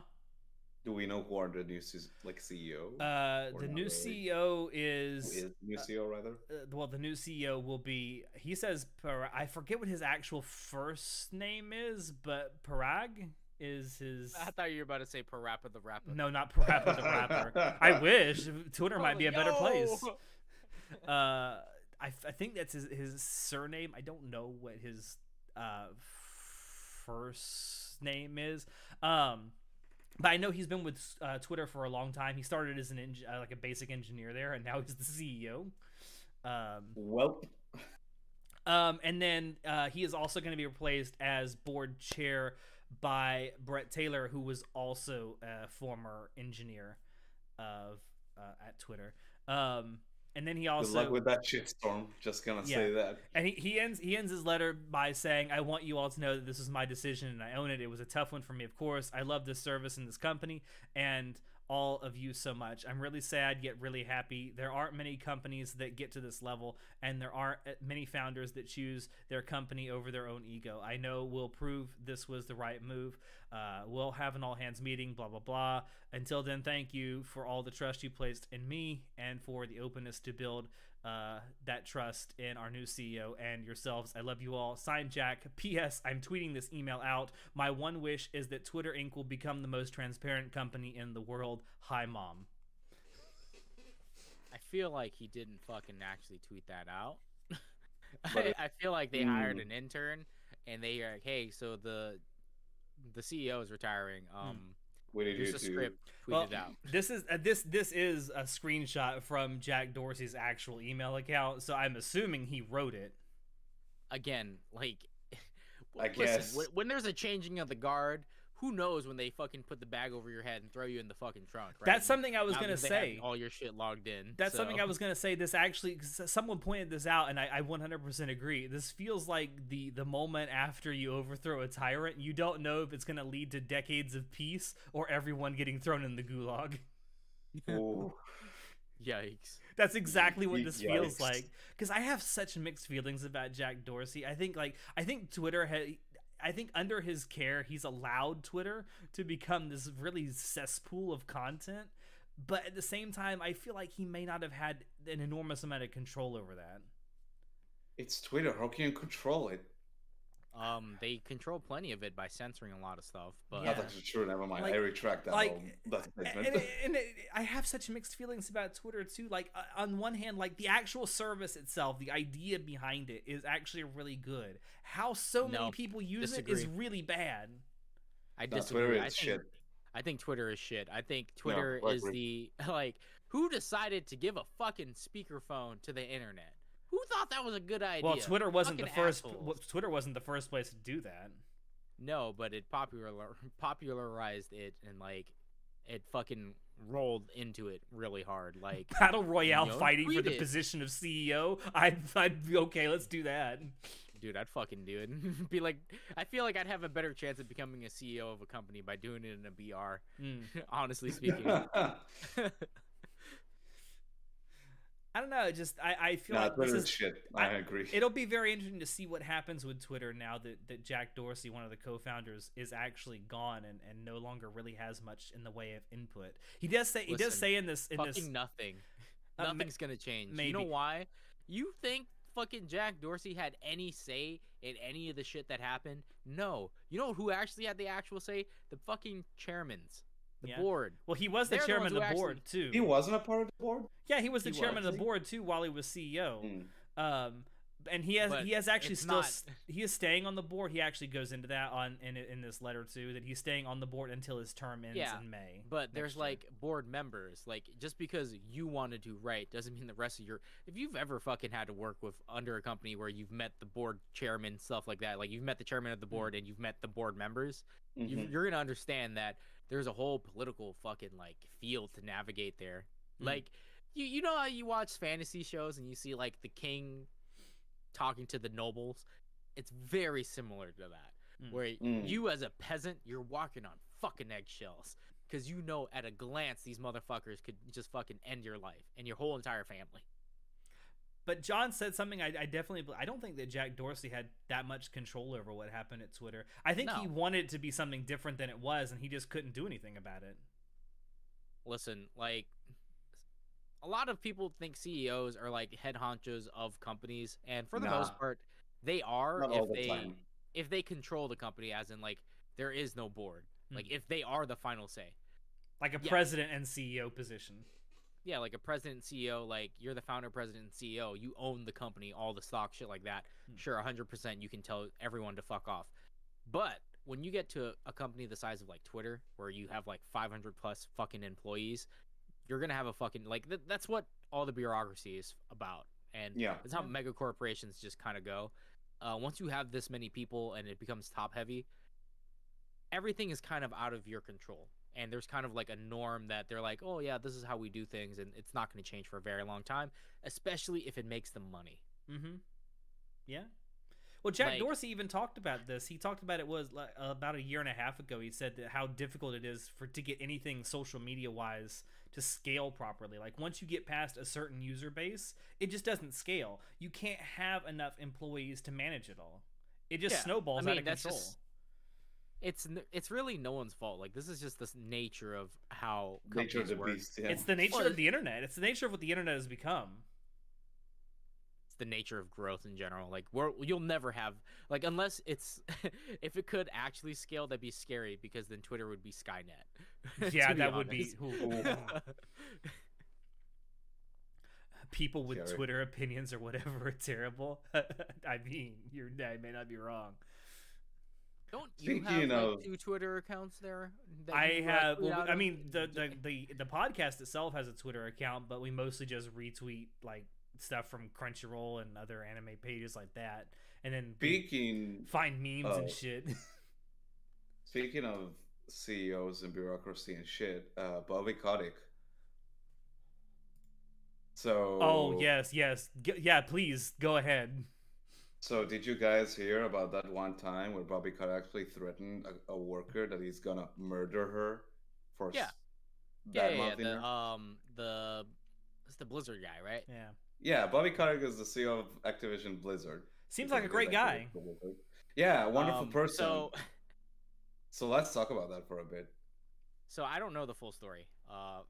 Do we know who are the new like CEO? Uh, the new really. CEO who is, is the new CEO rather? uh, well, the new CEO will be. He says I forget what his actual first name is, but Parag is his. I thought you were about to say Parappa the Rapper. No, not Parappa the rapper. I wish Twitter might be a better place. Uh, I, I think that's his, his surname. I don't know what his uh, first name is. Um, but I know he's been with uh, Twitter for a long time. He started as an eng- uh, like a basic engineer there, and now he's the CEO. Um, Well, um, and then uh, he is also going to be replaced as board chair by Bret Taylor, who was also a former engineer of uh, at Twitter. Um, and then he good also luck with that shitstorm. Just gonna say that. and he, he ends he ends his letter by saying, "I want you all to know that this was my decision and I own it. It was a tough one for me, of course. I love this service and this company and all of you so much. I'm really sad yet really happy. There aren't many companies that get to this level, and there aren't many founders that choose their company over their own ego. I know we'll prove this was the right move. Uh, we'll have an all hands meeting. Blah blah blah. Until then, thank you for all the trust you placed in me and for the openness to build." Uh, that trust in our new CEO and yourselves. I love you all. Signed, Jack. P.S. I'm tweeting this email out. My one wish is that Twitter Inc. will become the most transparent company in the world. Hi, Mom. I feel like he didn't fucking actually tweet that out. But I, I feel like they hired Mm. an intern and they are like, hey, so the the CEO is retiring. Um, What did here's you a do? script. Tweet Well, it out. This is uh, this this is a screenshot from Jack Dorsey's actual email account, so I'm assuming he wrote it. Again, like, I listen, guess. when, when there's a changing of the guard, who knows when they fucking put the bag over your head and throw you in the fucking trunk? Right? That's something I was Now gonna that they have say. All your shit logged in. That's something I was gonna say. This actually, someone pointed this out, and I, I 100% agree. This feels like the the moment after you overthrow a tyrant. You don't know if it's gonna lead to decades of peace or everyone getting thrown in the gulag. Ooh. Yikes. That's exactly what Ye- this feels like. Because I have such mixed feelings about Jack Dorsey. I think like I think Twitter had. I think under his care, he's allowed Twitter to become this really cesspool of content. But at the same time, I feel like he may not have had an enormous amount of control over that. It's Twitter. How can you control it? Um, they control plenty of it by censoring a lot of stuff, but Yeah. That's actually true. Never mind. Like- I retract that. like, whole, that statement. and, and it, I have such mixed feelings about Twitter too. Like uh, on one hand, like the actual service itself, the idea behind it is actually really good. How so many people use it is really bad. I No, disagree. Twitter I think, shit. I think Twitter is shit. I think Twitter I is the like who decided to give a fucking speakerphone to the internet? Who thought that was a good idea? Well, Twitter wasn't the first. assholes. Twitter wasn't the first place to do that. No, but it popular popularized it and like it fucking rolled into it really hard. Like Battle Royale Yo, fighting for the it. position of CEO. I'd, I'd be okay. Let's do that. dude, I'd fucking do it. Be like I feel like I'd have a better chance of becoming a CEO of a company by doing it in a BR, Mm. honestly speaking. I don't know. Just I, I feel nah, like this Twitter is is shit. I, I- agree. It'll be very interesting to see what happens with Twitter now that, that Jack Dorsey, one of the co-founders, is actually gone and, and no longer really has much in the way of input. He does say he does say in this in fucking this nothing. Uh, Nothing's gonna change. You know why? You think fucking Jack Dorsey had any say in any of the shit that happened? No. You know who actually had the actual say? The fucking chairmans, the Yeah. board. well, he was the They're chairman ones of the who board too. he wasn't a part of the board. yeah, he was the He chairman was. of the board too while he was CEO. Mm. Um, and he has But he has actually still not- he is staying on the board. He actually goes into that on in in this letter too that he's staying on the board until his term ends Yeah, in May. But there's year. like board members. Like just because you wanted to write doesn't mean the rest of your. If you've ever fucking had to work with under a company where you've met the board chairman stuff like that, like you've met the chairman of the Hmm. board and you've met the board members, you, Mhm. you're gonna understand that there's a whole political fucking like field to navigate there. Mm. Like you you know how you watch fantasy shows and you see like the king talking to the nobles. It's very similar to that, Mm. where Mm. you as a peasant you're walking on fucking eggshells because you know at a glance these motherfuckers could just fucking end your life and your whole entire family. But John said something I, I definitely I don't think that Jack Dorsey had that much control over what happened at Twitter. I think he wanted it to be something different than it was, and he just couldn't do anything about it. listen, like a lot of people think CEOs are like head honchos of companies, and for the most part, they are Not if the they time. if they control the company, as in like there is no board, like Mhm. if they are the final say. Like a Yeah. president and CEO position. Yeah, like a president, CEO, like you're the founder, president, and CEO. You own the company, all the stock, shit like that. Hmm. Sure, 100%. You can tell everyone to fuck off. But when you get to a company the size of like Twitter, where you have like 500 plus fucking employees, you're gonna have a fucking like th- that's what all the bureaucracy is about, and Yeah. that's how Yeah. mega corporations just kind of go. Uh, once you have this many people and it becomes top heavy, everything is kind of out of your control. And there's kind of like a norm that they're like, oh yeah, this is how we do things, and it's not going to change for a very long time, especially if it makes them money. Mm-hmm. Yeah. Well, Jack Like- Dorsey even talked about this. He talked about it was like, about a year and a half ago. He said that how difficult it is for to get anything social media wise to scale properly. Like once you get past a certain user base, it just doesn't scale. You can't have enough employees to manage it all. It just Yeah, snowballs I mean, out of control. just- It's it's really no one's fault. Like this is just the nature of how Nature of companies the work. beast. Yeah. It's the nature Well, of the internet. It's the nature of what the internet has become. It's the nature of growth in general. Like we're, you'll never have like unless it's if it could actually scale, that'd be scary because then Twitter would be Skynet. to Yeah, that would be. people with Scary. Twitter opinions or whatever are terrible. I mean, you're I may not be wrong. Don't you Speaking have of- like two Twitter accounts there? I have. Well, I mean, the, the the the podcast itself has a Twitter account, but we mostly just retweet like stuff from Crunchyroll and other anime pages like that, and then we Speaking find memes and Oh. shit. speaking of CEOs and bureaucracy and shit, uh, Bobby Kotick. So oh yes, yes, G- yeah. Please go ahead. So did you guys hear about that one time where Bobby Kotick actually threatened a, a worker that he's gonna murder her for Yeah. s- yeah, yeah, yeah, the um the it's the Blizzard guy, right? Yeah, Yeah, Bobby Kotick is the CEO of Activision Blizzard. seems like a great guy. Blizzard. Yeah, wonderful Um, person. So So let's talk about that for a bit. So I don't know the full story uh,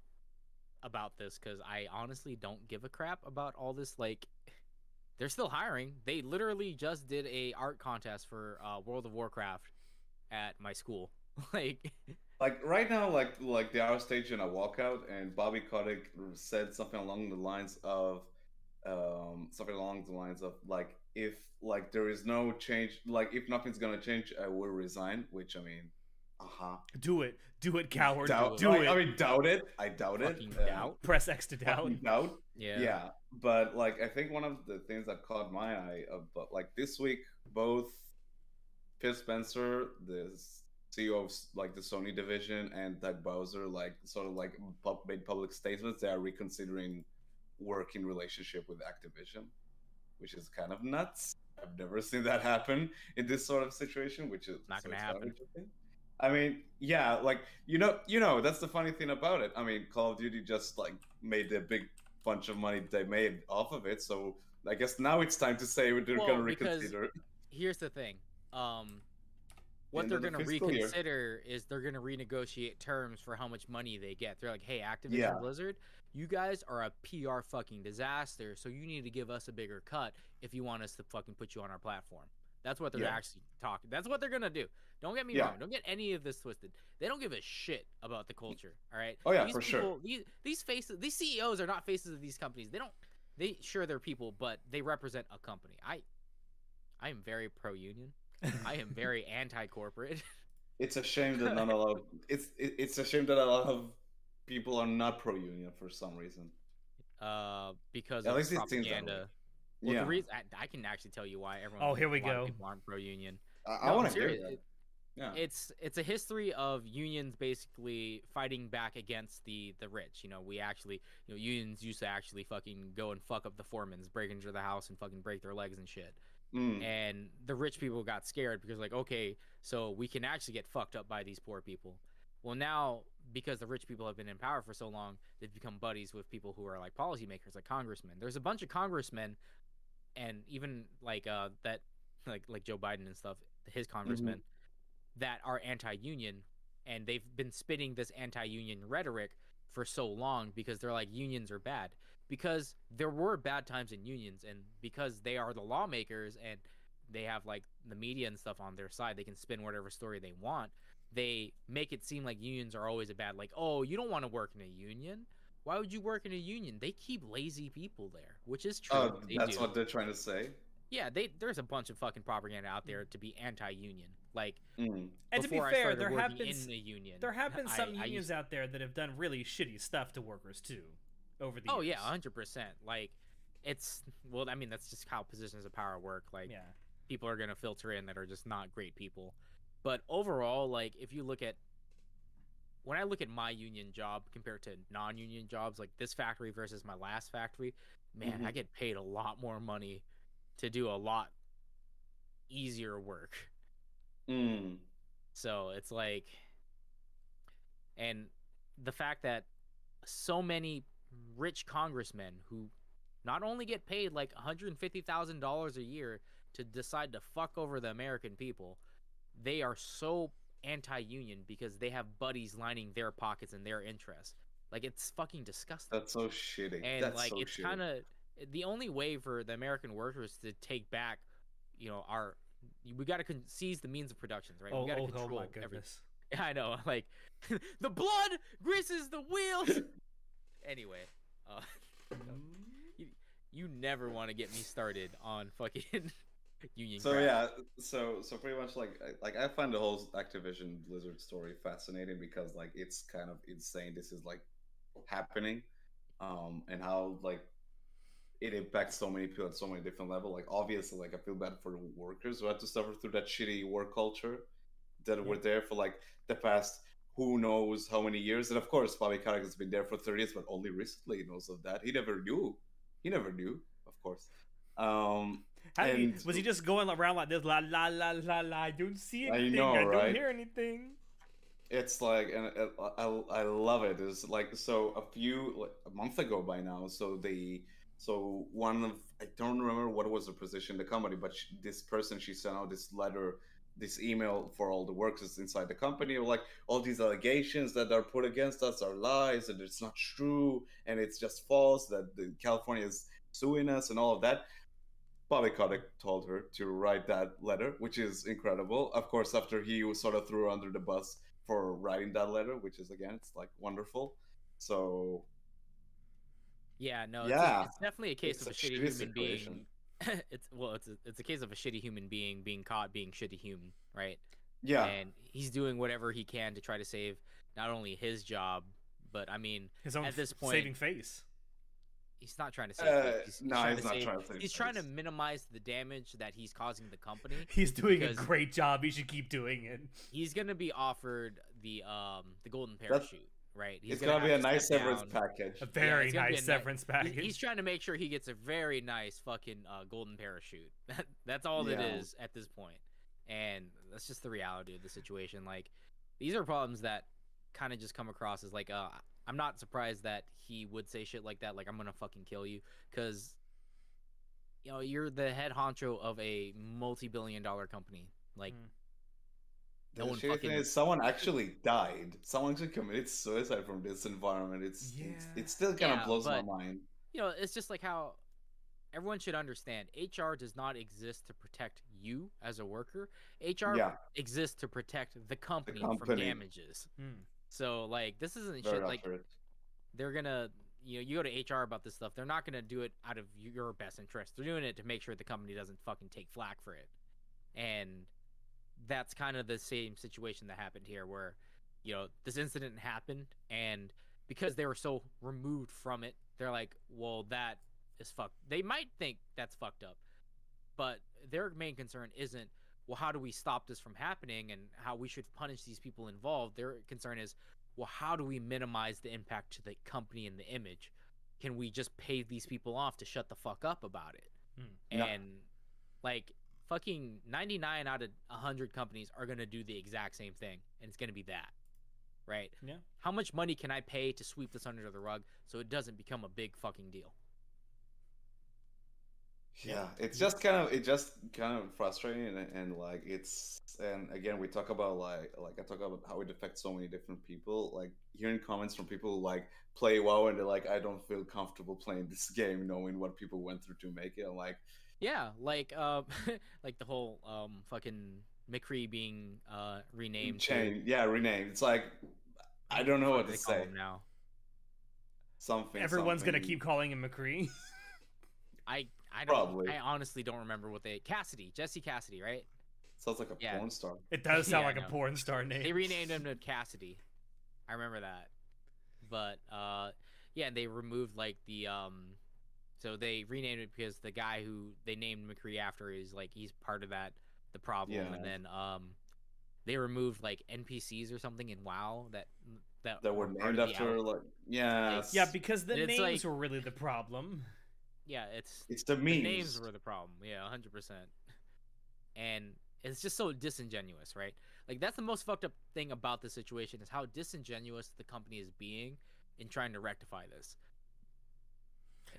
about this because I honestly don't give a crap about all this like they're still hiring. They literally just did a art contest for uh, World of Warcraft at my school. like, Like right now, like like they are staging a walkout, and Bobby Kotick said something along the lines of, um, something along the lines of like if like there is no change, like if nothing's gonna change, I will resign. Which I mean, uh huh. Do it. Do it, coward. Doubt. Do I, it. I mean, doubt it. I doubt it. Fucking Uh, doubt. Press X to doubt. doubt. yeah, Yeah. but like I think one of the things that caught my eye, but like this week, both Phil Spencer, the CEO of like the Sony division, and Doug Bowser, like sort of like pub- made public statements they are reconsidering working relationship with Activision, which is kind of nuts. I've never seen that happen in this sort of situation, which is Not gonna it's kind happen. I mean, yeah, like you know, you know, that's the funny thing about it. I mean, Call of Duty just like made a big bunch of money they made off of it, so I guess now it's time to say they're Well, gonna because- reconsider. Here's the thing. Um, what they're gonna fiscal year. reconsider is they're gonna renegotiate terms for how much money they get. They're like, hey, Activision Yeah. Blizzard, you guys are a PR fucking disaster, so you need to give us a bigger cut if you want us to fucking put you on our platform. That's what they're Yeah. actually talking. That's what they're gonna do. Don't get me Yeah. wrong. Don't get any of this twisted. They don't give a shit about the culture. All right. Oh, yeah, these for sure. people, These these faces, these CEOs are not faces of these companies. They don't. They sure they're people, but they represent a company. I, I am very pro union. I am very anti corporate. It's a shame that not a lot. Of, it's it, it's a shame that a lot of people are not pro union for some reason. Uh, because At of least it seems that way. Propaganda. Well, yeah, the reason I, I can actually tell you why everyone. Oh, here we a lot of go. People aren't pro union. I, I No, want I'm to hear that. It- Yeah, it's it's a history of unions basically fighting back against the the rich. You know, we actually you know unions used to actually fucking go and fuck up the foremans, break into the house and fucking break their legs and shit. Mm. And the rich people got scared because like, okay, so we can actually get fucked up by these poor people. Well, now because the rich people have been in power for so long, they've become buddies with people who are like policymakers, like congressmen. There's a bunch of congressmen, and even like uh that, like like Joe Biden and stuff, his congressmen that are anti-union, and they've been spitting this anti-union rhetoric for so long because they're like unions are bad. Because there were bad times in unions and because they are the lawmakers and they have like the media and stuff on their side they can spin whatever story they want they make it seem like unions are always a bad like oh you don't want to work in a union why would you work in a union they keep lazy people there which is true Oh, they that's do. what they're trying to say. yeah they there's a bunch of fucking propaganda out there to be anti-union like Mm. And to be fair, there have been in the union there have been some I- I unions out there that have done really shitty stuff to workers too over the oh years. yeah 100% like it's well i mean that's just how positions of power work like yeah. people are going to filter in that are just not great people. But overall, like if you look at when I look at my union job compared to non-union jobs, like this factory versus my last factory, man, I Mhm. get paid a lot more money to do a lot easier work. Mm. So it's like, and the fact that so many rich congressmen who not only get paid like $150,000 a year to decide to fuck over the American people, they are so anti union because they have buddies lining their pockets and their interests. Like, it's fucking disgusting. That's so shitty. and that's like, so it's kind of the only way for the American workers to take back, you know, our. We got to con- seize the means of productions, right? Oh, we got to oh, oh control my everything. goodness. I know, like the blood greases the wheels. anyway, uh, you, you never want to get me started on fucking union. So crap. yeah, so so pretty much like like I find the whole Activision Blizzard story fascinating because like it's kind of insane. This is like happening, um, and how like it impacts so many people at so many different levels. Like obviously, like I feel bad for the workers who had to suffer through that shitty work culture that were there for like the past who knows how many years. And of course, Bobby Kotick has been there for 30 years, but only recently he knows of that. He never knew. He never knew, of course. Um, you- And- was he just going around like this? La la la la la. I don't see I anything. know, I don't right? hear anything. it's like and it, I, I love it it's like so a few like a month ago by now so they so one of i don't remember what was the position in the company but she, this person she sent out this letter this email for all the workers inside the company like all these allegations that are put against us are lies and it's not true and it's just false that the california is suing us and all of that Bobby Kotick told her to write that letter, which is incredible. Of course, after he was sort of threw her under the bus for writing that letter, which is again, it's like wonderful. So Yeah, no, it's, Yeah, a, it's definitely a case it's of a, a shitty shitty human being. it's well, it's a, it's a case of a shitty human being being caught being shitty human, right? yeah, And he's doing whatever he can to try to save not only his job, but I mean, His own At this point- saving face. He's not trying to save. Uh. He's, he's no, trying he's to not save- trying to save He's trying to minimize the damage that he's causing the company. He's doing a great job. He should keep doing it. He's gonna be offered the um the golden That's- parachute, right? He's it's gonna, be a nice severance down. package. A very it's nice a severance He- package. He's trying to make sure he gets a very nice fucking uh, golden parachute. That's all it Yeah. is at this point, and that's just the reality of the situation. Like, these are problems that kind of just come across as like, uh, I'm not surprised that he would say shit like that. Like, I'm gonna fucking kill you, because you know you're the head honcho of a multi-billion-dollar company. Like, Mm. no the one shitty fucking- thing is, someone actually died. Someone actually committed suicide from this environment. It's it's, Yeah. it still kind of Yeah, blows but- my mind. you know, it's just like how everyone should understand HR does not exist to protect you as a worker. HR Yeah, exists to protect the company, from company. damages. Hmm. So like this isn't very shit like they're gonna you know, you go to HR about this stuff, they're not gonna do it out of your best interest. They're doing it to make sure the company doesn't fucking take flack for it. And that's kind of the same situation that happened here where, you know, this incident happened and because they were so removed from it, they're like, well, that is fucked. They might think that's fucked up, but their main concern isn't, well, how do we stop this from happening and how we should punish these people involved? Their concern is, well, how do we minimize the impact to the company and the image? Can we just pay these people off to shut the fuck up about it? Hmm. Yeah. And like fucking 99 out of 100 companies are going to do the exact same thing and it's going to be that. Right? Yeah. How much money can I pay to sweep this under the rug so it doesn't become a big fucking deal? Yeah, it's just kind of it just kind of frustrating and, and like it's and again we talk about like like I talk about how it affects so many different people. Like hearing comments from people who like play WoW and they're like, I don't feel comfortable playing this game, knowing what people went through to make it. I'm like, Yeah, like uh like the whole um fucking McCree being uh renamed to- chain, yeah, renamed. It's like I don't know what they to say. now. Something. Everyone's gonna keep calling him McCree. I I don't Probably. I honestly don't remember what they Cassidy, Jesse Cassidy, right? Sounds like a Yeah. porn star. It does sound Yeah, like a porn star name. They renamed him to Cassidy. I remember that. But uh yeah, they removed like the um so they renamed it because the guy who they named McCree after is like he's part of that the problem Yeah. and then um they removed like NPCs or something in WoW that that, That were named after like yeah, yeah, because the names like- were really the problem. Yeah, it's it's the the memes. names were the problem. Yeah, hundred percent. And it's just so disingenuous, right? Like that's the most fucked up thing about the situation is how disingenuous the company is being in trying to rectify this.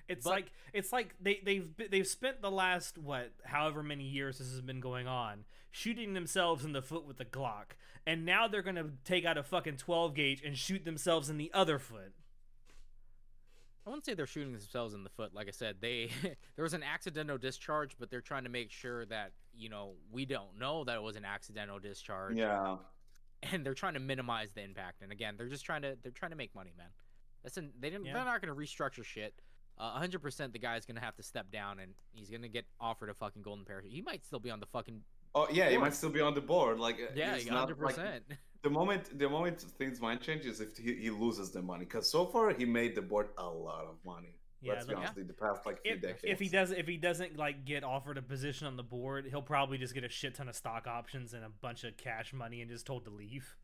It's But- like it's like they they've they've spent the last what however many years this has been going on shooting themselves in the foot with the Glock, and now they're gonna take out a fucking twelve gauge and shoot themselves in the other foot. I wouldn't say they're shooting themselves in the foot. Like I said, they there was an accidental discharge, but they're trying to make sure that you know we don't know that it was an accidental discharge, Yeah, and they're trying to minimize the impact. And again, they're just trying to they're trying to make money, man. Listen, they didn't. Yeah. They're not going to restructure shit. Uh, 100% the guy's going to have to step down and he's going to get offered a fucking golden parachute. He might still be on the fucking Oh yeah, he might still be on the board. Like uh, Yeah, it's not 100%. like the moment the moment things might change is if he, he loses the money. Because so far he made the board a lot of money. Yeah, Let's be look, honest, the past like few if, decades. if he does if he doesn't like get offered a position on the board, he'll probably just get a shit ton of stock options and a bunch of cash money and just told to leave.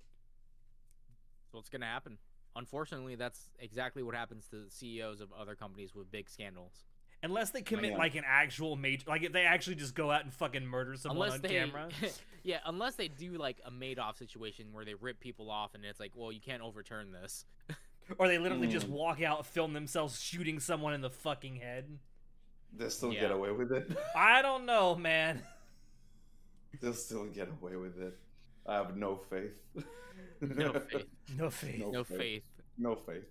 That's what's going to happen. Unfortunately, that's exactly what happens to CEOs of other companies with big scandals. Unless they commit yeah. like an actual major, like if they actually just go out and fucking murder someone unless on they, camera. yeah, unless they do like a Madoff situation where they rip people off and it's like, well, you can't overturn this. Or they literally just Mm. walk out, film themselves shooting someone in the fucking head. they still Yeah. get away with it. I don't know, man. They'll still get away with it. I have no faith. No faith. No faith. No No faith. faith. no faith.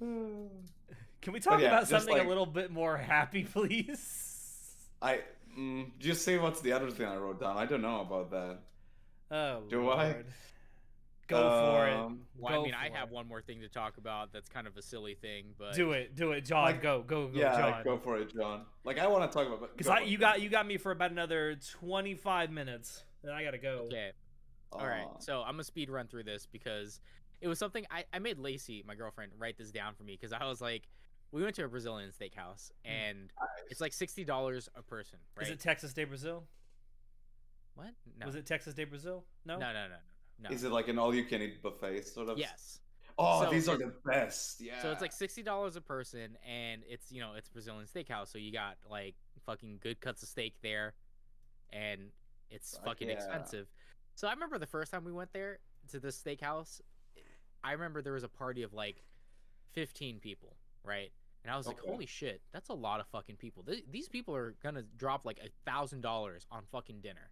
Can we talk yeah, about something like- a little bit more happy, please? I mm, just say what's the other thing I wrote down. I don't know about that. Oh, Do I? Lord. Go for it. Um, Well, I mean, I have it. one more thing to talk about. That's kind of a silly thing, but Do it, do it, John. Like, go, go, go, yeah, John. go for it, John. Like I want to talk about Because go I, you got you got me for about another twenty five minutes. Then I gotta go. Okay. All right. So I'm gonna speed run through this because it was something I, I made Lacey, my girlfriend, write this down for me because I was like, we went to a Brazilian steakhouse hmm. and it's like sixty dollars a person, right? Is it Texas de Brazil? what? No. Was it Texas de Brazil? No. No, no, no, no. no. Is it like an all-you-can-eat buffet sort of? Yes. Oh, So these are the best. Yeah. So it's like sixty dollars a person, and it's you know it's Brazilian steakhouse, so you got like fucking good cuts of steak there, and it's Fuck fucking yeah. expensive. So I remember the first time we went there to this steakhouse, I remember there was a party of like fifteen people, right? And I was like, holy shit, that's a lot of fucking people. Th- these people are gonna drop like a thousand dollars on fucking dinner.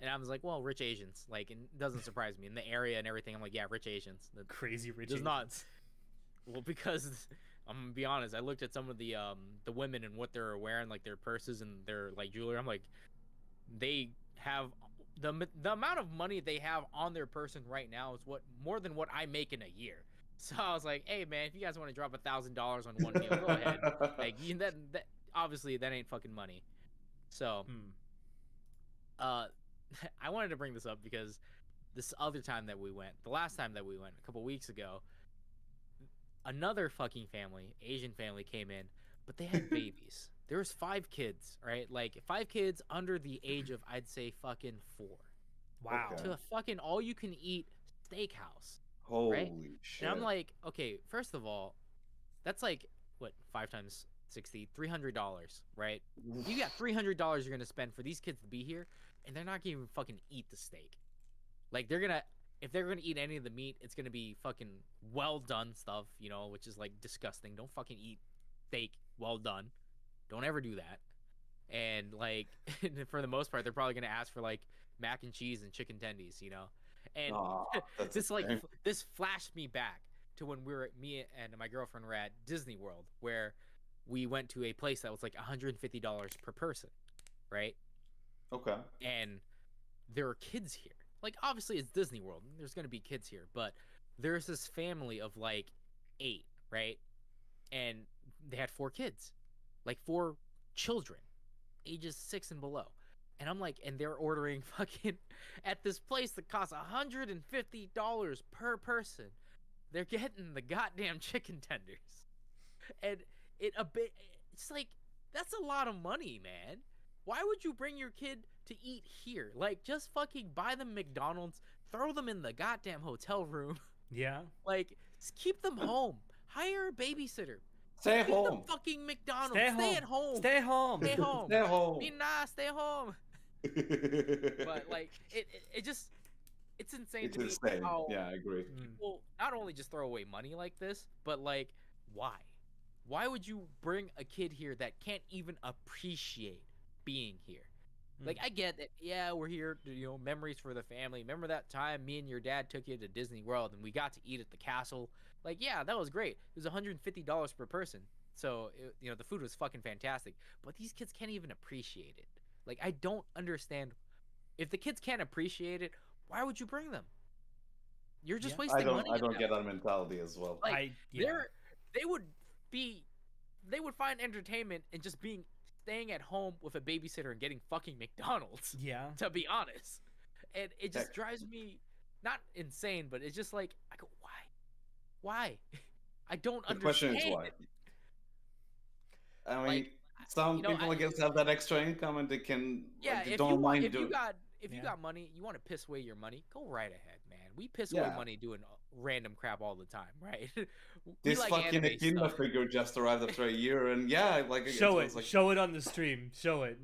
And I was like, well, rich Asians, like, and it doesn't surprise me in the area and everything. I'm like, yeah, rich Asians. The- Crazy rich. Does not- well, because I'm gonna be honest, I looked at some of the um the women and what they're wearing, like their purses and their like jewelry. I'm like, they have the the amount of money they have on their person right now is what more than what I make in a year. So I was like, hey man, if you guys want to drop a thousand dollars on one meal, go ahead. Like you, that that obviously that ain't fucking money. So Hmm. uh, I wanted to bring this up because this other time that we went, the last time that we went, a couple weeks ago, another fucking family, Asian family, came in, but they had babies. There was five kids, right? Like five kids under the age of I'd say fucking four. Wow. Okay. To a fucking all you can eat steakhouse. Holy shit. And I'm like, okay, first of all, that's like what, five times 60, $300, right? You got three hundred dollars you're gonna spend for these kids to be here, and they're not gonna even fucking eat the steak. Like they're gonna, if they're gonna eat any of the meat, it's gonna be fucking well done stuff, you know, which is like disgusting. Don't fucking eat steak well done. Don't ever do that. And like, for the most part, they're probably gonna ask for like mac and cheese and chicken tendies, you know. And Aw, that's this like f- this flashed me back to when we were me and my girlfriend were at Disney World where we went to a place that was like $150 per person, right? okay. And there are kids here. Like obviously it's Disney World. There's going to be kids here, but there's this family of like 8, right? And they had four kids. Like four children ages 6 and below. And I'm like, and they're ordering fucking at this place that costs $150 per person. They're getting the goddamn chicken tenders. And it a bit it's like that's a lot of money, man. Why would you bring your kid to eat here? Like just fucking buy them McDonald's, throw them in the goddamn hotel room. Yeah. Like keep them home. Hire a babysitter. Stay Feed them home. fucking McDonald's. Stay Stay, home. at home. Stay home. Stay home. Stay home. Be nice, stay home. But like it, it, it just it's insane it's to me insane. how Yeah, I agree. Mm. people not only just throw away money like this, but like why? Why would you bring a kid here that can't even appreciate being here? Like Mm. I get that, yeah, we're here, to, you know, memories for the family. Remember that time me and your dad took you to Disney World and we got to eat at the castle? Like, yeah, that was great. It was $150 per person. So, it, you know, the food was fucking fantastic. But these kids can't even appreciate it. Like, I don't understand. If the kids can't appreciate it, why would you bring them? You're just Yeah. wasting I don't. money. I don't that get that mentality as well. Like, I yeah. they're they would be they would find entertainment in just being staying at home with a babysitter and getting fucking McDonald's yeah. to be honest and it just Heck. drives me not insane but it's just like I go why why I don't the question is why. I mean, Like, some you know, people, I- I guess, have that extra income and they can. Uh, yeah like, they if don't you want mind if you doing. got if you Yeah. got money you want to piss away your money go right ahead man we piss away money doing uh, random crap all the time right this like fucking anime figure just arrived after a year, and yeah, like Show it's it. Like, Show it on the stream. Show it.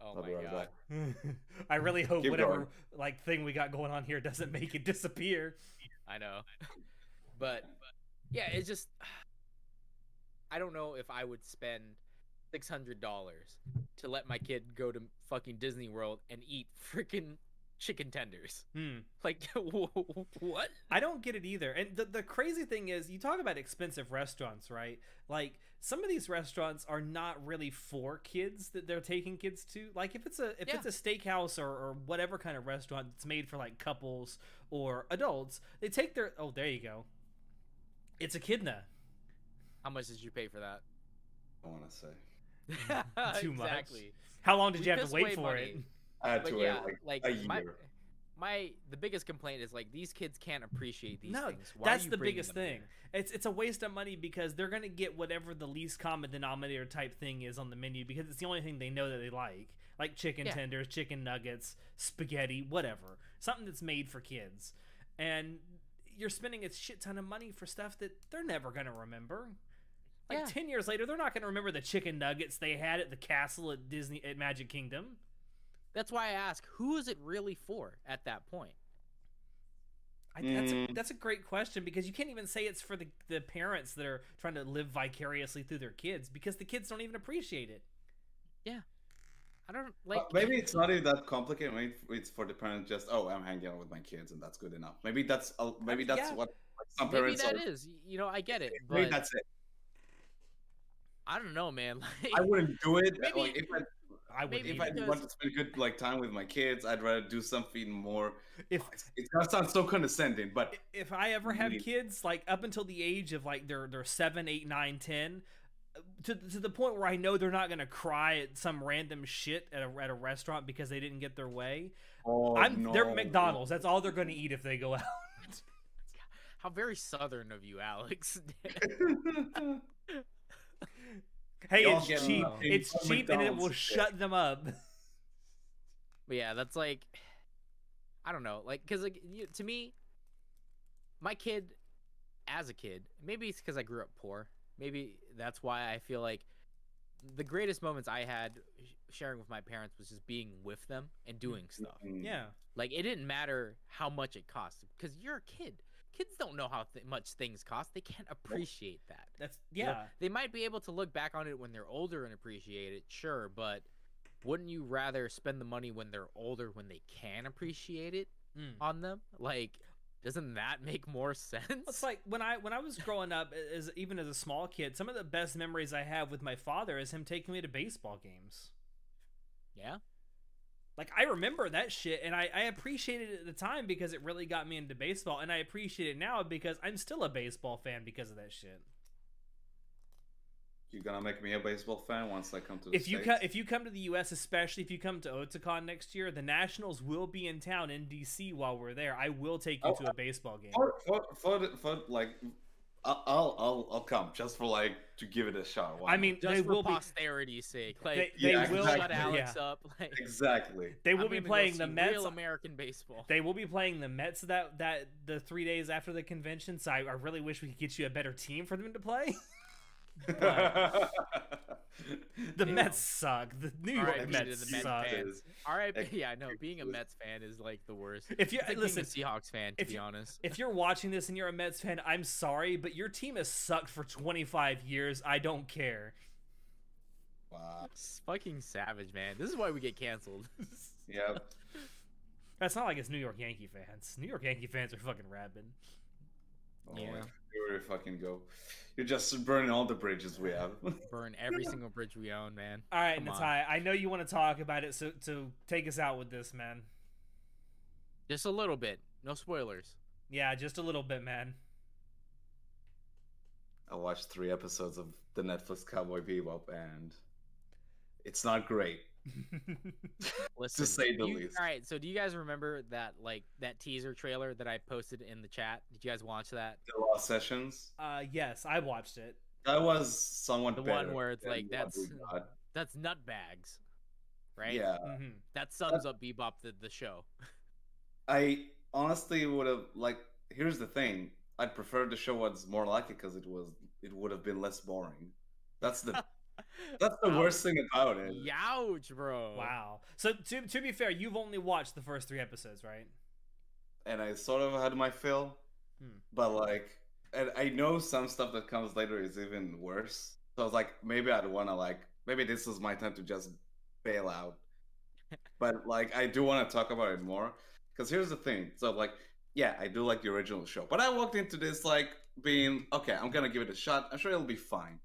oh I'll my right god. I really hope Keep whatever going. like thing we got going on here doesn't make it disappear. I know. But yeah, it's just I don't know if I would spend six hundred dollars to let my kid go to fucking Disney World and eat freaking chicken tenders. Hmm. Like what? I don't get it either. And the, the crazy thing is, you talk about expensive restaurants, right? Like some of these restaurants are not really for kids that they're taking kids to. Like if it's a if Yeah. it's a steakhouse or, or whatever kind of restaurant that's made for like couples or adults, they take their oh there you go. It's echidna. How much did you pay for that? I want to say. Too much. exactly. How long did We you have to wait for money. it? I had But to yeah, wait like, like a my year. my the biggest complaint is like these kids can't appreciate these no, things. Why that's the biggest thing. here? It's it's a waste of money because they're gonna get whatever the least common denominator type thing is on the menu because it's the only thing they know that they like, like chicken Yeah. tenders, chicken nuggets, spaghetti, whatever, something that's made for kids, and you're spending a shit ton of money for stuff that they're never gonna remember. Like Yeah. ten years later, they're not gonna remember the chicken nuggets they had at the castle at Disney at Magic Kingdom. That's why I ask, who is it really for at that point? I, that's a, Mm. that's a great question because you can't even say it's for the the parents that are trying to live vicariously through their kids because the kids don't even appreciate it. Yeah. I don't Uh, like. maybe it's not even that complicated. Maybe it's for the parents just oh I'm hanging out with my kids and that's good enough. Maybe that's uh, maybe that's yeah. what like, some maybe parents that are. is. You know, I get it, Maybe but that's it. I don't know, man. Like, I wouldn't do it. Maybe- like, if I I would if I want to spend good like time with my kids, I'd rather do something more. if It's, it's gonna sound so condescending, but if I ever have Really- kids, like up until the age of like they're they're seven, eight, nine, ten, uh, to to the point where I know they're not gonna cry at some random shit at a at a restaurant because they didn't get their way. oh, I'm no. they're McDonald's. That's all they're gonna eat if they go out. how very southern of you, Alex. Hey, Y'all it's cheap. nothing It's from cheap and it will McDonald's. shut them up. But yeah, that's like, I don't know, like, cause like you, to me, my kid, as a kid, maybe it's because I grew up poor. Maybe that's why I feel like the greatest moments I had sharing with my parents was just being with them and doing stuff. Mm. yeah. Like it didn't matter how much it cost because you're a kid. Kids don't know how th- much things cost. They can't appreciate that. That's You know, yeah. they might be able to look back on it when they're older and appreciate it, sure, but wouldn't you rather spend the money when they're older when they can appreciate it Mm. on them? Like, doesn't that make more sense? It's like when I when I was growing up as even as a small kid, some of the best memories I have with my father is him taking me to baseball games. yeah, Like I remember that shit and I, I appreciated it at the time because it really got me into baseball and I appreciate it now because I'm still a baseball fan because of that shit. You're gonna make me a baseball fan once I come to the If you States? co- if you come to the US, especially if you come to Otakon next year, the Nationals will be in town in DC while we're there. I will take you Oh, to a uh, baseball game. for, for, for, for like, I'll, I'll I'll I'll come just for like to give it a shot. Why I mean, just they for will be posterity's sake. Like, they, Yeah, they will shut exactly. Alex yeah. up. Like, exactly. They will I'm be playing the Mets. Real American baseball. They will be playing the Mets that that the three days after the convention. So I, I really wish we could get you a better team for them to play. The Damn. Mets suck. The New York right, Mets the Mets suck. fans. All right, Ex- yeah, no, being a Mets fan is like the worst. If you It's like listen, being a Seahawks fan, to if be honest. if you're watching this and you're a Mets fan, I'm sorry, but your team has sucked for 25 years. I don't care. wow. It's fucking savage, man. This is why we get canceled. Yep. That's not like it's New York Yankee fans. New York Yankee fans are fucking rabid. Oh, Yeah. Here we fucking go. You're just burning all the bridges we have. Burn every single bridge we own, man. All right, Come on. Natai, I know you want to talk about it, so to take us out with this, man. Just a little bit. No spoilers. Yeah, just a little bit, man. I watched three episodes of the Netflix Cowboy Bebop, and it's not great. Listen, say the you- least. All right, so do you guys remember that like that teaser trailer that I posted in the chat? Did you guys watch that? The Lost Sessions. uh, yes, I watched it. That was somewhat The better one where it's like, what that's- we got. That's nutbags, right? Yeah, hmm That sums up Bebop the, the show. I honestly would have like. Here's the thing: I'd prefer the show was more like it because it was. It would have been less boring. That's the. that's the Ouch. worst thing about it. Youch, bro. Wow. So to to be fair, you've only watched the first three episodes, right? and I sort of had my fill, Hmm. but like, and I know some stuff that comes later is even worse. So I was like, maybe I'd want to like, maybe this is my time to just bail out. but like I do want to talk about it more because here's the thing. So like, yeah, I do like the original show, but I walked into this like being okay. I'm gonna give it a shot. I'm sure it'll be fine.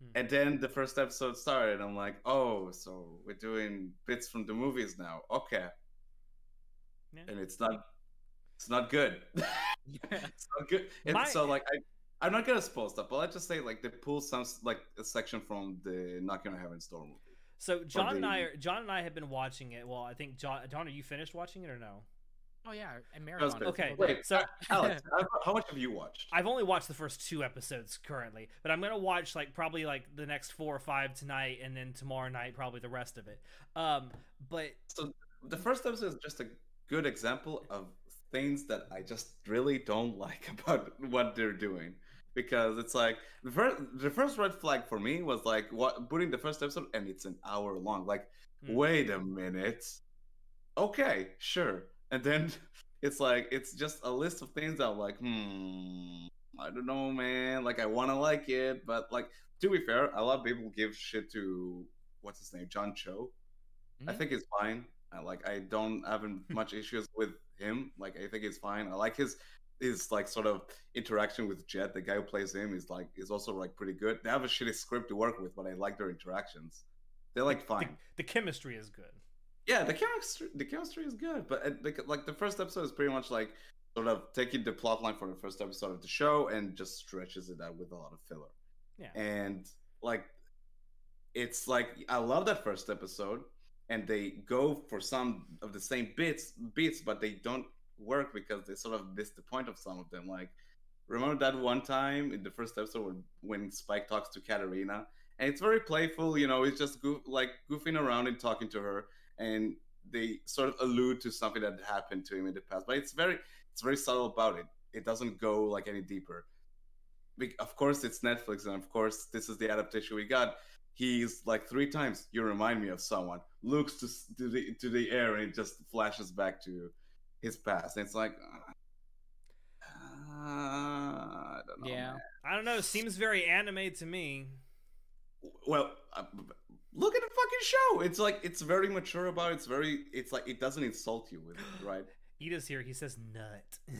Hmm. And then the first episode started. I'm like, oh, so we're doing bits from the movies now. Okay, Yeah. and it's not, it's not good. it's not good. And My- so like I. I'm not gonna spoil stuff, but let's just say like they pull some like a section from the Knocking on Heaven's Door movie. So John and I are John and I have been watching it. Well, I think John John, are you finished watching it or no? Oh yeah, and That marathon. Okay, Wait, so Alex, how- how much have you watched? I've only watched the first two episodes currently, but I'm gonna watch like probably like the next four or five tonight, and then tomorrow night probably the rest of it. Um, but So the first episode is just a good example of things that I just really don't like about what they're doing. Because it's like the first the first red flag for me was like what putting the first episode and it's an hour long. Like, Hmm. wait a minute. Okay, sure. And then it's like it's just a list of things that I'm like, hmm, I don't know, man. Like I wanna like it, but like to be fair, a lot of people give shit to what's his name, John Cho. I Mhm. think it's fine. I, like I don't have much issues with him. Like I think it's fine. I like his his like sort of interaction with Jet. The guy who plays him is like is also like pretty good. They have a shitty script to work with, but I like their interactions. They're like the, fine. the chemistry is good. Yeah, the chemistry the chemistry is good, but uh, the, like the first episode is pretty much like sort of taking the plot line from the first episode of the show and just stretches it out with a lot of filler. Yeah. And like it's like I love that first episode and they go for some of the same bits beats but they don't work because they sort of miss the point of some of them like remember that one time in the first episode when, when Spike talks to Katarina and it's very playful you know it's just goof, like goofing around and talking to her and they sort of allude to something that happened to him in the past but it's very it's very subtle about it it doesn't go like any deeper of course it's netflix and of course this is the adaptation we got he's like three times you remind me of someone looks to, to the to the air and it just flashes back to his past and it's like uh, i don't know Yeah. man. I don't know. Seems very anime to me. well uh, look at the fucking show it's like it's very mature about it. it's very it's like it doesn't insult you with it right Ida's here. He says nut.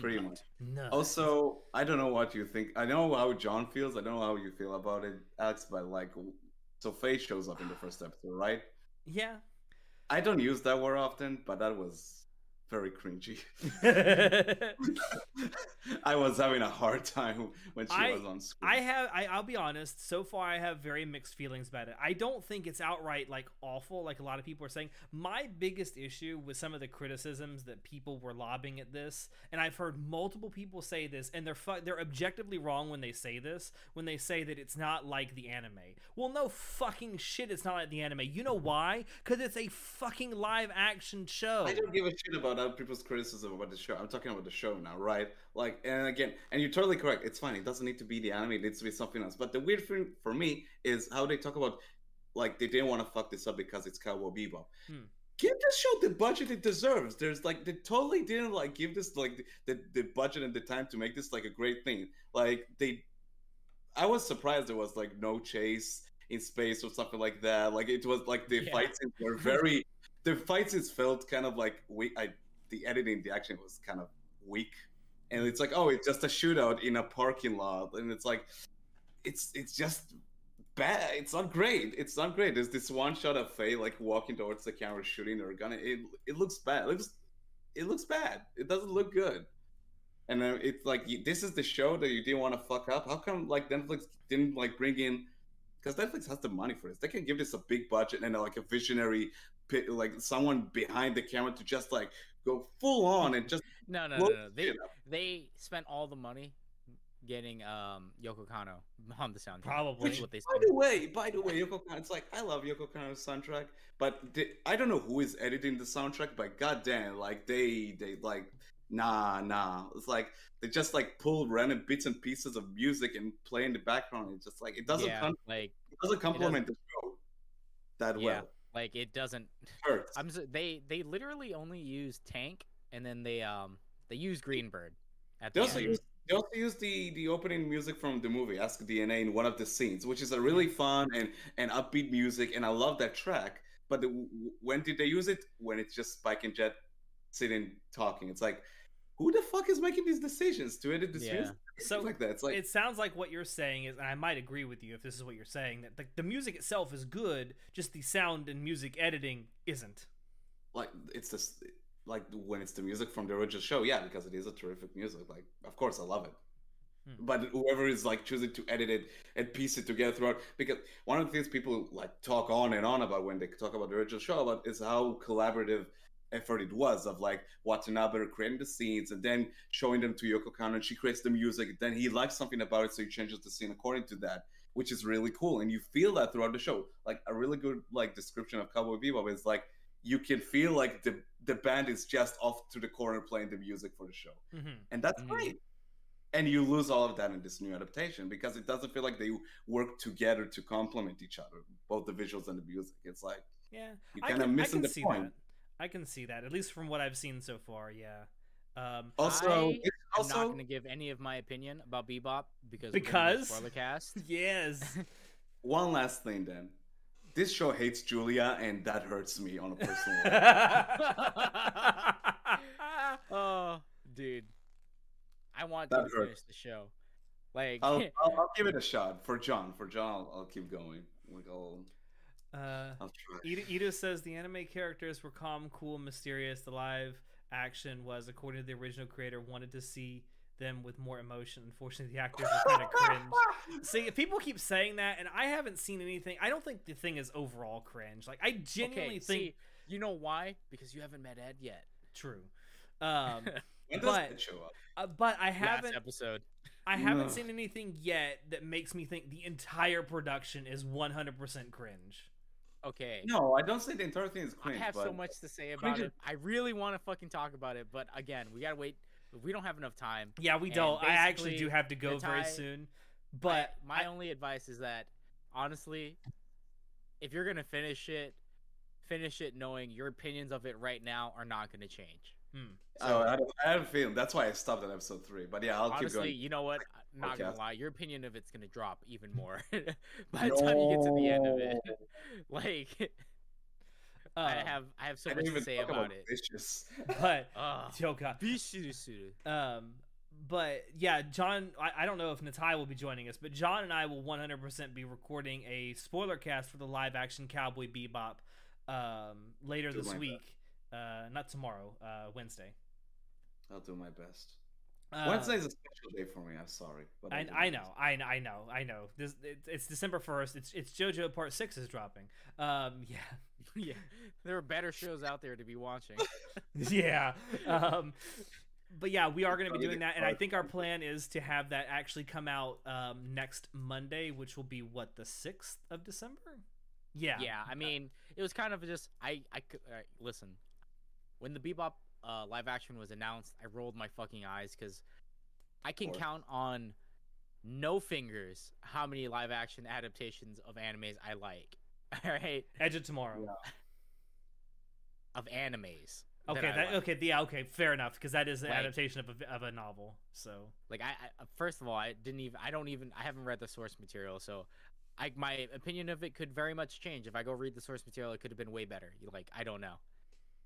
pretty hmm. much nut. Also, I don't know what you think. I know how John feels. I don't know how you feel about it, Alex. But like, so Faye shows up in the first episode, right? yeah. I don't use that word often, but that was very cringy. I was having a hard time when she I- was on screen. I have. I, I'll be honest. So far, I have very mixed feelings about it. I don't think it's outright like awful, like a lot of people are saying. My biggest issue with some of the criticisms that people were lobbing at this, and I've heard multiple people say this, and they're fu- they're objectively wrong when they say this. When they say that it's not like the anime. Well, no fucking shit. It's not like the anime. You know why? Because it's a fucking live action show. I don't give a shit about other people's criticism about the show. I'm talking about the show now, right? Like, and again, and you're totally correct. It's fine. It doesn't need to be the anime. It needs to be something else. But the weird thing for me is how they talk about, like, they didn't want to fuck this up because it's Cowboy Bebop. Hmm. Give this show the budget it deserves. There's like they totally didn't like give this like the, the budget and the time to make this like a great thing. Like they, I was surprised there was like no chase in space or something like that. Like it was like the Yeah. fight scenes were very the fight scenes felt kind of like weak. I the editing, the action was kind of weak, and it's like, oh, it's just a shootout in a parking lot, and it's like, it's it's just bad. It's not great. It's not great. There's this one shot of Faye like walking towards the camera, shooting her gun. It it looks bad. It looks it looks bad. It doesn't look good. And it's like this is the show that you didn't want to fuck up. How come like Netflix didn't like bring in? Because Netflix has the money for this. They can give this a big budget and like a visionary, like someone behind the camera to just like go full on and just No, no, no, no. They they spent all the money getting um Yoko Kanno on the soundtrack. Probably. That's what they By the way, by the way, Yoko Kanno, it's like I love Yoko Kanno's soundtrack, but the, I don't know who is editing the soundtrack, but goddamn, like they they like nah nah. It's like they just like pull random bits and pieces of music and play in the background. It's just like it doesn't yeah, con- like it doesn't complement the show that Yeah. well. Like it doesn't. It hurts. I'm they they literally only use Tank and then they um they use Greenbird at They the also end. use they also use the the opening music from the movie Ask DNA in one of the scenes, which is a really fun and and upbeat music, and I love that track. But the, when did they use it? When it's just Spike and Jet sitting talking. It's like, who the fuck is making these decisions to edit this Yeah. music? So, like that. It's like it sounds like what you're saying is, and I might agree with you if this is what you're saying, that the, the music itself is good, just the sound and music editing isn't. like it's just like when it's the music from the original show yeah because it is a terrific music like of course i love it Hmm. but whoever is like choosing to edit it and piece it together throughout because one of the things people like talk on and on about when they talk about the original show about is how collaborative effort it was of like Watanabe creating the scenes and then showing them to Yoko Kanno and she creates the music then he likes something about it so he changes the scene according to that which is really cool. And you feel that throughout the show. Like a really good like description of Cowboy Bebop is like you can feel like the the band is just off to the corner playing the music for the show. Mm-hmm. and that's Mhm. great. And you lose all of that in this new adaptation because it doesn't feel like they work together to complement each other both the visuals and the music. It's like Yeah, you kind of missing the point. that. I can see that, at least from what I've seen so far. Yeah. Um, also I it's I'm not also going to give any of my opinion about Bebop because Because? spoiler cast. yes. one last thing then this show hates julia and that hurts me on a personal level oh, dude, I want That to hurt. finish the show. Like, I'll, I'll, I'll give it a shot for john for john i'll, I'll keep going like i'll uh, i'll try Ida, Ida says the anime characters were calm, cool, mysterious. The live action was, according to the original creator, wanted to see them with more emotion. Unfortunately, the actors were kind of cringe. See, people keep saying that, and I haven't seen anything. I don't think the thing is overall cringe. Like, I genuinely okay, think see, you know why? Because you haven't met Ed yet. true. Um, when does but- it show up uh, but I haven't. episode. I haven't Ugh. seen anything yet that makes me think the entire production is 100% cringe. Okay. no i don't say the entire thing is I cringe have so much to say about it. I really want to fucking talk about it, but again, we gotta wait. We don't have enough time. Yeah, we And don't. I actually do have to go very soon. But I- my I- only advice is that honestly, if you're gonna finish it, finish it knowing your opinions of it right now are not gonna change. hmm. so I, have, I have a feeling that's why i stopped at episode three but yeah i'll keep honestly, going you know what? I'm not gonna lie, your opinion of it's gonna drop even more by the time you get to the end of it. Like, I Um, have I have so I much to say talk about it. Vicious. but Ugh. oh god. Bishiru. Um, but yeah, John. I, I don't know if Natai will be joining us, but John and I will 100% be recording a spoiler cast for the live action Cowboy Bebop um, later Do this week. Uh, not tomorrow. Uh, Wednesday. I'll do my best. Uh, Wednesday is a special day for me. I'm sorry, but I'll I, I know. I, I know, I know. This it, it's December first. It's it's JoJo Part Six is dropping. Um, yeah, yeah, there are better shows out there to be watching. yeah. Um, but yeah, we are going to be doing that, and I think our plan is to have that actually come out um, next Monday, which will be what the sixth of December. Yeah. yeah, I mean, it was kind of just I I could all right, listen. When the Bebop uh, live action was announced, I rolled my fucking eyes because I can count on no fingers how many live action adaptations of animes I like. All right, Edge of Tomorrow. Yeah. of animes. Okay. I That, like. okay. Yeah. Okay. Fair enough, because that is an Like- adaptation of a, of a novel. So. Like I, I, first of all, I didn't even. I don't even. I haven't read the source material, so I my opinion of it could very much change. If I go read the source material, it could have been way better. Like I don't know.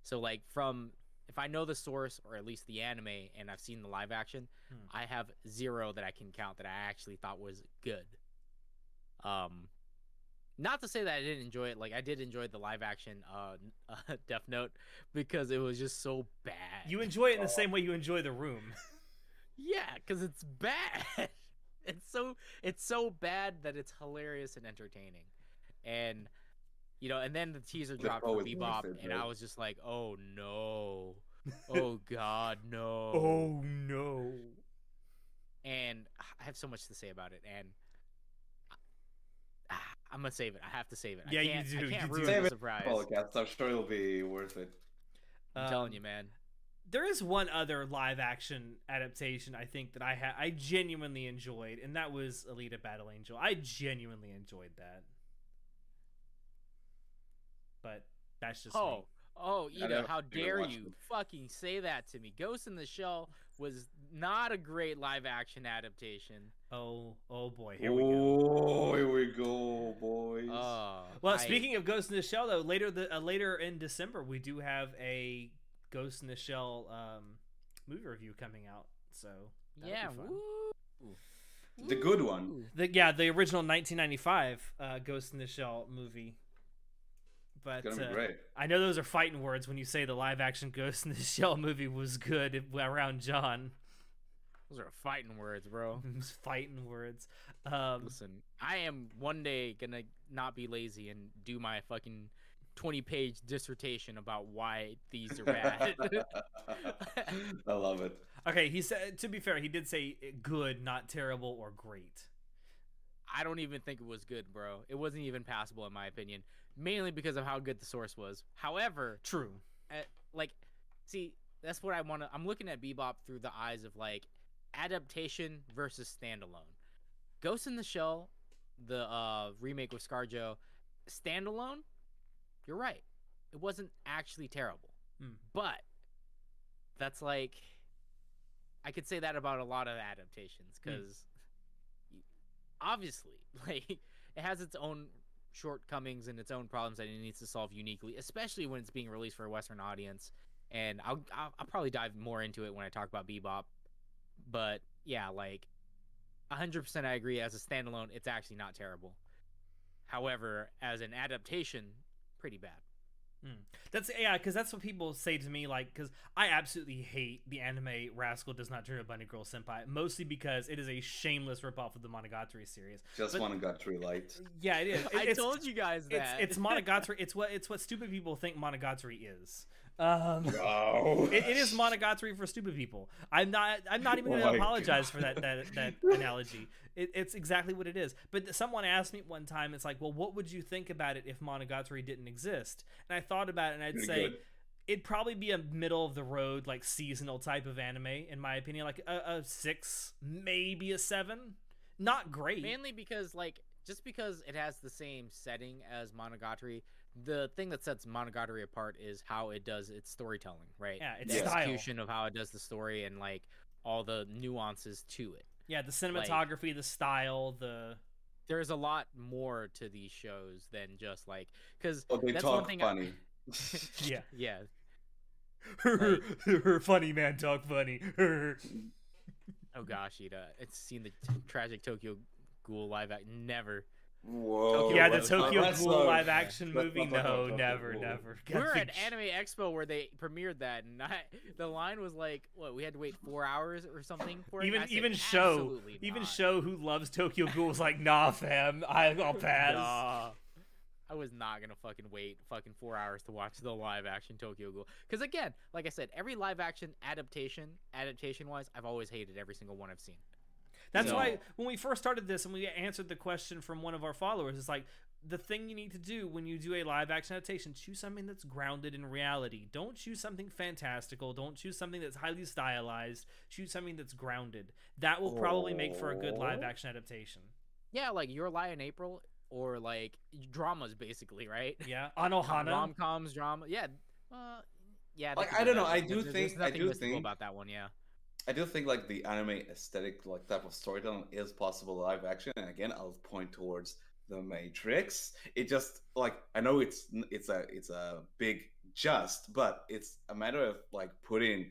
So like from if I know the source or at least the anime and I've seen the live action, Hmm. I have zero that I can count that I actually thought was good. Um, not to say that I didn't enjoy it. Like I did enjoy the live action uh, uh Death Note because it was just so bad. You enjoy it in the same way you enjoy The Room. Yeah, because it's bad. it's so it's so bad that it's hilarious and entertaining, and you know, and then the teaser That's dropped for always Bebop, and I was just like, oh no, oh god, no. oh no. And I have so much to say about it, and I'm gonna save it. I have to save it. Yeah, I you can't, do, I can't you do. ruin Save the it surprise. Podcast. I'm sure it'll be worth it. I'm telling Um, you, man. there is one other live action adaptation I think that I had I genuinely enjoyed, and that was Alita Battle Angel. I genuinely enjoyed that. But that's just Oh, me. Oh, I Ida, how dare you it. fucking say that to me? Ghost in the Shell was not a great live action adaptation. Oh, oh boy, here we go. Oh, here we go, boys. Oh, Well, I- speaking of Ghost in the Shell, though, later the uh, later in December we do have a Ghost in the Shell um, movie review coming out. So yeah, be fun. woo. The good one. The, yeah, the original 1995 uh, Ghost in the Shell movie. But It's gonna uh, great. I know those are fighting words when you say the live action Ghost in the Shell movie was good around John. Those are fighting words, bro. fighting words. Um, Listen, I am one day gonna not be lazy and do my fucking twenty-page dissertation about why these are bad. I love it. okay, he said. To be fair, he did say good, not terrible or great. I don't even think it was good, bro. It wasn't even passable in my opinion, mainly because of how good the source was. However, True. uh, like, see, that's what I want to. I'm looking at Bebop through the eyes of like adaptation versus standalone. Ghost in the Shell, the uh, remake with ScarJo, standalone. You're right. It wasn't actually terrible, Hmm. but that's like I could say that about a lot of adaptations Hmm. because obviously, like it has its own shortcomings and its own problems that it needs to solve uniquely, especially when it's being released for a Western audience. And I'll I'll, I'll probably dive more into it when I talk about Bebop. But yeah, like 100% I agree. As a standalone, it's actually not terrible. However, as an adaptation, pretty bad. Mm. That's yeah, because that's what people say to me. Like, because I absolutely hate the anime Rascal Does Not Dream of Bunny Girl Senpai, mostly because it is a shameless ripoff of the Monogatari series. Just But- one got three light. Yeah, it is. It- I told you guys it's that. it's Monogatari. It's what it's what stupid people think Monogatari is. Um, Oh, it, it is Monogatari for stupid people. I'm not. I'm not even Oh going to my apologize for that that that analogy. It, it's exactly what it is. But someone asked me one time. It's like, well, what would you think about it if Monogatari didn't exist? And I thought about it, and I'd Pretty say good. it'd probably be a middle of the road, like seasonal type of anime, in my opinion. Like a, a six, maybe a seven. Not great. Mainly because, like, just because it has the same setting as Monogatari, the thing that sets Monogatari apart is how it does its storytelling, right? Yeah, its the style. execution of how it does the story and like all the nuances to it. yeah, the cinematography, the style, the There's a lot more to these shows than just like because Oh, they that's one talk thing I- funny. yeah. yeah, her funny man talk funny. oh gosh, Ida, it's seen the t- tragic Tokyo Ghoul live act. Never. Whoa. yeah, the Tokyo let's Ghoul not- live action movie. No, never, never. We God, were at Anime Expo where they premiered that, and I, the line was like, "What? We had to wait four hours or something for it." And Even said, even show even not." show who loves Tokyo Ghoul was like, nah, fam, I, I'll pass. Nah. I was not gonna fucking wait fucking four hours to watch the live action Tokyo Ghoul. Because again, like I said, every live action adaptation, adaptation wise, I've always hated every single one I've seen. That's No. why when we first started this and we answered the question from one of our followers, it's like the thing you need to do when you do a live action adaptation, choose something that's grounded in reality. Don't choose something fantastical. Don't choose something that's highly stylized. Choose something that's grounded. That will probably make for a good live Oh. action adaptation. Yeah, like Your Lie in April or like dramas, basically, right? Yeah, Anohana. Rom coms, drama. Yeah. Uh, yeah. they Like, I do don't know. I do there's think- I nothing do think- about that one. Yeah. I do think like the anime aesthetic like type of storytelling is possible live action. And again, I'll point towards the Matrix. It just like I know it's it's a it's a big just, but it's a matter of like putting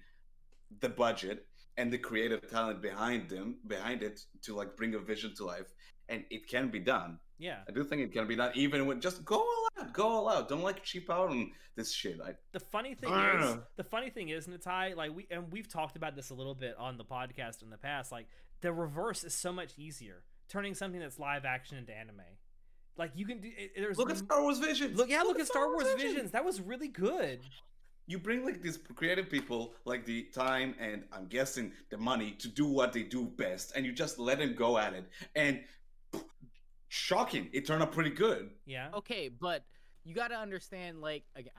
the budget and the creative talent behind them behind it to like bring a vision to life, and it can be done. Yeah. I do think it can be done, even with just go all out, go all out. Don't like cheap out on this shit. I The funny thing is, the funny thing is, Natai, like we and we've talked about this a little bit on the podcast in the past. Like the reverse is so much easier, turning something that's live action into anime. Like you can do. It, there's look at Star Wars Visions. look, yeah, look, at Star Wars Visions. That was really good. you bring like these creative people like the time and i'm guessing the money to do what they do best and you just let them go at it and shocking it turned out pretty good Yeah. Okay, but you got to understand, like, again,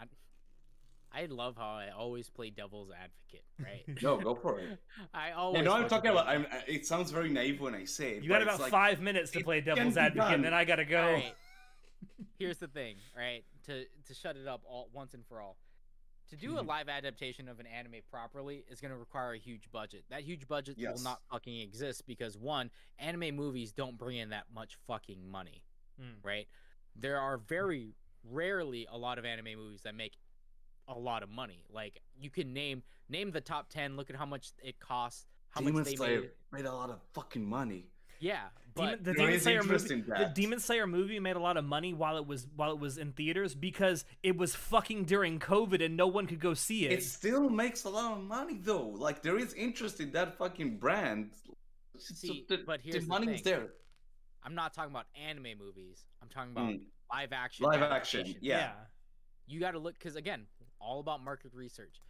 I, I love how I always play devil's advocate, right? no go for it I i always. know i'm talking about I'm, it sounds very naive when i say it You but got it's about like, five minutes to play devil's advocate, done. and then I gotta go. All right. Here's the thing, right? To to shut it up all once and for all. To do a Mhm. live adaptation of an anime properly is going to require a huge budget. That huge budget will not fucking exist because one, anime movies don't bring in that much fucking money, Mm. right? There are very rarely a lot of anime movies that make a lot of money. Like you can name name the top 10, look at how much it costs, how Demon much they Slayer made. made a lot of fucking money. Yeah, Demon, but the Demon Slayer movie, the. Demon Slayer movie made a lot of money while it was while it was in theaters because it was fucking during COVID and no one could go see it. It still makes a lot of money though. Like there is interest in that fucking brand. So See, the, but the here's the money is thing. there. I'm not talking about anime movies. I'm talking about Mm. live action. Live action, adaptations. yeah. you got to look because again all about market research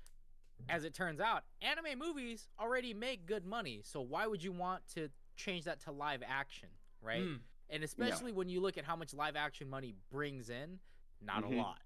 as it turns out anime movies already make good money so why would you want to change that to live action right? Mm. and especially when you look at how much live action money brings in not Mhm. a lot.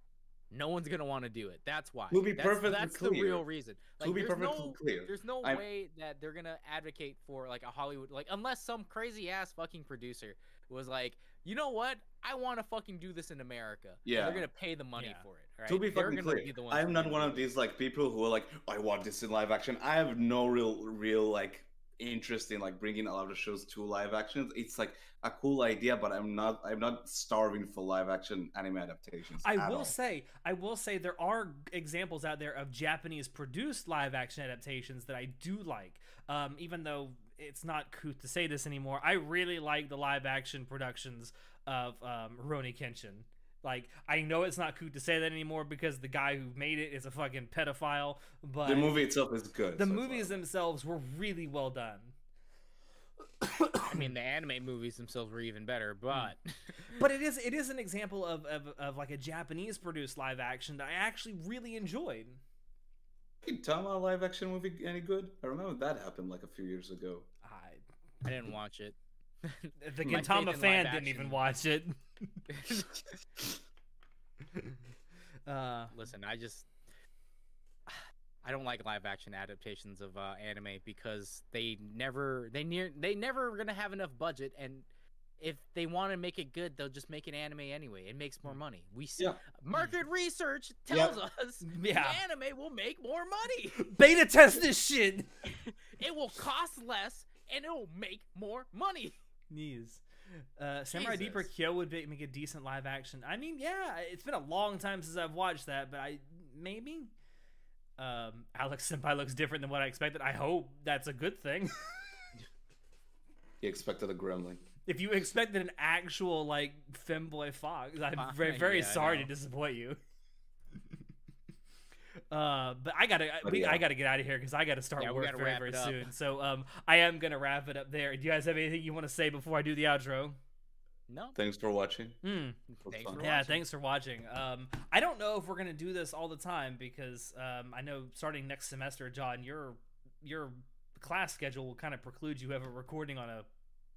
No one's gonna want to do it. That's why. To be that's, perfectly that's the real reason. To like be there's perfectly no clear, there's no I'm- way that they're gonna advocate for like a hollywood like unless some crazy ass fucking producer was like you know what? I want to fucking do this in america. Yeah. they're gonna pay the money Yeah. for it right? To be They're fucking clear, be the ones I'm not one of these like people who are like, I want this in live action. I have no real, real like interest in like bringing a lot of shows to live action. It's like a cool idea, but I'm not, I'm not starving for live action anime adaptations. I will all. say, I will say there are examples out there of Japanese produced live action adaptations that I do like. Um, even though it's not cool to say this anymore, I really like the live action productions of um, Rurouni Kenshin. Like, I know it's not cool to say that anymore because the guy who made it is a fucking pedophile, but the movie itself is good. the so movies fine. themselves were really well done. i mean the anime movies themselves were even better hmm. but But it is it is an example of, of, of like a Japanese produced live action that I actually really enjoyed. Gintama live action movie any good? I remember that happened like a few years ago. I, i didn't watch it the My Gintama fan didn't action- even watch it. uh, listen i just i don't like live action adaptations of uh, anime because they never they near they never gonna have enough budget and if they want to make it good they'll just make an anime anyway it makes more money we see Yeah. market research Yep. tells us yeah, anime will make more money beta test this shit. it will cost less and it will make more money Knees. Uh, Samurai Deeper Jesus. Kyo would be- make a decent live action. I mean, yeah, it's been a long time since I've watched that, but I maybe. Um, Alex Senpai looks different than what I expected. I hope that's a good thing. He expected a gremlin. if you expected an actual like femboy fox, I'm Fine, very very yeah, sorry to disappoint you. Uh, but I gotta But we, I gotta get out of here because I gotta start Yeah, work gotta very very soon. So um, I am gonna wrap it up there. Do you guys have anything you want to say before I do the outro? no Thanks for watching. Hmm. Thanks for Yeah, watching. thanks for watching. Um, I don't know if we're gonna do this all the time because um, I know starting next semester, John, your your class schedule will kind of preclude you ever recording on a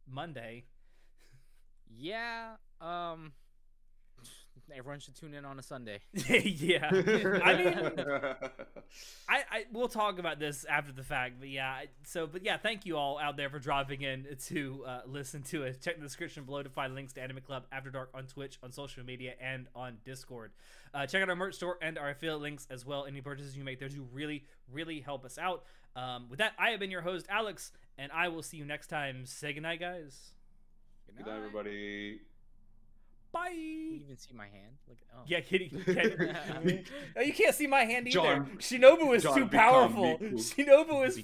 Monday. yeah um everyone should tune in on a sunday yeah, I mean, I, I we'll talk about this after the fact, but yeah. So, but yeah, thank you all out there for dropping in to uh, listen to it. Check the description below to find links to Anime Club After Dark on Twitch, on social media, and on Discord. Uh, check out our merch store and our affiliate links as well. Any purchases you make there do really, really help us out. Um, with that, I have been your host Alex, and I will see you next time. Say goodnight, guys. Good night, everybody. Bye. Can you even see my hand look at oh Yeah, kitty. kitty. You can't see my hand either. John- Shinobu is John, too powerful. Miku. Shinobu is